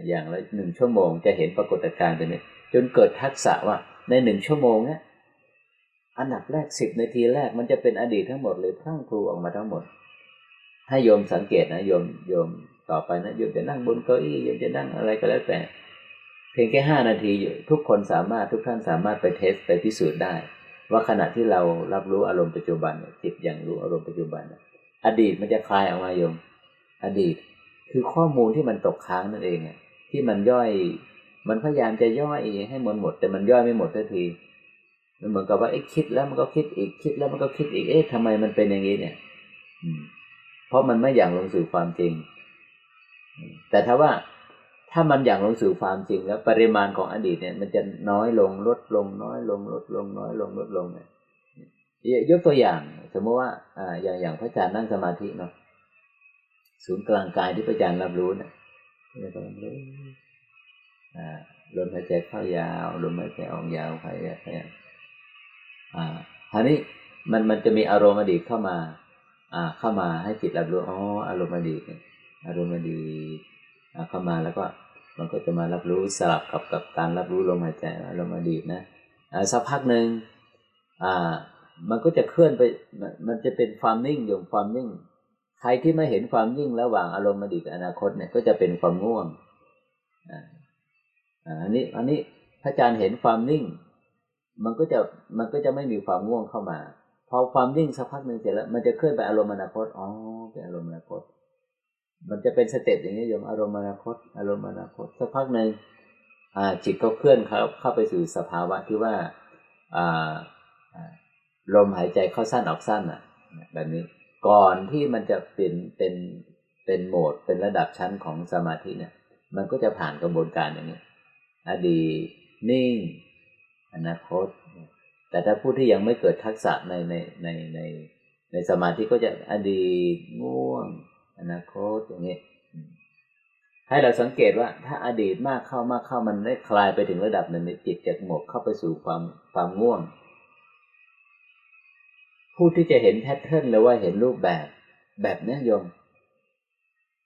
อย่างละหนึ่งชั่วโมงจะเห็นปรากฏการณ์ตัวนี้จนเกิดทักษะว่าในหนึ่งชั่วโมงเนี้ย อันดับแรกสิบนาทีแรกมันจะเป็นอดีตทั้งหมดเลยพรั่งพรูออกมาทั้งหมด ให้โยมสังเกตนะโยมโยมต่อไปนะโยมจะนั่งบนเก้าอี้โยมจะนั่งอะไรก็แล้วแต่ เพียงแค่ห้านาทีทุกคนสามารถทุกท่านสามารถไปเทสไปพิสูจน์ได้ ว่าขณะที่เรารับรู้อารมณ์ปัจจุบันจิตย่างรู้อารมณ์ปัจจุบัน อดีตมันจะคลายออกมาโยม อดีตคือข้อมูลที่มันตกค้างนั่นเองที่มันย่อย มันพยายามจะย่อยให้หมดหมด แต่มันย่อยไม่หมดสักที มันเหมือนกับว่าไอ้คิดแล้วมันก็คิดอีกคิดแล้วมันก็คิดอีกเอ๊ะทำไมมันเป็นอย่างนี้เนี่ยอืมเพราะมันไม่อย่างลงสู่ความจริง แต่ถ้าว่าถ้ามันอย่างลงสู่ความจริง แล้วปริมาณของอดีตเนี่ย มันจะน้อยลงลดลงน้อยลงลดลงน้อยลงลดลงเนี่ยยกตัวอย่าง สมมติว่าอ่าอย่างอย่างพระอาจารย์นั่งสมาธิเนาะศูนย์กลางกายที่พระอาจารย์รับรู้เนี่ยเราก็รู้อ่าลมหายใจเข้ายาวลมหายใจออกยาวหายใจ อ่าคราวนี้มันมันจะมีอารมณ์อดีตเข้ามา อ่า เข้ามาให้จิตรับรู้อ๋ออารมณ์อดีตอารมณ์อดีตเข้ามาแล้วก็มันก็จะมารับรู้สลับกับกับการรับรู้ลมหายใจอารมณ์อดีตนะสักพักหนึ่งอ่า มันก็จะเคลื่อนไป มันจะเป็นความนิ่งอยู่ความนิ่ง ใครที่ไม่เห็นความนิ่งระหว่างอารมณ์อดีตกับอนาคตเนี่ยก็จะเป็นความง่วงอ่าอันนี้อันนี้พระอาจารย์เห็นความนิ่ง มันก็จะมันก็จะไม่มีความง่วงเข้ามา พอความนิ่งสักพักหนึ่งเสร็จแล้ว มันจะเคลื่อนไปอารมณ์อนาคตอ๋อเป็นอารมณ์อนาคต มันจะเป็นสเต็ปอย่างนี้โยมอารมณ์อนาคต อารมณ์อนาคตสักพักหนึ่งจิตก็เคลื่อนเข้าเข้าไปสู่สภาวะที่ว่าลมหายใจเข้าสั้นออกสั้นอะ แบบนี้ก่อนที่มันจะเป็นเป็นเป็นโหมดเป็นระดับชั้นของสมาธิเนี่ย มันก็จะผ่านกระบวนการอย่างนี้อดีตนิ่ง อนาคต แต่ถ้าผู้ที่ยังไม่เกิดทักษะในในในในในสมาธิก็จะอดีตง่วง อนาคตอย่างนี้ ให้เราสังเกตว่า ถ้าอดีตมากเข้ามากเข้ามันได้คลายไปถึงระดับหนึ่งจิตจะหมกเข้าไปสู่ความความง่วง ผู้ที่จะเห็น pattern หรือว่าเห็นรูปแบบ แบบนี้โยม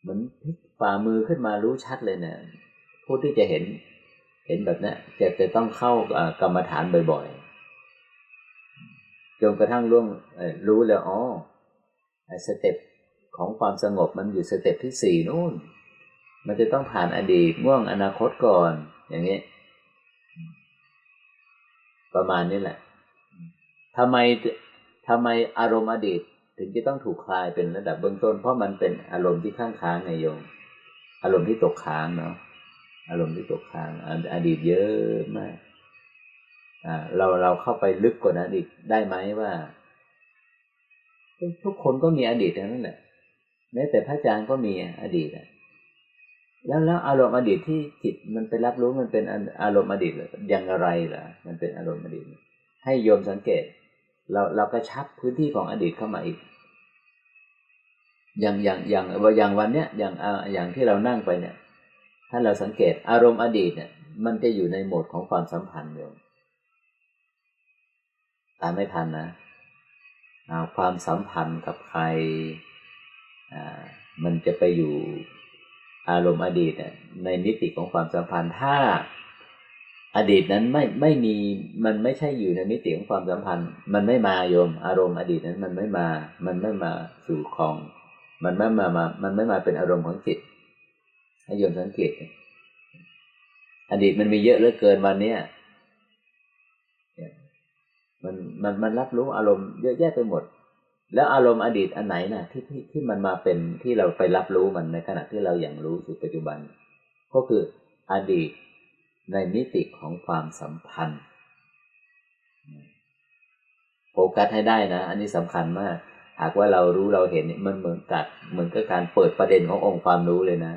เหมือนฝ่ามือขึ้นมารู้ชัดเลยเนี่ยผู้ที่จะเห็น เห็นแบบนี้จะจะต้องเข้ากรรมฐานบ่อยๆจนกระทั่งล่วงรู้แล้วอ๋อ step ของความสงบมันอยู่ step ที่สี่นู่น มันจะต้องผ่านอดีตง่วงอนาคตก่อน อย่างนี้ ประมาณนี้แหละทำไมทำไมอารมณ์อดีตถึงจะต้องถูกคลายเป็นระดับเบื้องต้น เพราะมันเป็นอารมณ์ที่ข้างค้างในโยมอารมณ์ที่ตกค้างเนาะ อารมณ์ที่ตกค้างอดีตเยอะมากอ่าเราเราเข้าไปลึกกว่านั้นอีกได้ไหมว่าทุกคนก็มีอดีตนั่นแหละแม้แต่พระอาจารย์ก็มีอดีตแล้วแล้วอารมณ์อดีตที่จิตมันไปรับรู้มันเป็นอารมณ์อดีตอย่างไรล่ะ มันเป็นอารมณ์อดีต ให้โยมสังเกต เราเราก็ชับพื้นที่ของอดีตเข้ามาอีก อย่างอย่างอย่างอย่างวันเนี้ยอย่างอย่างที่เรานั่งไปเนี่ย ถ้าเราสังเกตอารมณ์อดีตเนี่ย มันจะอยู่ในโหมดของความสัมพันธ์โยมตามไม่ทันนะความสัมพันธ์กับใคร มันจะไปอยู่อารมณ์อดีตในนิติของความสัมพันธ์ ถ้าอดีตนั้นไม่ไม่มีมันไม่ใช่อยู่ในมิติของความสัมพันธ์ มันไม่มาโยม อารมณ์อดีตนั้นมันไม่มา มันไม่มาสู่ของ มันไม่มามา มันไม่มาเป็นอารมณ์ของจิต ให้โยมสังเกต อดีตมันมีเยอะเหลือเกินวันเนี้ยมันมันมันรับรู้อารมณ์เยอะแยะไปหมด แล้วอารมณ์อดีตอันไหนนะ่ะ ที่ที่ที่มันมาเป็นที่เราไปรับรู้มันในขณะที่เราอย่างรู้สู่ปัจจุบัน ก็คืออดีตในมิติของความสัมพันธ์โฟกัสให้ได้นะ อันนี้สำคัญมาก หากว่าเรารู้เราเห็นมันเหมือนกับเหมือนกับการเปิดประเด็นขององค์ความรู้เลยนะ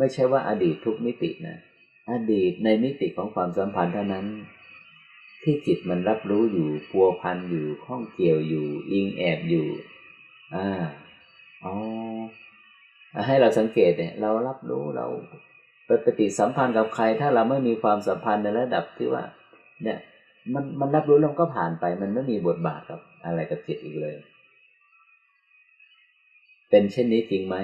ไม่ใช่ว่าอดีตทุกมิตินะ อดีตในมิติของความสัมพันธ์เท่านั้น ที่จิตมันรับรู้อยู่พัวพันอยู่ข้องเกี่ยวอยู่ อิงแอบอยู่ อ่าอ๋อให้เราสังเกตเนี่ย เรารับรู้เราปฏิสัมพันธ์กับใคร ถ้าเราไม่มีความสัมพันธ์ในระดับที่ว่า เนี่ย มันมันรับรู้แล้วก็ผ่านไป มันไม่มีบทบาทกับอะไรกับจิตอีกเลย เป็นเช่นนี้จริงไหม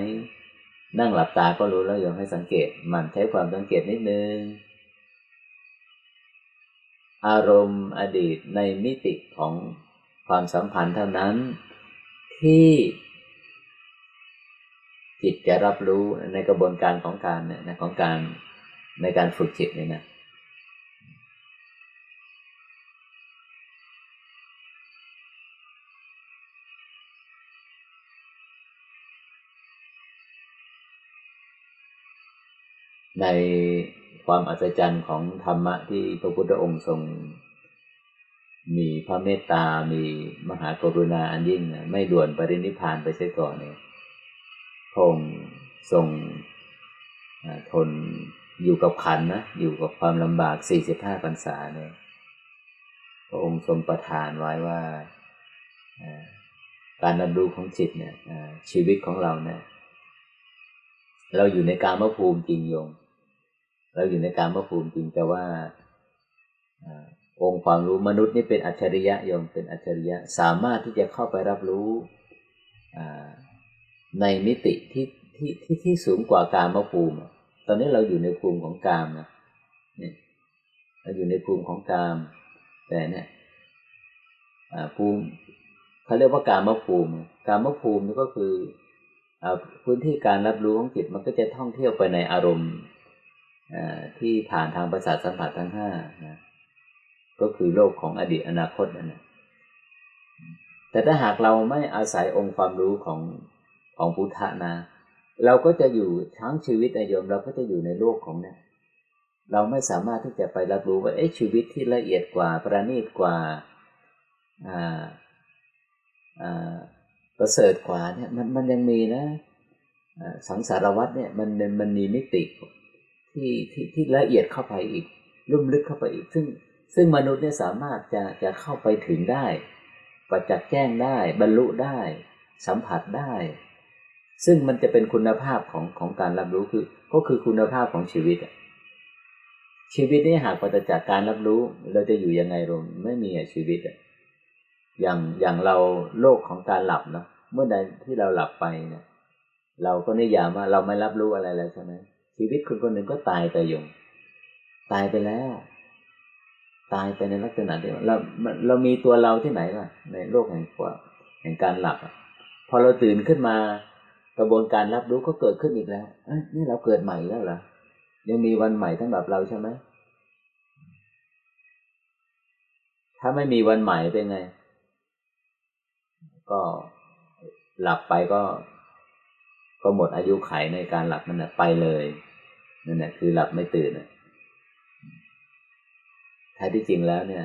นั่งหลับตาก็รู้แล้วยังให้สังเกต มันใช้ความสังเกตนิดนึง อารมณ์อดีตในมิติของความสัมพันธ์เท่านั้น ที่จิตจะรับรู้ในกระบวนการของการเนี่ยของการในการฝึกจิตเนี่ยนะ ในความอัศจรรย์ของธรรมะที่พระพุทธองค์ทรง มีพระเมตตา มีมหากรุณาอันยิ่ง ไม่ด่วนปรินิพานไปเสียก่อนเนี่ยพงทรงทนอยู่กับขันนะ อยู่กับความลำบากสี่สิบห้าพรรษาเนี่ย พระองค์ทรงประทานไว้ว่าการนับดูของจิตเนี่ยชีวิตของเราเนี่ย เราอยู่ในการมภูมิจริงยง เราอยู่ในการมภูมิจริงแต่ว่าองค์ความรู้มนุษย์นี่เป็นอัจฉริยะยมเป็นอัจฉริยะสามารถที่จะเข้าไปรับรู้ในมิติที่ที่ที่ที่สูงกว่าการมภูมิตอนนี้เราอยู่ในภูมิของกามนะเนี่ยเราอยู่ในภูมิของกามแต่เนี่ยภูมิเขาเรียกว่าการมภูมิ การมภูมินี่ก็คือพื้นที่การรับรู้ของจิตมันก็จะท่องเที่ยวไปในอารมณ์ ที่ผ่านทางประสาทสัมผัสทั้งห้านะก็คือโลกของอดีตอนาคตนั่นแหละแต่ถ้าหากเราไม่อาศัยองค์ความรู้ของของพุทธนะ เราก็จะอยู่ทั้งชีวิตนายโยมเราก็จะอยู่ในโลกของเนี่ยเราไม่สามารถที่จะไปรับรู้ว่าเอ๊ะชีวิตที่ละเอียดกว่าประณีตกว่าอ่าอ่าประเสริฐกว่าเนี่ยมันมันยังมีนะสังสารวัตเนี่ยมันมันมีมิติ ที่ที่ที่ละเอียดเข้าไปอีกลุ่มลึกเข้าไปอีก ซึ่งซึ่งมนุษย์เนี่ยสามารถจะจะเข้าไปถึงได้ประจักษ์แจ้งได้ บรรลุได้ สัมผัสได้ ซึ่งมันจะเป็นคุณภาพของของการรับรู้คือ ก็คือคุณภาพของชีวิตชีวิตนี้หากปราศจากการรับรู้ เราจะอยู่ยังไงลงไม่มีชีวิตอะอย่างอย่างเราโลกของการหลับเนาะเมื่อใดที่เราหลับไปเนี่ยเราก็นิยามว่าเราไม่รับรู้อะไรแล้วใช่ไหม ชีวิตคนคนหนึ่งก็ตายไปอยู่ตายไปแล้ว ตายไปในลักษณะเดียวเราเรามีตัวเราที่ไหนล่ะ ในโลกแห่งความแห่งการหลับพอเราตื่นขึ้นมากระบวนการรับรู้ก็เกิดขึ้นอีกแล้วอนี่เราเกิดใหม่แล้วเหรอยังมีวันใหม่สำหรับเราใช่ไหมถ้าไม่มีวันใหม่เป็นไง ก็หลับไปก็ ก็หมดอายุไขในการหลับนั่นะไปเลย นั่นแหละคือหลับไม่ตื่นแท้ที่จริงแล้วเนี่ย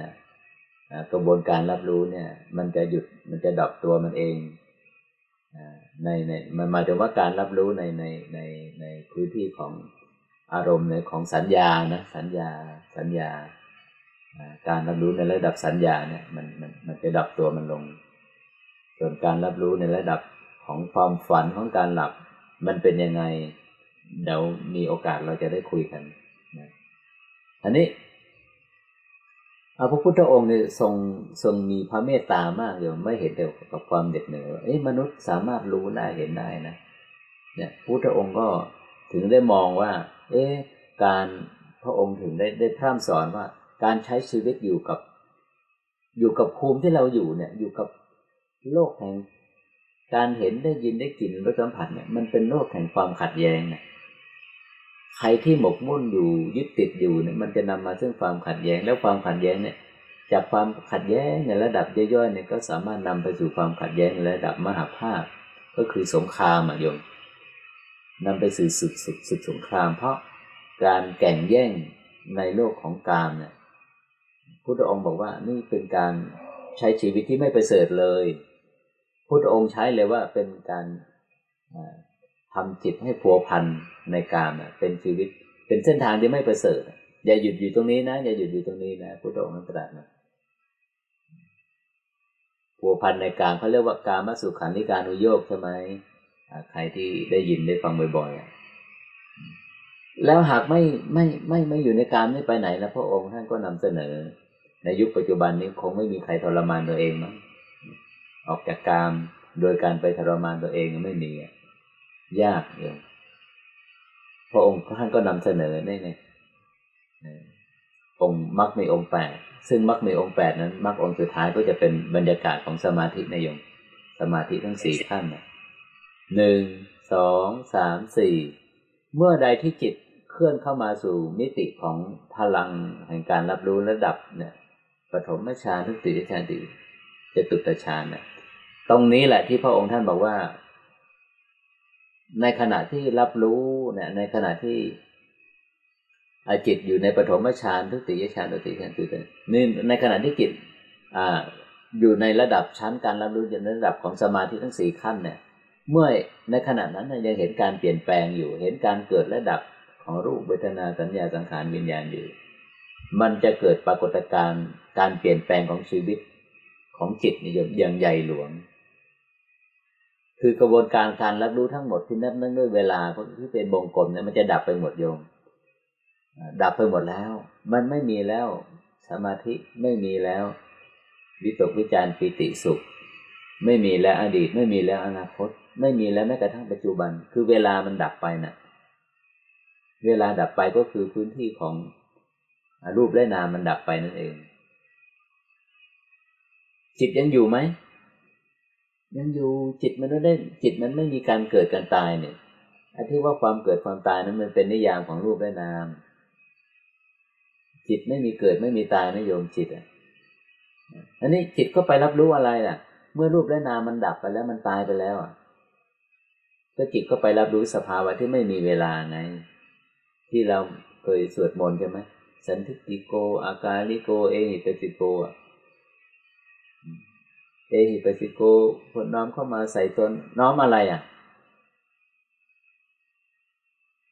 กระบวนการรับรู้เนี่ย มันจะหยุดมันจะดับตัวมันเองในในมันหมายถึงว่าการรับรู้ในในในในพื้นที่ของอารมณ์ในของสัญญานะสัญญาสัญญา การรับรู้ในระดับสัญญาเนี่ยมันมันมันจะดับตัวมันลง ส่วนการรับรู้ในระดับของความฝันของการหลับมันเป็นยังไง เดี๋ยวมีโอกาสเราจะได้คุยกันนะอันนี้พระพุทธองค์เนี่ยทรงทรงมีพระเมตตามากอยู่ไม่เห็นแต่กับความเด็ดเหนือเอ้มนุษย์สามารถรู้ได้เห็นได้นะเนี่ยพุทธองค์ก็ถึงได้มองว่า เอ๊การพระองค์ถึงได้ได้พร่ำสอนว่า การใช้ชีวิตอยู่กับ อยู่กับภูมิที่เราอยู่เนี่ย อยู่กับโลกแห่งการเห็นได้ยินได้กลิ่นรสสัมผัสเนี่ยมันเป็นโลกแห่งความขัดแย้งน่ะ ใครที่หมกมุ่นอยู่ยึดติดอยู่เนี่ยมันจะนำมาซึ่งความขัดแย้งแล้วความขัดแย้งเนี่ย จากความขัดแย้งในระดับย่อยๆเนี่ยก็สามารถนำไปสู่ความขัดแย้งในระดับมหาภาคก็คือสงครามอะโยมนำไปสู่ศึกศึกศึกสงคราม เพราะการแข่งแย่งในโลกของกามเนี่ยพุทธองค์บอกว่านี่เป็นการใช้ชีวิตที่ไม่ประเสริฐเลยพุทธองค์ใช้เลยว่าเป็นการ ทำจิตให้ผัวพันในกามเป็นชีวิต เป็นเส้นทางที่ไม่ประเสริฐ อย่าหยุดอยู่ตรงนี้นะ อย่าหยุดอยู่ตรงนี้นะพุทธองค์ตรัสนะผัวพันในกามเขาเรียกว่าการมาสุขันธิการุโยกใช่ไหมใครที่ได้ยินได้ฟังบ่อยๆแล้วหากไม่ไม่ไม่ไม่อยู่ในกามนี่ไปไหนแล้วพระองค์ท่านก็นำเสนอ ในยุคปัจจุบันนี้คงไม่มีใครทรมานตัวเองมั้งออกจากกามโดยการไปทรมานตัวเองไม่มี ยากเองพระองค์ท่านก็นำเสนอในในองค์มรรคมีองค์แปดซึ่งมรรคมีองค์แปดนั้นมรรคองค์สุดท้ายก็จะเป็นบรรยากาศของสมาธินยมสมาธิทั้งสี่ขั้นหนึ่งสองสามสี่เมื่อใดที่จิตเคลื่อนเข้ามาสู่มิติของพลังแห่งการรับรู้ระดับเนี่ยปฐมฌานทุติยฌานติจตุตฌานเนี่ยตรงนี้แหละที่พระองค์ท่านบอกว่า ในขณะที่รับรู้เนี่ยในขณะที่อจิตอยู่ในปฐมฌานทุติยฌานตติยฌานจุดนี่ในขณะที่จิตอ่าอยู่ในระดับชั้นการรับรู้อยู่ในระดับของสมาธิทั้งสี่ขั้นเนี่ย เมื่อในขณะนั้นยังเห็นการเปลี่ยนแปลงอยู่ เห็นการเกิดระดับของรูปเวทนาสัญญาสังขารวิญญาณอยู่ มันจะเกิดปรากฏการณ์การเปลี่ยนแปลงของชีวิตของจิตนี่อย่างใหญ่หลวง คือกระบวนการการรับรู้ทั้งหมดที่นับนั่งด้วยเวลาที่เป็นวงกลมเนี่ยมันจะดับไปหมดโยมดับไปหมดแล้ว มันไม่มีแล้ว สมาธิไม่มีแล้ววิตกวิจารปิติสุข ไม่มีแล้วอดีต ไม่มีแล้วอนาคต ไม่มีแล้วแม้กระทั่งปัจจุบัน คือเวลามันดับไปนะ่ะ เวลาดับไปก็คือพื้นที่ของรูปและนามมันดับไปนั่นเอง จิตยังอยู่ไหม ยังอยู่จิตมันไม่ได้จิตมันไม่มีการเกิดการตายเนี่ยไอ้ที่ว่าความเกิดความตายนั้นมันเป็นนิยามของรูปและนาม จิตไม่มีเกิดไม่มีตายนะโยมจิตอะอันนี้จิตก็ไปรับรู้อะไรล่ะ เมื่อรูปและนามมันดับไปแล้วมันตายไปแล้วอะก็จิตก็ไปรับรู้สภาวะที่ไม่มีเวลาไง ที่เราเคยสวดมนต์ใช่ไหมสันทิติโก อาการลิโก เอหิปติโกอะ เอหิปัสสิโกผลน้อมเข้ามาใส่ตนน้อมอะไรอะ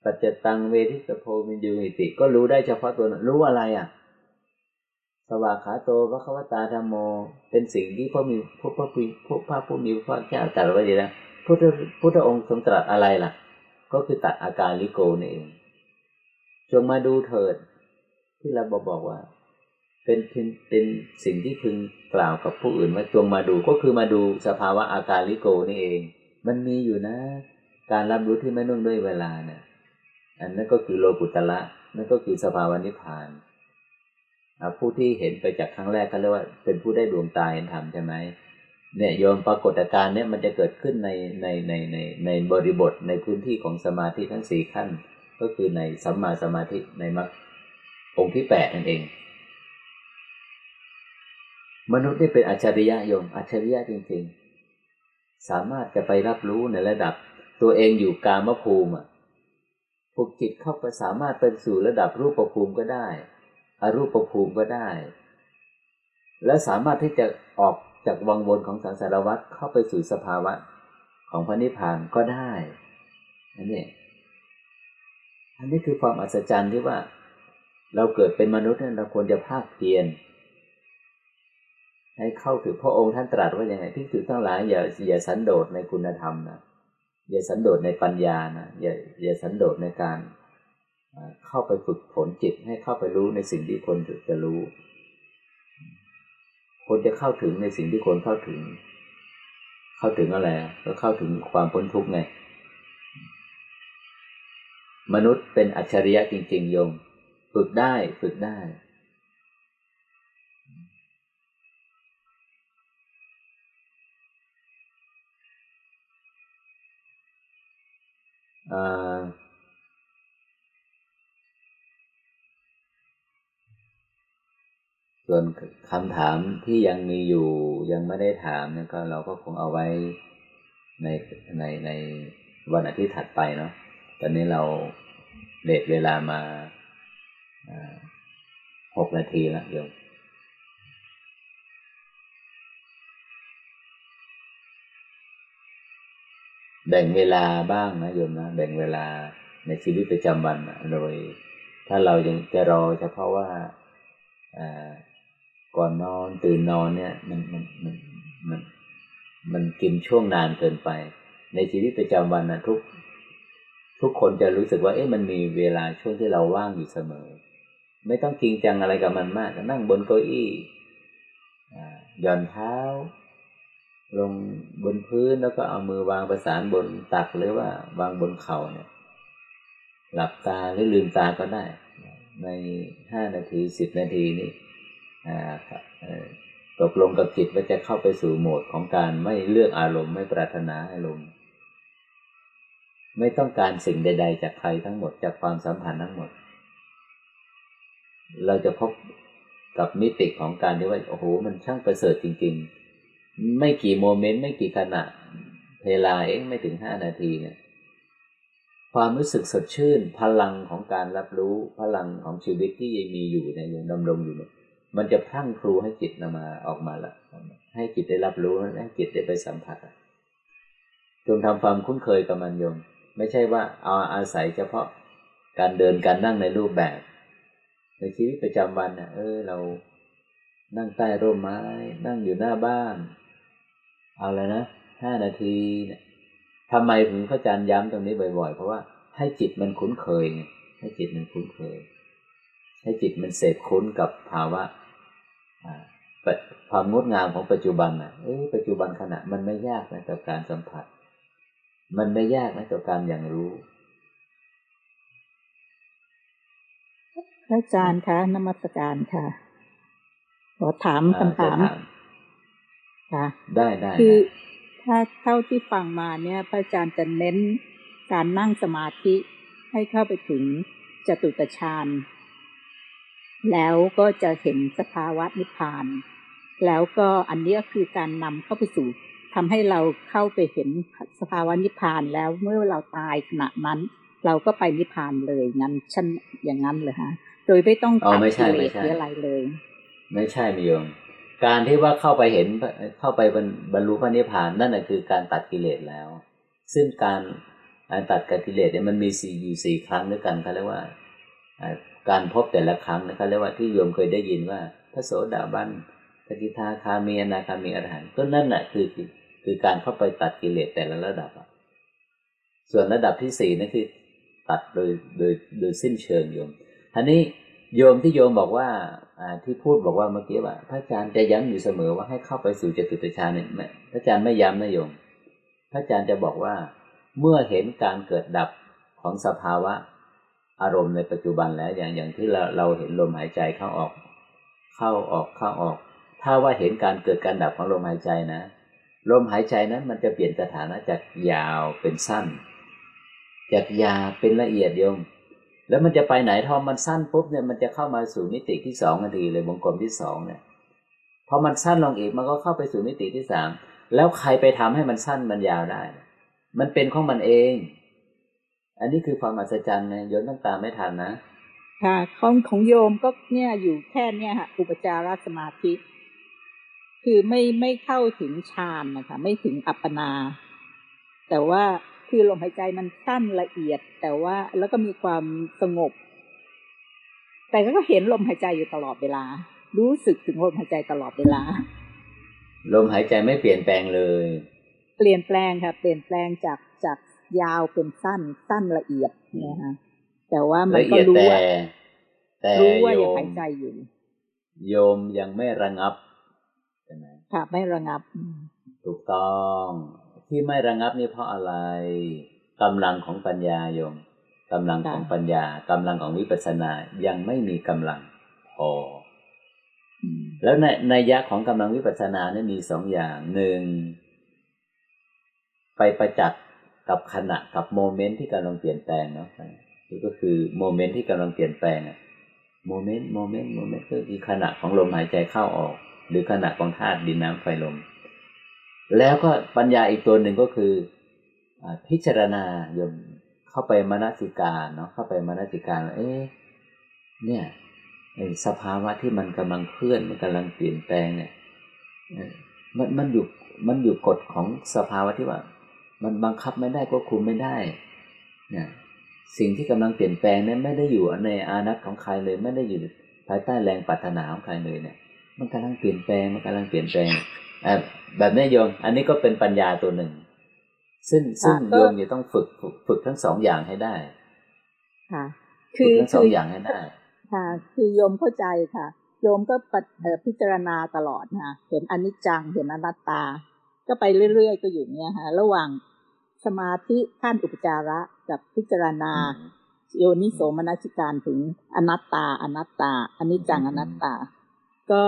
ปัจจตังเวทิสโพมินยูหิติ ก็รู้ได้เฉพาะตัวนั้นรู้อะไรอะ สวากขาโตพระคัตาธรรมโม เป็นสิ่งที่พระมีพระพระผู้พระผู้มีพระเจ้าตรัสไว้ดีแล้พุทธพุทธองค์ทรงตรัสอะไรล่ะ ก็คือตัดอาการลิโกนี่เองจงมาดูเถิด ที่เราบอกบอกว่า เป็นเป็นสิ่งที่พึงกล่าวกับผู้อื่นว่าจงมาดูก็คือมาดูสภาวะอาการลิโกนี่เอง มันมีอยู่นะ การรับรู้ที่ไม่นุ่งด้วยเวลาเนะ่ยอันนั้นก็คือโลกุตละนั่นก็คือสภาวะนิพพานผู้ที่เห็นไปจากครั้งแรกก็เรียกว่า เป็นผู้ได้ดวงตาเห็นธรรมใช่ไหมเนี่ยโยมปรากฏการณ์เนี่ยมันจะเกิดขึ้นในในในในในบริบทในพื้นที่ของสมาธิทั้งสี่ขั้น ก็คือในสัมมาสมาธิในมรรคองค์ที่แปดนั่นเอง มนุษย์นี่เป็นอัจฉริยะโยม อัจฉริยะจริง ๆ สามารถจะไปรับรู้ในระดับ ตัวเองอยู่กามภูมิผูกจิตเข้าไปสามารถไปสู่ระดับรูปภูมิก็ได้ อรูปภูมิก็ได้ และสามารถที่จะออกจากวังวนของสังสารวัฏเข้าไปสู่สภาวะ ของพระนิพพานก็ได้อันนี้อันนี้คือความอัศจรรย์ที่ว่า เราเกิดเป็นมนุษย์เนี่ยเราควรจะภาคเพียร ให้เข้าถึงพระองค์ท่านตรัสว่าอย่างไงที่สุดทั้งหลายอย่าอย่าสันโดษในคุณธรรมนะอย่าสันโดษในปัญญานะอย่าอย่าสันโดษในการเข้าไปฝึกฝนจิตให้เข้าไปรู้ในสิ่งที่คนจะรู้ คนจะเข้าถึงในสิ่งที่คนเข้าถึง เข้าถึงอะไรก็เข้าถึงความพ้นทุกข์ไงมนุษย์เป็นอัจฉริยะจริงๆโยม ฝึกได้ฝึกได้ ส่วนคำถามที่ยังมีอยู่ยังไม่ได้ถามเนี่ยก็เราก็คงเอาไว้ในในในวันอาทิตย์ถัดไปเนาะตอนนี้เราเลทเวลามาหกนาทีแล้วโยม แบ่งเวลาบ้างนะโยมนะแบ่งเวลาในชีวิตประจำวันโดย ถ้าเรายังจะรอเฉพาะว่าก่อนนอนตื่นนอนเนี่ยมันมันมันมันมันกินช่วงนานเกินไป ในชีวิตประจำวันนะทุกทุกคนจะรู้สึกว่าเอ๊ะมันมีเวลาช่วงที่เราว่างอยู่เสมอ ไม่ต้องจริงจังอะไรกับมันมากนั่งบนเก้าอี้หย่อนเท้า ลงบนพื้นแล้วก็เอามือวางประสานบนตักหรือว่าวางบนเข่าเนี่ย หลับตาหรือลืมตาก็ได้ ในห้านาทีสิบนาทีนี้ตกลงกับจิตว่าจะเข้าไปสู่โหมดของการไม่เลือกอารมณ์ไม่ปรารถนาอารมณ์ ไม่ต้องการสิ่งใด ๆ จากใครทั้งหมดจากความสัมพันธ์ทั้งหมด เราจะพบกับมิติของการที่ว่าโอ้โหมันช่างประเสริฐจริง ๆ ไม่กี่โมเมนต์ไม่กี่ขณะเวลาเองไม่ถึงห้านาทีเนี่ยความรู้สึกสดชื่น พลังของการรับรู้พลังของชีวิตที่ยังมีอยู่เนี่ยยังดำรงอยู่เนี่ยมันจะพรั่งครูให้จิตนำมาออกมาละให้จิตได้รับรู้ให้จิตได้ไปสัมผัสจงทำความคุ้นเคยกับมันโยม ไม่ใช่ว่าเอาอาศัยเฉพาะการเดินการนั่งในรูปแบบ ในชีวิตประจำวันเนี่ยเออเรานั่งใต้ร่มไม้ นั่งอยู่หน้าบ้าน เอาเลยนะห้านาทีเนี่ยทำไมถึงพระอาจารย์ย้ำตรงนี้บ่อย ๆ เพราะว่าให้จิตมันคุ้นเคยไงให้จิตมันคุ้นเคย ให้จิตมันเสพคุ้นกับภาวะความงดงามของปัจจุบันนะเอ้ปัจจุบันขณะมันไม่ยากนะต่อการสัมผัส มันไม่ยากนะต่อการอย่างรู้อาจารย์คะนมัสการค่ะ ขอถามคำถาม ค่ะได้ได้คือถ้าเท่าที่ฟังมาเนี่ยพระอาจารย์จะเน้นการนั่งสมาธิให้เข้าไปถึงจตุตฌานแล้วก็จะเห็นสภาวะนิพพาน แล้วก็อันนี้ก็คือการนำเข้าไปสู่ทำให้เราเข้าไปเห็นสภาวะนิพพานแล้วเมื่อเราตายขณะนั้น เราก็ไปนิพพานเลยงั้นฉันอย่างนั้นเลยฮะ โดยไม่ต้องตัดกิเลสหรืออะไรเลย ไม่ใช่มิโยม การที่ว่าเข้าไปเห็นเข้าไปบรรลุพระนิพพานนั่นแหะคือการตัดกิเลสแล้ว ซึ่งการการตัดกิเลสเนี่ยมันมีสี่อยู่สี่ครั้งด้วยกันเขาเรียกว่าการพบแต่ละครั้งนะครับเรียกว่าที่โยมเคยได้ยินว่า พระโสดาบันปฏิทาคามีอนาคามีอรหันต์ก็นั่นแหละคือคือการเข้าไปตัดกิเลสแต่ละระดับ ส่วนระดับที่สี่นั่นคือตัดโดยโดยโดยสิ้นเชิงโยมทีนี้ โยมที่โยมบอกว่าที่พูดบอกว่าเมื่อกี้ว่า พระอาจารย์จะย้ำอยู่เสมอว่าให้เข้าไปสู่จตุตฌานเนี่ยพระอาจารย์ไม่ย้ำนะโยม พระอาจารย์จะบอกว่า เมื่อเห็นการเกิดดับของสภาวะ อารมณ์ในปัจจุบันแล้วอย่างอย่างที่เราเราเห็นลมหายใจเข้าออก เข้าออกเข้าออก ถ้าว่าเห็นการเกิดการดับของลมหายใจนะ ลมหายใจนั้นมันจะเปลี่ยนสถานะจากยาวเป็นสั้น จากยาเป็นละเอียดโยม แล้วมันจะไปไหนทอมันสั้นปุ๊บเนี่ยมันจะเข้ามาสู่มิติที่สองนทีเลยวงกลมที่สองเนี่ยพอมันสั้นลงอีกมันก็เข้าไปสู่มิติที่สามแล้วใครไปทำให้มันสั้นมันยาวได้ มันเป็นของมันเอง อันนี้คือความอัศจรรย์นะโยมต้องตามไม่ทันนะค่ะของของโยมก็เนี่ยอยู่แค่เนี่ยค่ะอุปจารสมาธิ คือไม่ไม่เข้าถึงฌานนะคะไม่ถึงอัปปนา แต่ว่า คือลมหายใจมันสั้นละเอียด แต่ว่าแล้วก็มีความสงบ แต่ก็เห็นลมหายใจอยู่ตลอดเวลา รู้สึกถึงลมหายใจตลอดเวลา ลมหายใจไม่เปลี่ยนแปลงเลย เปลี่ยนแปลงค่ะ เปลี่ยนแปลงจากจากยาวเป็นสั้นสั้นละเอียดนะคะแต่ว่ามันก็รู้ว่ารู้ว่ายังหายใจอยู่ โยมยังไม่ระงับใช่ไหมค่ะไม่ระงับ ถูกต้อง ที่ไม่ระงับนี่เพราะอะไรกำลังของปัญญาโยมกำลังของปัญญากำลังของวิปัสสนายังไม่มีกำลังพอแล้วในนัยยะของกำลังวิปัสสนาเนี่ยมีสองอย่างหนึ่งไปประจักษ์กับขณะกับ moment ที่กำลังเปลี่ยนแปลงเนาะนี่ก็คือ moment ที่กำลังเปลี่ยนแปลงอะ moment moment moment ก็คือขณะของลมหายใจเข้าออก หรือขณะของธาตุดินน้ำไฟลม แล้วก็ปัญญาอีกตัวหนึ่งก็คือพิจารณาโยมเข้าไปมนสิการเนาะเข้าไปมนสิการเอ๊ะเนี่ยสภาวะที่มันกำลังเคลื่อนมันกำลังเปลี่ยนแปลงเนี่ยมันมันอยู่มันอยู่กฎของสภาวะที่ว่า มันบังคับไม่ได้ควบคุมไม่ได้เนี่ยสิ่งที่กำลังเปลี่ยนแปลงเนั้นไม่ได้อยู่ในอานัตของใครเลย ไม่ได้อยู่ภายใต้แรงปรารถนาของใครเลยเนี่ย มันกำลังเปลี่ยนแปลงมันกำลังเปลี่ยนแปลง แบบนี้โยมอันนี้ก็เป็นปัญญาตัวหนึ่ง ซึ่งซึ่งโยมจะต้องฝึกฝึกฝึกทั้งสองอย่างให้ได้ ค่ะ คือทั้งสองอย่างให้ได้ ค่ะ คือโยมเข้าใจค่ะ โยมก็พิจารณาตลอดนะเห็นอนิจจังเห็นอนัตตา ก็ไปเรื่อยๆก็อยู่เนี้ยค่ะระหว่างสมาธิขั้นอุปจาระกับพิจารณา โยนิโสมนัสิการถึงอนัตตา อนัตตาอนิจจังอนัตตา ก็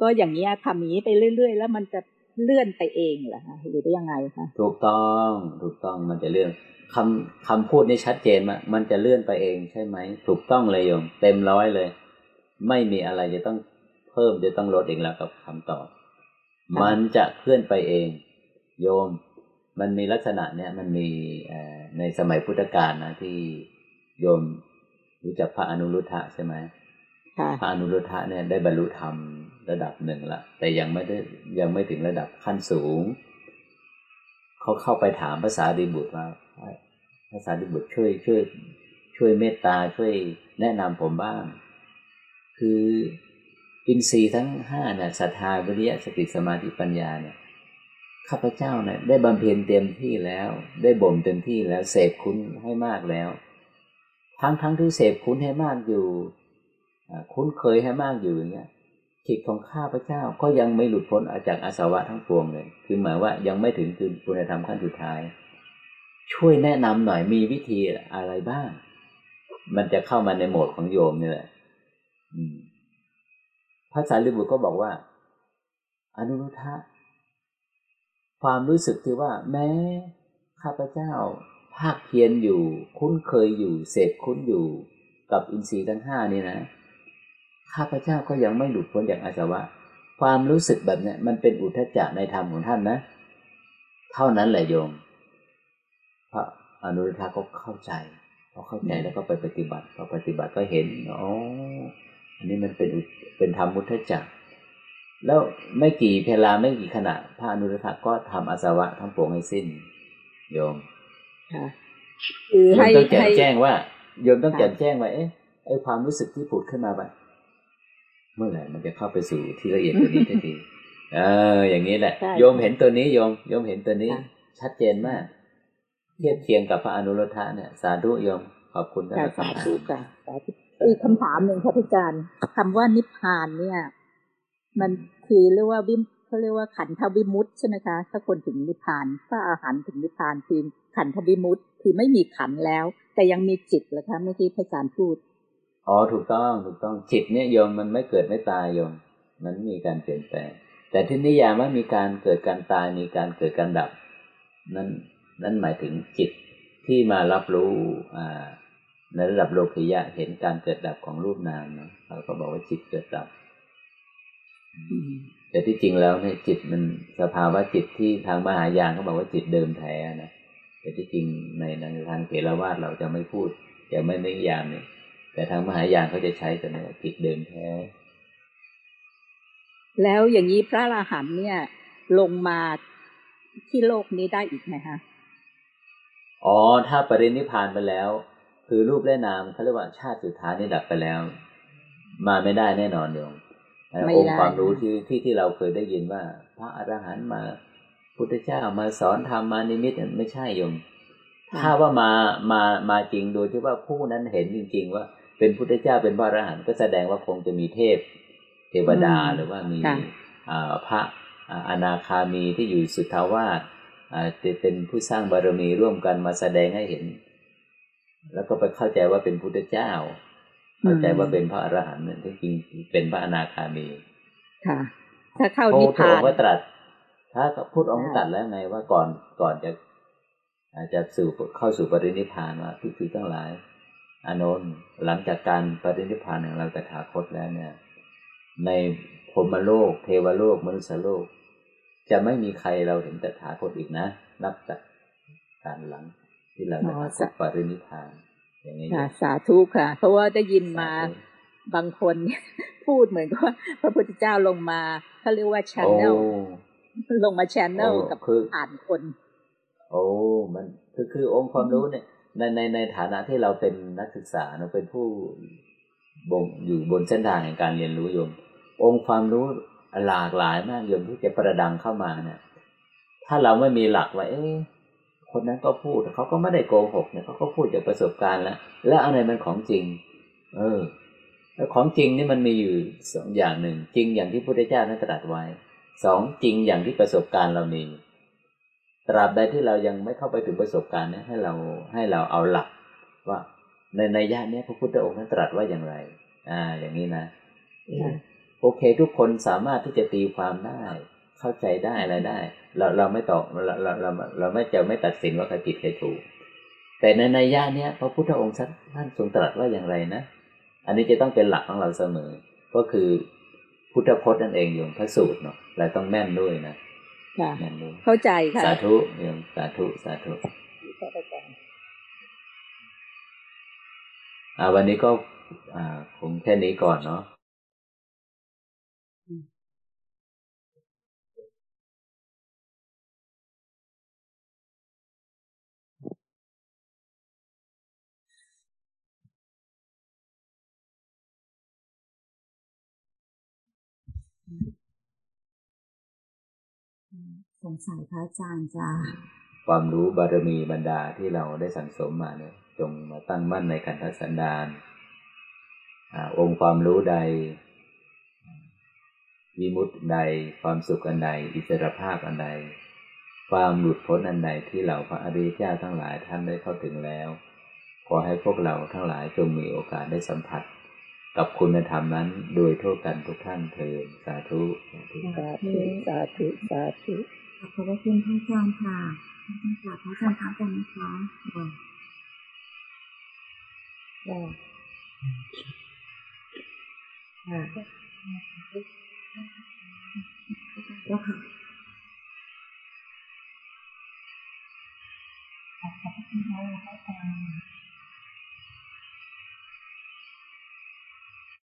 ก็อย่างนี้ทำนี้ไปเรื่อย ๆ แล้วมันจะเลื่อนไปเองเหรอคะหรือได้ยังไงคะถูกต้องถูกต้องมันจะเลื่อนคำคำพูดนี่ชัดเจนมากมันจะเลื่อนไปเองใช่ไหมถูกต้องเลยโยมเต็มร้อยเลย ไม่มีอะไรจะต้องเพิ่มจะต้องลดเองแล้วกับคำตอบ มันจะเคลื่อนไปเอง โยม มันมีลักษณะเนี่ยมันมีในสมัยพุทธกาลนะที่โยมรู้จักพระอนุรุทธะใช่ไหมพระอนุรุทธะเนี่ยได้บรรลุธรรม ระดับหนึ่งละ แต่ยังไม่ได้ยังไม่ถึงระดับขั้นสูง เขาเข้าไปถามภาษาดิบุตรว่าภาษาดิบุตรช่วยช่วย ช่วยเมตตาช่วยแนะนำผมบ้าง คืออินทรีย์ทั้งห้าเนี่ยศรัทธาวิริยะสติสมาธิปัญญาเนี่ยข้าพเจ้าเนี่ยได้บำเพ็ญเต็มที่แล้ว ได้บ่มเต็มที่แล้วเสพคุณให้มากแล้ว ทั้งทั้งที่เสพคุณให้มากอยู่ คุ้นเคยให้มากอยู่อย่างเงี้ย จิตของข้าพเจ้าก็ยังไม่หลุดพ้นจากอาสวะทั้งปวงเลย คือหมายว่ายังไม่ถึงคือคุณธรรมขั้นสุดท้าย ช่วยแนะนำหน่อยมีวิธีอะไรบ้าง มันจะเข้ามาในโหมดของโยมนี่แหละพระสารีบุตรก็บอกว่า อนุรุทธะความรู้สึกที่ว่า แม้ข้าพเจ้าภาคเพียรอยู่ คุ้นเคยอยู่เสพคุ้นอยู่กับอินทรีย์ทั้งห้านี่นะ ข้าพเจ้าก็ยังไม่หลุดพ้นจากอาสวะ ความรู้สึกแบบนี้มันเป็นอุทจจะในธรรมของท่านนะ เท่านั้นแหละโยม พระอนุรุทธะก็เข้าใจพอเข้าใจแล้วก็ไปปฏิบัติพอปฏิบัติก็เห็นอ๋ออันนี้มันเป็นเป็นธรรมมุทจักแล้วไม่กี่เพลาไม่กี่ขณะ พระอนุรุทธะก็ทำอาสวะทั้งปวงให้สิ้น โยมค่ะคือให้ต้องแจ้งแจ้งว่า โยมต้องแจ้งแจ้งว่าเอ๊ะไอความรู้สึกที่ผุดขึ้นมาแบบ เมื่อไหร่มันจะเข้าไปสู่ที่ละเอียดตัวนี้ทันทีเออ อย่างนี้แหละ โยมเห็นตัวนี้โยมโยมเห็นตัวนี้ ชัดเจนมาก เทียบเทียงกับพระอนุรุทธะเนี่ย สาธุโยมขอบคุณท่านสาธุค่ะอีกคำถามหนึ่งครับอาจารย์คำว่านิพพานเนี่ย มันคือเรียกว่าวิมเขาเรียกว่าขันธวิมุตใช่ไหมคะ ถ้าคนถึงนิพพานพระอาหารถึงนิพพานคือขันธวิมุตคือไม่มีขันแล้ว แต่ยังมีจิตเหรอคะเมื่อกี้พระอาจารย์พูด อ๋อถูกต้องถูกต้องจิตเนี่ยโยมมันไม่เกิดไม่ตายโยม มันมีการเปลี่ยนแปลง แต่ที่นิยามว่ามีการเกิดการตายมีการเกิดการดับ นั้นนั้นหมายถึงจิตที่มารับรู้อ่าในระดับโลกิยะเห็นการเกิดดับของรูปนามเนาะเราก็บอกว่าจิตเกิดดับแต่ที่จริงแล้วเนี่ยจิตมันสภาวะจิตที่ทางมหายานเขาบอกว่าจิตเดิมแท้นะแต่ที่จริงในทางเถรวาทเราจะไม่พูดจะไม่นิยามเนี่ย แต่ทางมหายานเขาจะใช้แต่เนี่ยจิตเดิมแท้ แล้วอย่างนี้พระอราหันต์เนี่ย ลงมาที่โลกนี้ได้อีกไหมคะอ๋อ ถ้าปรินิพานไปแล้ว คือรูปและนามเขาเรียกว่าชาติสุดท้ายนี่ดับไปแล้ว มาไม่ได้แน่นอนโยมองค์ความรู้ที่ที่ที่เราเคยได้ยินว่า พระอรหันต์มาพุทธเจ้ามาสอนธรรมมานิมิตไม่ใช่โยมถ้าว่ามามามาจริงโดยที่ว่าผู้นั้นเห็นจริง ๆ ว่า เป็นพุทธเจ้าเป็นพระอรหันต์ก็แสดงว่าคงจะมีเทพเทวดาหรือว่ามีพระอนาคามีที่อยู่สุทธาวาสจะเป็นผู้สร้างบารมีร่วมกันมาแสดงให้เห็น แล้วก็ไปเข้าใจว่าเป็นพุทธเจ้า เข้าใจว่าเป็นพระอรหันต์นั่นที่จริงเป็นพระอนาคามีค่ะ ถ้าเข้านิพพานก็ตรัส ถ้าพูดองค์ตรัสแล้วไงว่าก่อนก่อนจะอาจจะสู่เข้าสู่ปรินิพพานว่าทุกทีทั้งหลาย อานนท์หลังจากการปฏินิพพานของเราตถาคตแล้วเนี่ย ในพรมโลก เทวโลกมนุษยโลก จะไม่มีใครเราเห็นตถาคตอีกนะ นับจากการหลังที่เราตถาคตปรินิพพาน อย่างนี้สาธุค่ะ เพราะว่าได้ยินมาบางคนพูดเหมือนกับว่าพระพุทธเจ้าลงมาเขาเรียกว่าชแนลลงมาชแนลกับอ่านคน โอ้มันคือคือองค์ความรู้เนี่ย ในในในฐานะที่เราเป็นนักศึกษาเราเป็นผู้บงอยู่บนเส้นทางแห่งการเรียนรู้โยม องค์ความรู้หลากหลายมากโยมที่จะประดังเข้ามาเนี่ยถ้าเราไม่มีหลักว่าเอ๊ะคนนั้นก็พูดเขาก็ไม่ได้โกหกเนี่ยเขาก็พูดจากประสบการณ์แล้ว แล้วอะไรมันของจริง เออ แล้วของจริงนี่มันมีอยู่สองอย่างหนึ่ง จริงอย่างที่พระพุทธเจ้านั้นตรัสไว้สองจริงอย่างที่ประสบการณ์เรามี ตราบใดที่เรายังไม่เข้าไปถึงประสบการณ์นี้ให้เราให้เราเอาหลักว่าในในญาตินี้พระพุทธองค์นั้นตรัสว่าอย่างไร อ่า อย่างนี้นะโอเค ทุกคนสามารถที่จะตีความได้ เข้าใจได้อะไรได้ เราเราไม่ตอบเราเราเราเราไม่จะไม่ตัดสินว่าใครผิดใครถูก แต่ในในญาตินี้พระพุทธองค์ท่านทรงตรัสว่าอย่างไรนะอันนี้จะต้องเป็นหลักของเราเสมอ ก็คือพุทธพจน์นั่นเองอยู่พระสูตรเนาะและต้องแม่นด้วยนะ ค่ะ เข้าใจค่ะ สาธุโยมสาธุ สาธุอ่าวันนี้ก็อ่าคงแค่นี้ก่อนเนาะ งสัยพระอาจารย์จ้าความรู้บารมีบรรดาที่เราได้สั่งสมมาเนี่ย จงมาตั้งมั่นในขันธสันดานอองค์ความรู้ใดวิมุตติใดความสุขอันใด อิสรภาพอันใด ความหลุดพ้นอันใดที่เหล่าพระอริยเจ้าทั้งหลายท่านได้เข้าถึงแล้ว ขอให้พวกเราทั้งหลายจงมีโอกาสได้สัมผัส กับคุณธรรมนั้นโดยทั่วกันทุกท่านเถิดสาธุสาธุสาธุสาธุสาธุ ขอบพระคุณพระอาจารย์ค่ะขอบพระอาจารย์ครันนะคะค่ะแล้วค่ะขอบคุณพระอาจารย์